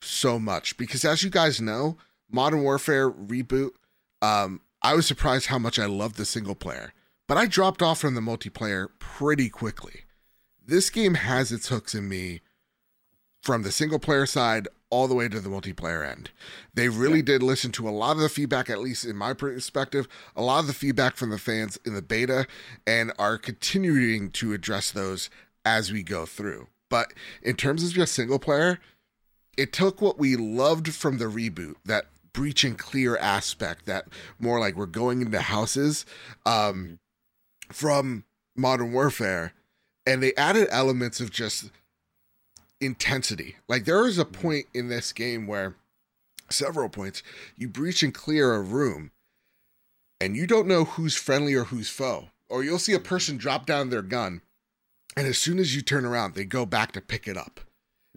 so much because, as you guys know, Modern Warfare reboot. Um, I was surprised how much I loved the single player, but I dropped off from the multiplayer pretty quickly. This game has its hooks in me from the single player side all the way to the multiplayer end. They really did listen to a lot of the feedback, at least in my perspective, a lot of the feedback from the fans in the beta, and are continuing to address those as we go through. But in terms of just single player, it took what we loved from the reboot, that breach and clear aspect, that more like we're going into houses, um, from Modern Warfare, and they added elements of just intensity. Like there is a mm-hmm. point in this game where several points you breach and clear a room and you don't know who's friendly or who's foe. Or you'll see a mm-hmm. person drop down their gun and as soon as you turn around, they go back to pick it up.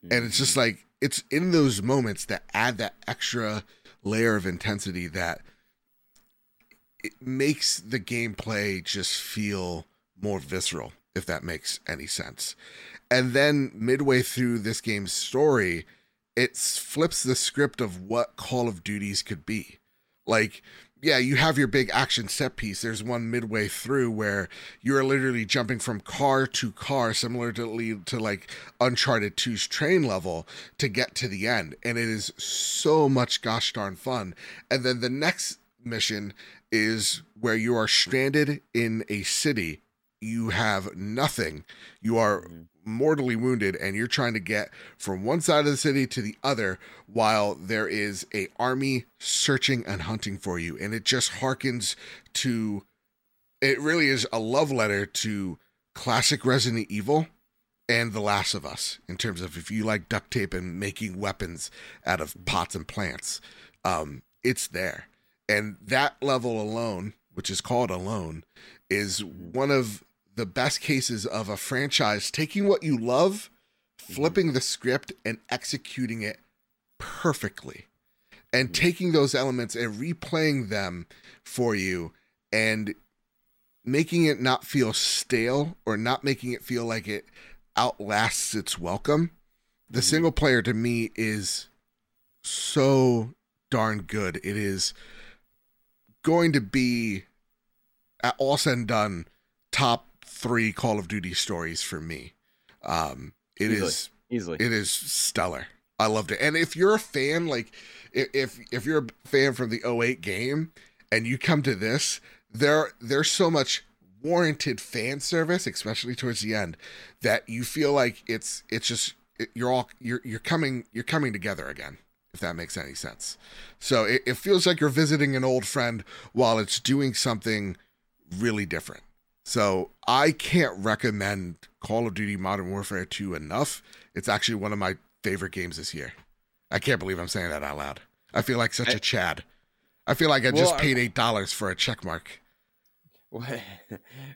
And it's just mm-hmm. like it's in those moments that add that extra layer of intensity that it makes the gameplay just feel more visceral, if that makes any sense. And then midway through this game's story, it flips the script of what Call of Duties could be. Like, yeah, you have your big action set piece. There's one midway through where you're literally jumping from car to car, similar to, to like Uncharted 2's train level to get to the end. And it is so much gosh darn fun. And then the next mission is where you are stranded in a city. You have nothing. You are mortally wounded and you're trying to get from one side of the city to the other while there is a army searching and hunting for you and it just harkens to it really is a love letter to classic Resident Evil and The Last of Us in terms of if you like duct tape and making weapons out of pots and plants um it's there and that level alone which is called alone is one of the best cases of a franchise taking what you love, mm-hmm. flipping the script, and executing it perfectly. And mm-hmm. taking those elements and replaying them for you and making it not feel stale or not making it feel like it outlasts its welcome. The mm-hmm. single player to me is so darn good. It is going to be, at all said and done, top three Call of Duty stories for me. Um, it Easily. is Easily. it is stellar. I loved it. And if you're a fan, like if if you're a fan from the 08 game and you come to this, there there's so much warranted fan service, especially towards the end, that you feel like it's it's just you're all you're you're coming you're coming together again. If that makes any sense. So it, it feels like you're visiting an old friend while it's doing something really different. So I can't recommend Call of Duty Modern Warfare 2 enough. It's actually one of my favorite games this year. I can't believe I'm saying that out loud. I feel like such a Chad. I feel like I just Well, I- paid eight dollars for a check mark.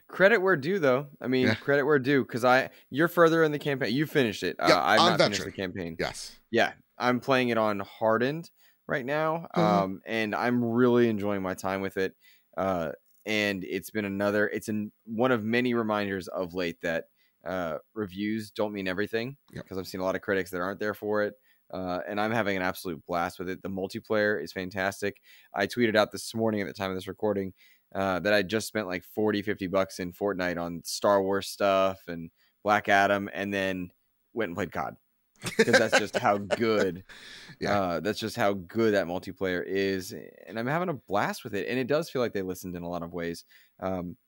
credit where due, though. I mean, Yeah. credit where due, because I you're further in the campaign. You finished it. Yeah, uh, I've I'm not finished the campaign. Yes. Yeah, I'm playing it on hardened right now, Mhm. um, and I'm really enjoying my time with it. Uh, and it's been another. It's in one of many reminders of late that uh, reviews don't mean everything Yep. because I've seen a lot of critics that aren't there for it. Uh, and I'm having an absolute blast with it. The multiplayer is fantastic. I tweeted out this morning at the time of this recording uh, that I just spent like 40, 50 bucks in Fortnite on Star Wars stuff and Black Adam, and then went and played COD because that's just how good. Yeah. Uh, that's just how good that multiplayer is, and I'm having a blast with it. And it does feel like they listened in a lot of ways. Um,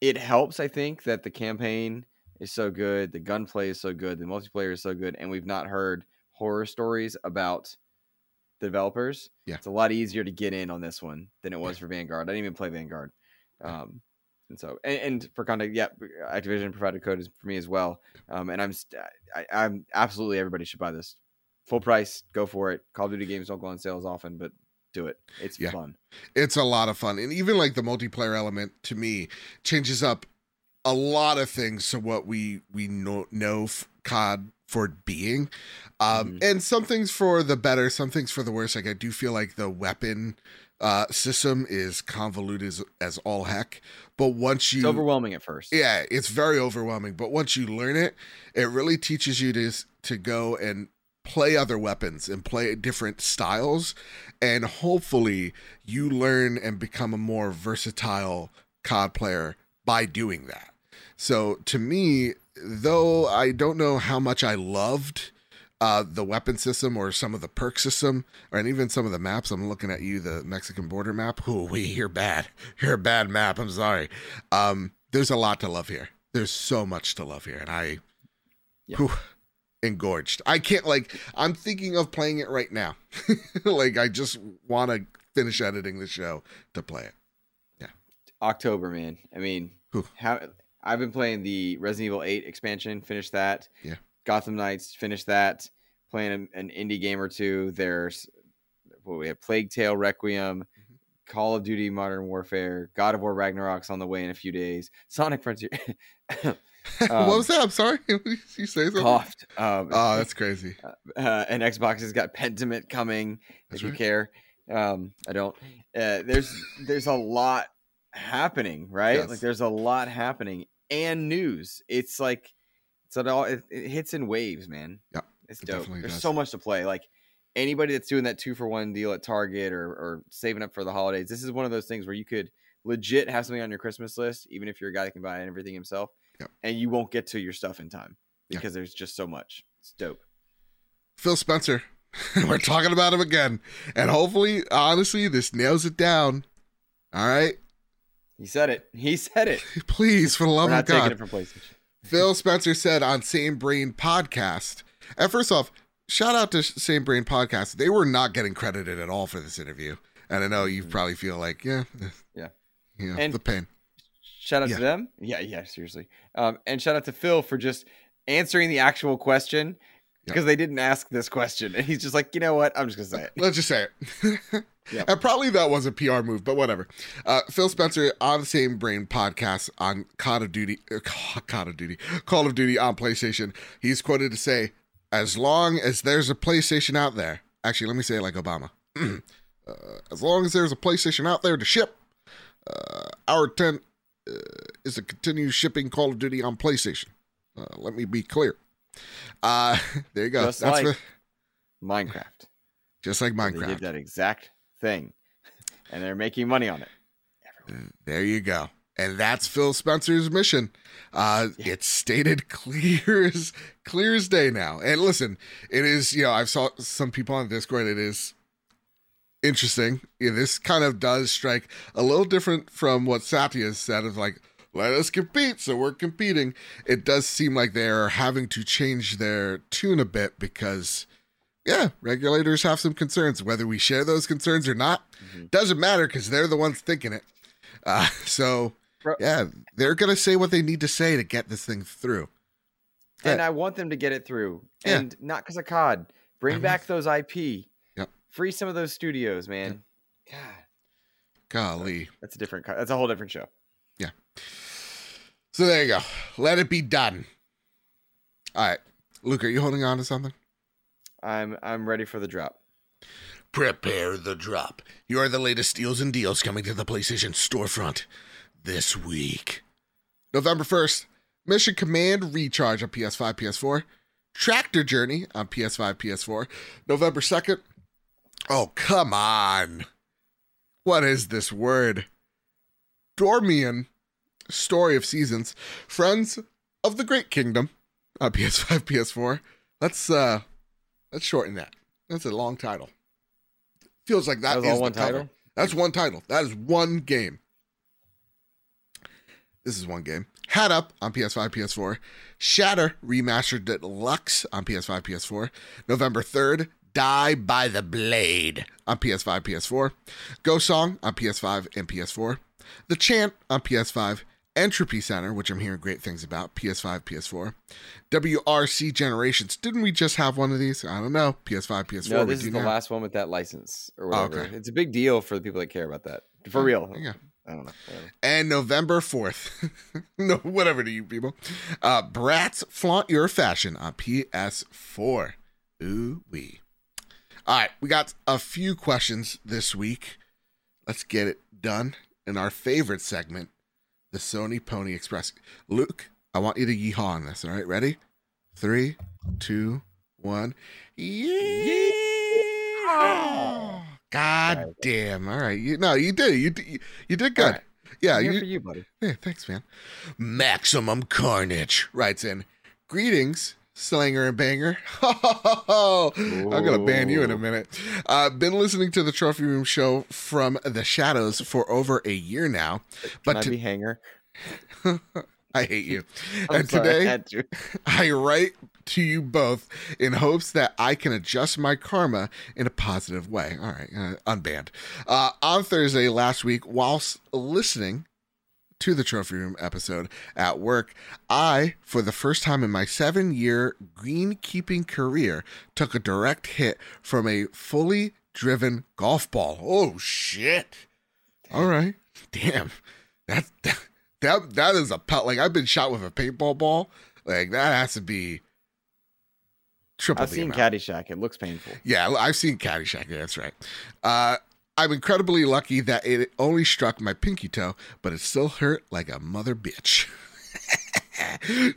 it helps, I think, that the campaign is so good, the gunplay is so good, the multiplayer is so good, and we've not heard horror stories about the developers. Yeah. It's a lot easier to get in on this one than it was for Vanguard. I didn't even play Vanguard. Um, and so, and, and for context, yeah, Activision provided code is for me as well. Um, and I'm, st- I, I'm absolutely everybody should buy this full price. Go for it. Call of Duty games don't go on sales often, but do it. It's Yeah. fun. it's a lot of fun and even like the multiplayer element to me changes up a lot of things to what we we know, know f- cod for being um Mhm. and some things for the better some things for the worse like i do feel like the weapon uh system is convoluted as, as all heck but once you It's overwhelming at first. yeah, it's very overwhelming, but once you learn it, it really teaches you to to go and play other weapons and play different styles and hopefully you learn and become a more versatile COD player by doing that. So to me, though I don't know how much I loved uh, the weapon system or some of the perk system or and even some of the maps. I'm looking at you, the Mexican border map. Oh, we you're bad. You're a bad map. I'm sorry. Um, there's a lot to love here. There's so much to love here, and I, Yeah. whew, engorged. I can't like. I'm thinking of playing it right now. like I just want to finish editing the show to play it. Yeah, October, man. I mean, Whew. how I've been playing the Resident Evil 8 expansion, finished that. Yeah. Gotham Knights, finished that. Playing an, an indie game or two. There's what we have Plague Tale Requiem, Call of Duty Modern Warfare, God of War Ragnarok's on the way in a few days. Sonic Frontier. what Um, was that? I'm sorry. you say something? coughed. Um, Oh, that's crazy. uh, and Xbox has got Pentiment coming. That's if you care, um, I don't. Uh, there's there's a lot happening, right? Yes. Like there's a lot happening and news. It's like it's it all it, it hits in waves, man. Yeah, it's it dope. There's does. so much to play. Like anybody that's doing that two for one deal at Target or or saving up for the holidays, this is one of those things where you could legit have something on your Christmas list, even if you're a guy that can buy everything himself, Yep. and you won't get to your stuff in time because there's just so much. It's dope. Phil Spencer. We're talking about him again. And hopefully, honestly, this nails it down. All right. He said it. He said it. Please, for the love of not taking God. it from PlayStation. Phil Spencer said on Same Brain Podcast. And first off, shout out to Same Brain Podcast. They were not getting credited at all for this interview. And I know you probably feel like, yeah, Mm-hmm. Yeah. you know, And- the pain. Shout out Yeah. to them. Yeah, yeah, seriously. Um, and shout out to Phil for just answering the actual question because they didn't ask this question, and he's just like, you know what? I'm just gonna say it. Let's just say it. Yep. And probably that was a PR move, but whatever. Uh, Phil Spencer on the Same Brain podcast on Call of Duty, uh, Call of Duty, Call of Duty on PlayStation. He's quoted to say, "As long as there's a PlayStation out there, actually, let me say it like Obama. uh, as long as there's a PlayStation out there to ship, uh, our intent uh, is to continue shipping Call of Duty on PlayStation. Uh, let me be clear. Uh, there you go. Just That's like for- Minecraft. just like Minecraft. They did that exact thing, and they're making money on it. There you go. And that's Phil Spencer's mission. Uh, It's stated clear as clear as day now. And listen, it is. You know, I've saw some people on Discord. It is interesting. Yeah, this kind of does strike a little different from what Satya said of like, let us compete. So we're competing. It does seem like they're having to change their tune a bit because, yeah, regulators have some concerns. Whether we share those concerns or not Mhm. doesn't matter because they're the ones thinking it. Uh, so yeah, they're gonna say what they need to say to get this thing through. And Yeah. I want them to get it through, Yeah. and not because of COD. Bring I back those IP. Yep. Free some of those studios, man. God, Golly. that's a different. That's a whole different show. So there you go. Let it be done. All right, Luke, are you holding on to something? I'm I'm ready for the drop. Prepare the drop. Here are the latest deals and deals coming to the PlayStation storefront this week. November 1st, Mission Command Recharge on PS5, PS4. Tractor Journey on PS5, PS4. November 2nd. Oh, come on. What is this word? Dormian Story of Seasons. Friends of the Great Kingdom on PS5, PS4. Let's uh let's shorten that. That's a long title. Feels like That that is one cover. title? That's one title. That is one game. This is one game. Hat Up on PS5, PS4. Shatter Remastered Deluxe on PS5, PS4. November 3rd, Die by the Blade on PS5, PS4. Go Song on PS5 and PS4. The Chant on PS5. Entropy Center, which I'm hearing great things about, PS5, PS4. WRC Generations. Didn't we just have one of these? I don't know. PS5, PS4. No, this is the last one with that license or Oh, whatever. okay. It's a big deal for the people that care about that. For real. Yeah. I don't know. Whatever. and November 4th. no, whatever to you people. Uh, Bratz Flaunt Your Fashion on PS4. Ooh wee. All right, we got a few questions this week. Let's get it done in our favorite segment, the Sony Pony Express. Luke, I want you to yeehaw on this. All right, ready? Three, two, one. Yeehaw! God damn! All right, you no, you did, you did, you did good. Right. Yeah, you, for you, buddy. yeah, thanks, man. Maximum Carnage writes in Greetings, Slinger and Banger. I'm going to ban you in a minute. Uh, been listening to the Trophy Room show from the shadows for over a year now, but I to- be hanger? I hate you. I'm and sorry, I today, to. I write to you both in hopes that I can adjust my karma in a positive way. All right, uh, unbanned. Uh, on Thursday last week, whilst listening to the Trophy Room episode at work, I, for the first time in my seven year greenkeeping career, took a direct hit from a fully driven golf ball. Oh, shit. All right. Damn. That, that, that, that is a pelt. Like, I've been shot with a paintball ball. Like, that has to be triple I've seen amount. Caddyshack. It looks painful. Yeah, I've seen Caddyshack. yeah, That's right. Uh, I'm incredibly lucky that it only struck my pinky toe, but it still hurt like a mother bitch.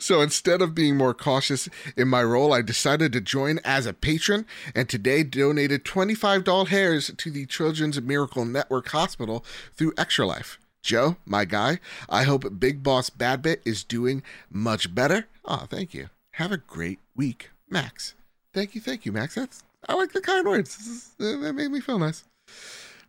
so instead of being more cautious in my role, I decided to join as a patron and today donated $25 hairs to the Children's Miracle Network Hospital through Extra Life. Joe, my guy, I hope Big Boss Badbit is doing much better. Oh, thank you. Have a great week, Max. Thank you, thank you, Max. That's I like the kind words. Uh, that made me feel nice.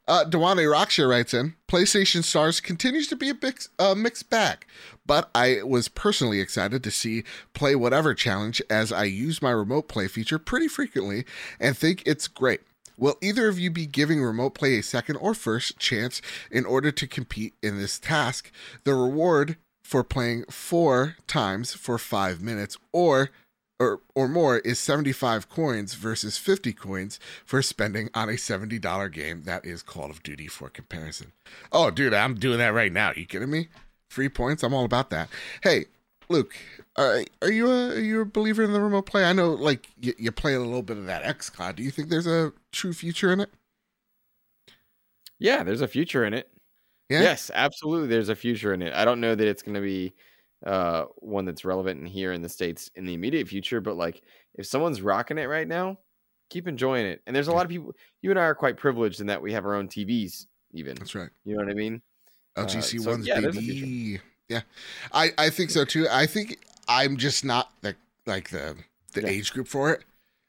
Uh, Dewane Rocksha writes in PlayStation Stars continues to be a big, uh, mixed bag, but I was personally excited to see Play Whatever Challenge as I use my remote play feature pretty frequently and think it's great. Will either of you be giving remote play a second or first chance in order to compete in this task? The reward for playing four times for five minutes or or or more is 75 coins versus 50 coins for spending on a $70 game that is Call of Duty for comparison. Oh, dude, I'm doing that right now. you kidding me? Free points. I'm all about that. Hey, Luke, uh, are you a are you a believer in the remote play? I know, like you, you play a little bit of that XCloud. Do you think there's a true future in it? Yeah, there's a future in it. Yeah. Yes, absolutely. There's a future in it. I don't know that it's going to be uh, one that's relevant in here in the states in the immediate future, but like if someone's rocking it right now, keep enjoying it. And there's a lot of people. You and I are quite privileged in that we have our own TVs. Even That's right. you know what I mean. Uh, LGC so, ones, yeah, there's a future. baby. Yeah, I I think so too. I think I'm just not the like the the Yeah. age group for it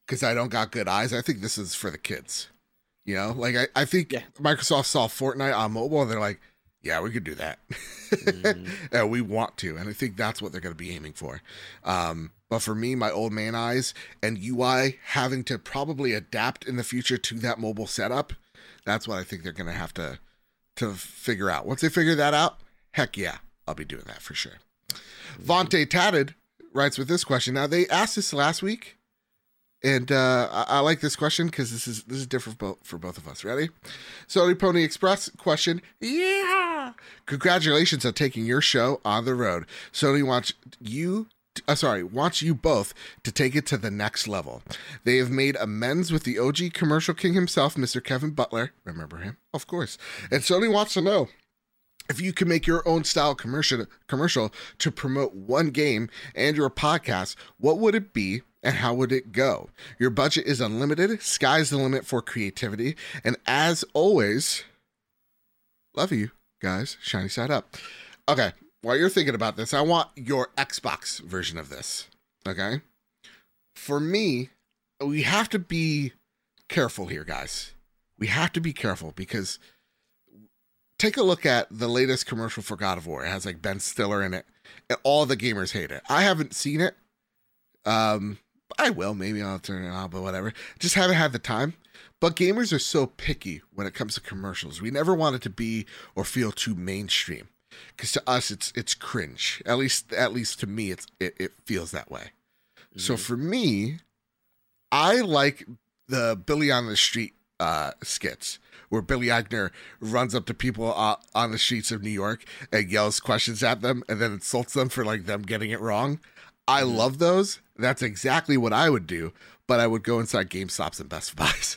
because I don't got good eyes. I think this is for the kids. You know, like I I think Yeah. Microsoft saw Fortnite on mobile and they're like, yeah, we could do that, Mhm. and we want to, and I think that's what they're going to be aiming for. Um, but for me, my old man eyes and UI having to probably adapt in the future to that mobile setup, that's what I think they're going to have to to figure out. Once they figure that out, heck yeah, I'll be doing that for sure. Vontae Tatted writes with this question. Now they asked this last week, and uh, I, I like this question because this is this is different for both, for both of us. Ready? Sony Pony Express question. Yeah. Congratulations on taking your show on the road. Sony wants you. Uh, sorry, wants you both to take it to the next level. They have made amends with the OG commercial king himself, Mr. Kevin Butler. Remember him? Of course. And Sony wants to know if you can make your own style commercial commercial to promote one game and your podcast, what would it be and how would it go? Your budget is unlimited, sky's the limit for creativity, and as always, love you guys, shiny side up. Okay, while you're thinking about this, I want your Xbox version of this. Okay? For me, we have to be careful here, guys. We have to be careful because take a look at the latest commercial for God of War. It has like Ben Stiller in it, and all the gamers hate it. I haven't seen it. Um, I will. Maybe I'll turn it on, but whatever. Just haven't had the time. But gamers are so picky when it comes to commercials. We never want it to be or feel too mainstream, because to us it's it's cringe. At least at least to me, it's it, it feels that way. So for me, I like the Billy on the Street uh, skits where Billy Eichner runs up to people uh, on the streets of New York and yells questions at them and then insults them for like them getting it wrong. I love those. That's exactly what I would do, but I would go inside GameStops and Best Buys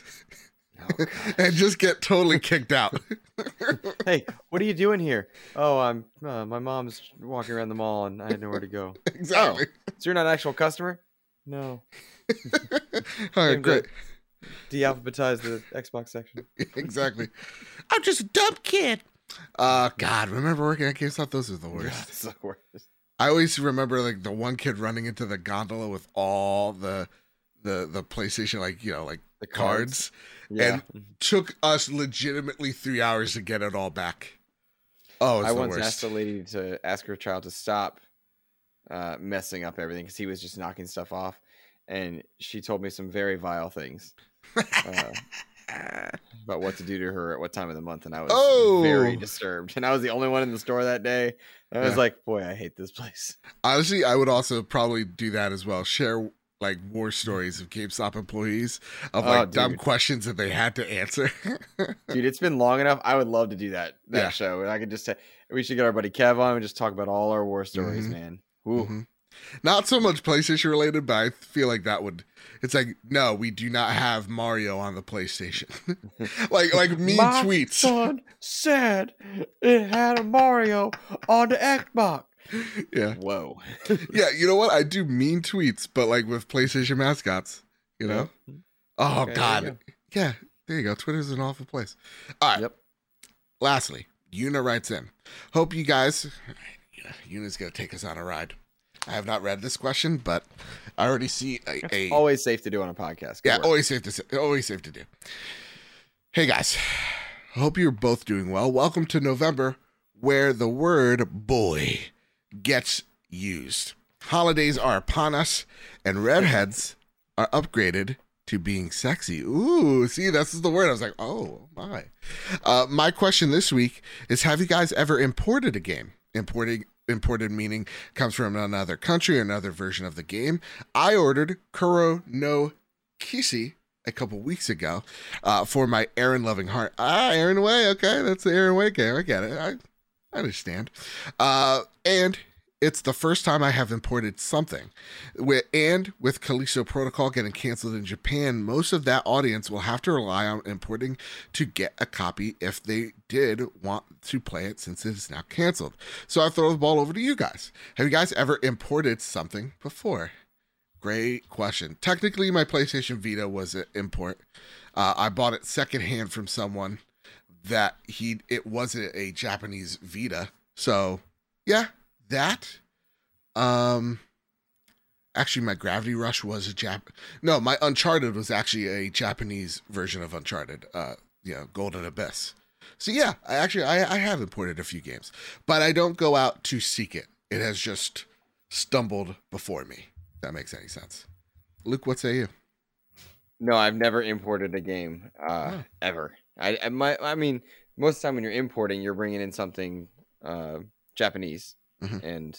Oh, and just get totally kicked out. hey, what are you doing here? Oh, I'm uh, my mom's walking around the mall and I had nowhere to go. exactly. So you're not an actual customer? No. All right, great. De-alphabetize the Xbox section. exactly. I'm just a dumb kid. Uh, God, remember working at GameStop? Those are the worst. That's the worst. I always remember like the one kid running into the gondola with all the the the PlayStation like you know like The cards. Yeah. Took us legitimately three hours to get it all back. Oh, I the once worst. asked a lady to ask her child to stop uh, messing up everything because he was just knocking stuff off, and she told me some very vile things. Uh, about what to do to her at what time of the month, and I was Oh. very disturbed. And I was the only one in the store that day. I was Yeah. like, "Boy, I hate this place." Honestly, I would also probably do that as well. Share like war stories of GameStop employees of Oh, like dumb questions that they had to answer. Dude, it's been long enough. I would love to do that that Yeah. show, and I could just say we should get our buddy Kev on and just talk about all our war stories, Mhm. man. Ooh. Mhm. Not so much PlayStation related, but I feel like that would. It's like no, we do not have Mario on the PlayStation. like like mean My tweets. Son said it had a Mario on the Xbox. Yeah, Whoa. yeah. You know what? I do mean tweets, but like with PlayStation mascots. You know. Mm-hmm. Oh Okay, there God. go. Yeah. There you go. Twitter's an awful place. All right. Yep. Lastly, Una writes in. Hope you guys. Una's gonna take us on a ride. I have not read this question, but I already see a. a Always safe to do on a podcast. Good yeah, work. always safe to always safe to do. Hey guys, hope you're both doing well. Welcome to November, where the word "boy" gets used. Holidays are upon us, and redheads are upgraded to being sexy. Ooh, see, this is the word. I was like, oh my. Uh, my question this week is: Have you guys ever imported a game? Importing imported meaning comes from another country, another version of the game. I ordered Kuro no Kishi a couple weeks ago uh, for my Aaron loving heart. Ah, Aaron Way. Okay, that's the Aaron Way game. I get it. I, I understand. Uh, and it's the first time I have imported something. And with Callisto Protocol getting canceled in Japan, most of that audience will have to rely on importing to get a copy if they did want to play it since it is now canceled. So I throw the ball over to you guys. Have you guys ever imported something before? Great question. Technically, my PlayStation Vita was an import. Uh, I bought it secondhand from someone that he it wasn't a Japanese Vita. So yeah, that. Um, actually, my Gravity Rush was a Jap. No, my Uncharted was actually a Japanese version of Uncharted. Uh, you know, Golden Abyss. So yeah, I actually I, I have imported a few games, but I don't go out to seek it. It has just stumbled before me. If that makes any sense. Luke, what say you? No, I've never imported a game uh, Oh. ever. I, I my I mean, most of the time when you're importing, you're bringing in something uh, Japanese, Mhm. and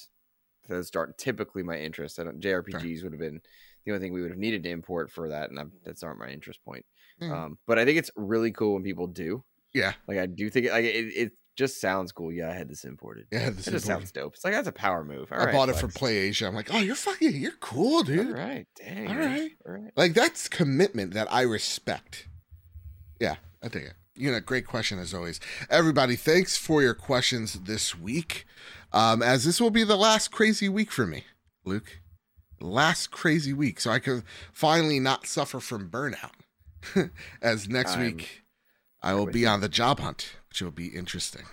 those aren't typically my interest. I don't, JRPGs would have been the only thing we would have needed to import for that, and I, that's aren't my interest point. Mm. Um, but I think it's really cool when people do. Yeah, Like I do think it, like it, it just sounds cool. Yeah, I had this imported. yeah. This It just sounds dope. It's like that's a power move. All I right, bought it from flex. Play Asia. I'm like, oh, you're fucking, you're cool, dude. All right, dang. All right. all right. Like that's commitment that I respect. Yeah, I dig it. You know, great question as always. Everybody, thanks for your questions this week. Um, as this will be the last crazy week for me, Luke. Last crazy week, so I can finally not suffer from burnout. as next I'm week, I will be on the job hunt, which will be interesting.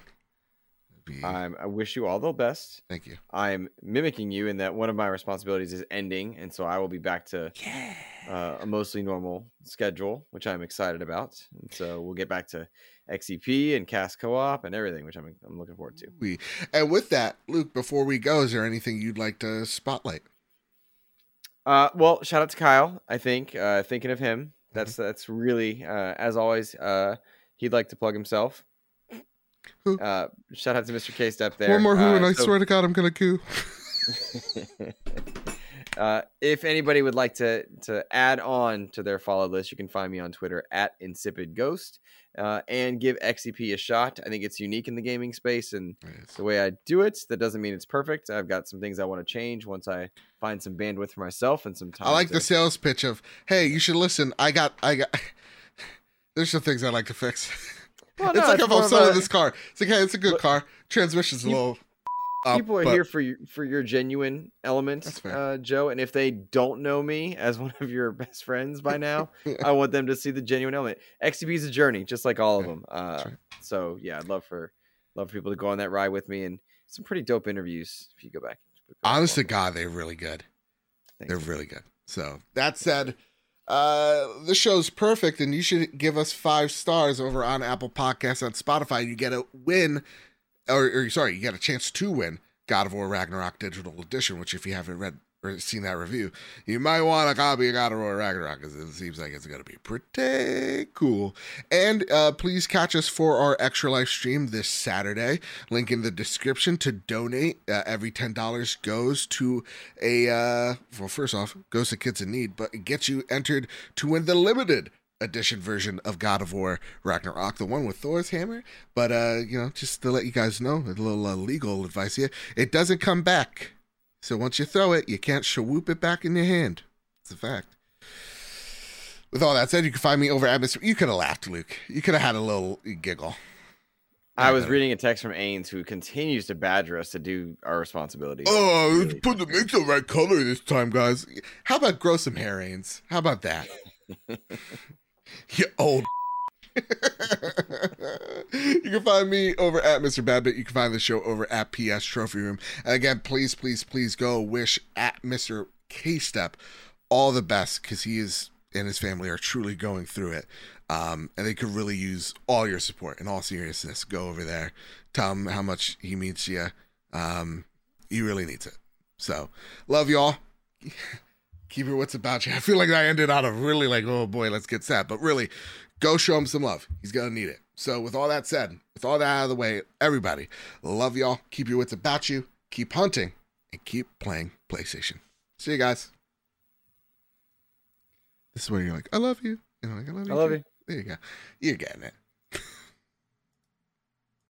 Be- Um, I wish you all the best. thank you. I'm mimicking you in that one of my responsibilities is ending, and so I will be back to Yeah. uh, a mostly normal schedule, which I'm excited about. And so we'll get back to XCP and Cast Co-op and everything, which I'm I'm looking forward to. And with that, Luke. Before we go, is there anything you'd like to spotlight? Uh, well, shout out to Kyle. I think uh, thinking of him. That's that's really uh, as always. Uh, he'd like to plug himself. Who? Uh, shout out to Mr. K Step there. One more who, Uh, and I so- swear to God, I'm gonna coo. uh, if anybody would like to to add on to their follow list, you can find me on Twitter at Insipid Ghost uh, and give XCP a shot. I think it's unique in the gaming space, and the way I do it, that doesn't mean it's perfect. I've got some things I want to change once I find some bandwidth for myself and some time. I like to- the sales pitch of, "Hey, you should listen. I got, I got." There's some things I like to fix. Well, it's no, like it's if I'm selling a- this car. It's like, hey, it's a good Look, car. Transmission's a peop- Up, people are but- here for your for your genuine element, That's fair. uh, Joe. And if they don't know me as one of your best friends by now, I want them to see the genuine element. XCP is a journey, just like all of them. Uh, right. So yeah, I'd love for love for people to go on that ride with me and some pretty dope interviews. If you go back, go Honest to God, they're really good. Thanks, They're really good. So that said, uh, the show's perfect, and you should give us five stars over on Apple Podcasts on Spotify. You get a win, or, or sorry, you get a chance to win God of War Ragnarok Digital Edition. Which, if you haven't read or seen that review, you might want a copy of God of War Ragnarok because it seems like it's going to be pretty cool. And uh, please catch us for our Extra Life stream this Saturday. Link in the description to donate. Uh, every $10 goes to a, uh, well, first off, goes to kids in need, but it gets you entered to win the limited edition version of God of War Ragnarok, the one with Thor's hammer. But uh, you know, just to let you guys know, a little uh, legal advice here: it doesn't come back. So once you throw it, you can't swoop it back in your hand. It's a fact. With all that said, you can find me over at Mr. You could have laughed, Luke. You could have had a little giggle. I was reading a text from Ains who continues to badger us to do our responsibilities. Oh, Really put the make the right color this time, guys. How about grow some hair, Ains? How about that? you old. you can find me over at Mr. Badbit. You can find the show over at PS Trophy Room. And again, please, please, please go wish at Mr. K Step all the best because he is and his family are truly going through it. Um, and they could really use all your support. In all seriousness, go over there, tell him how much he means to you. Um, he really needs it. So, love y'all. Keep your wits about you. I feel like I ended on a really like, oh boy, let's get sad. But really, go show him some love. He's gonna need it. So, with all that said, with all that out of the way, everybody, love y'all. Keep your wits about you. Keep hunting and keep playing PlayStation. See you guys. This is where you're like, I love you. You know, like, I love you. I love too. you. There you go. You're getting it.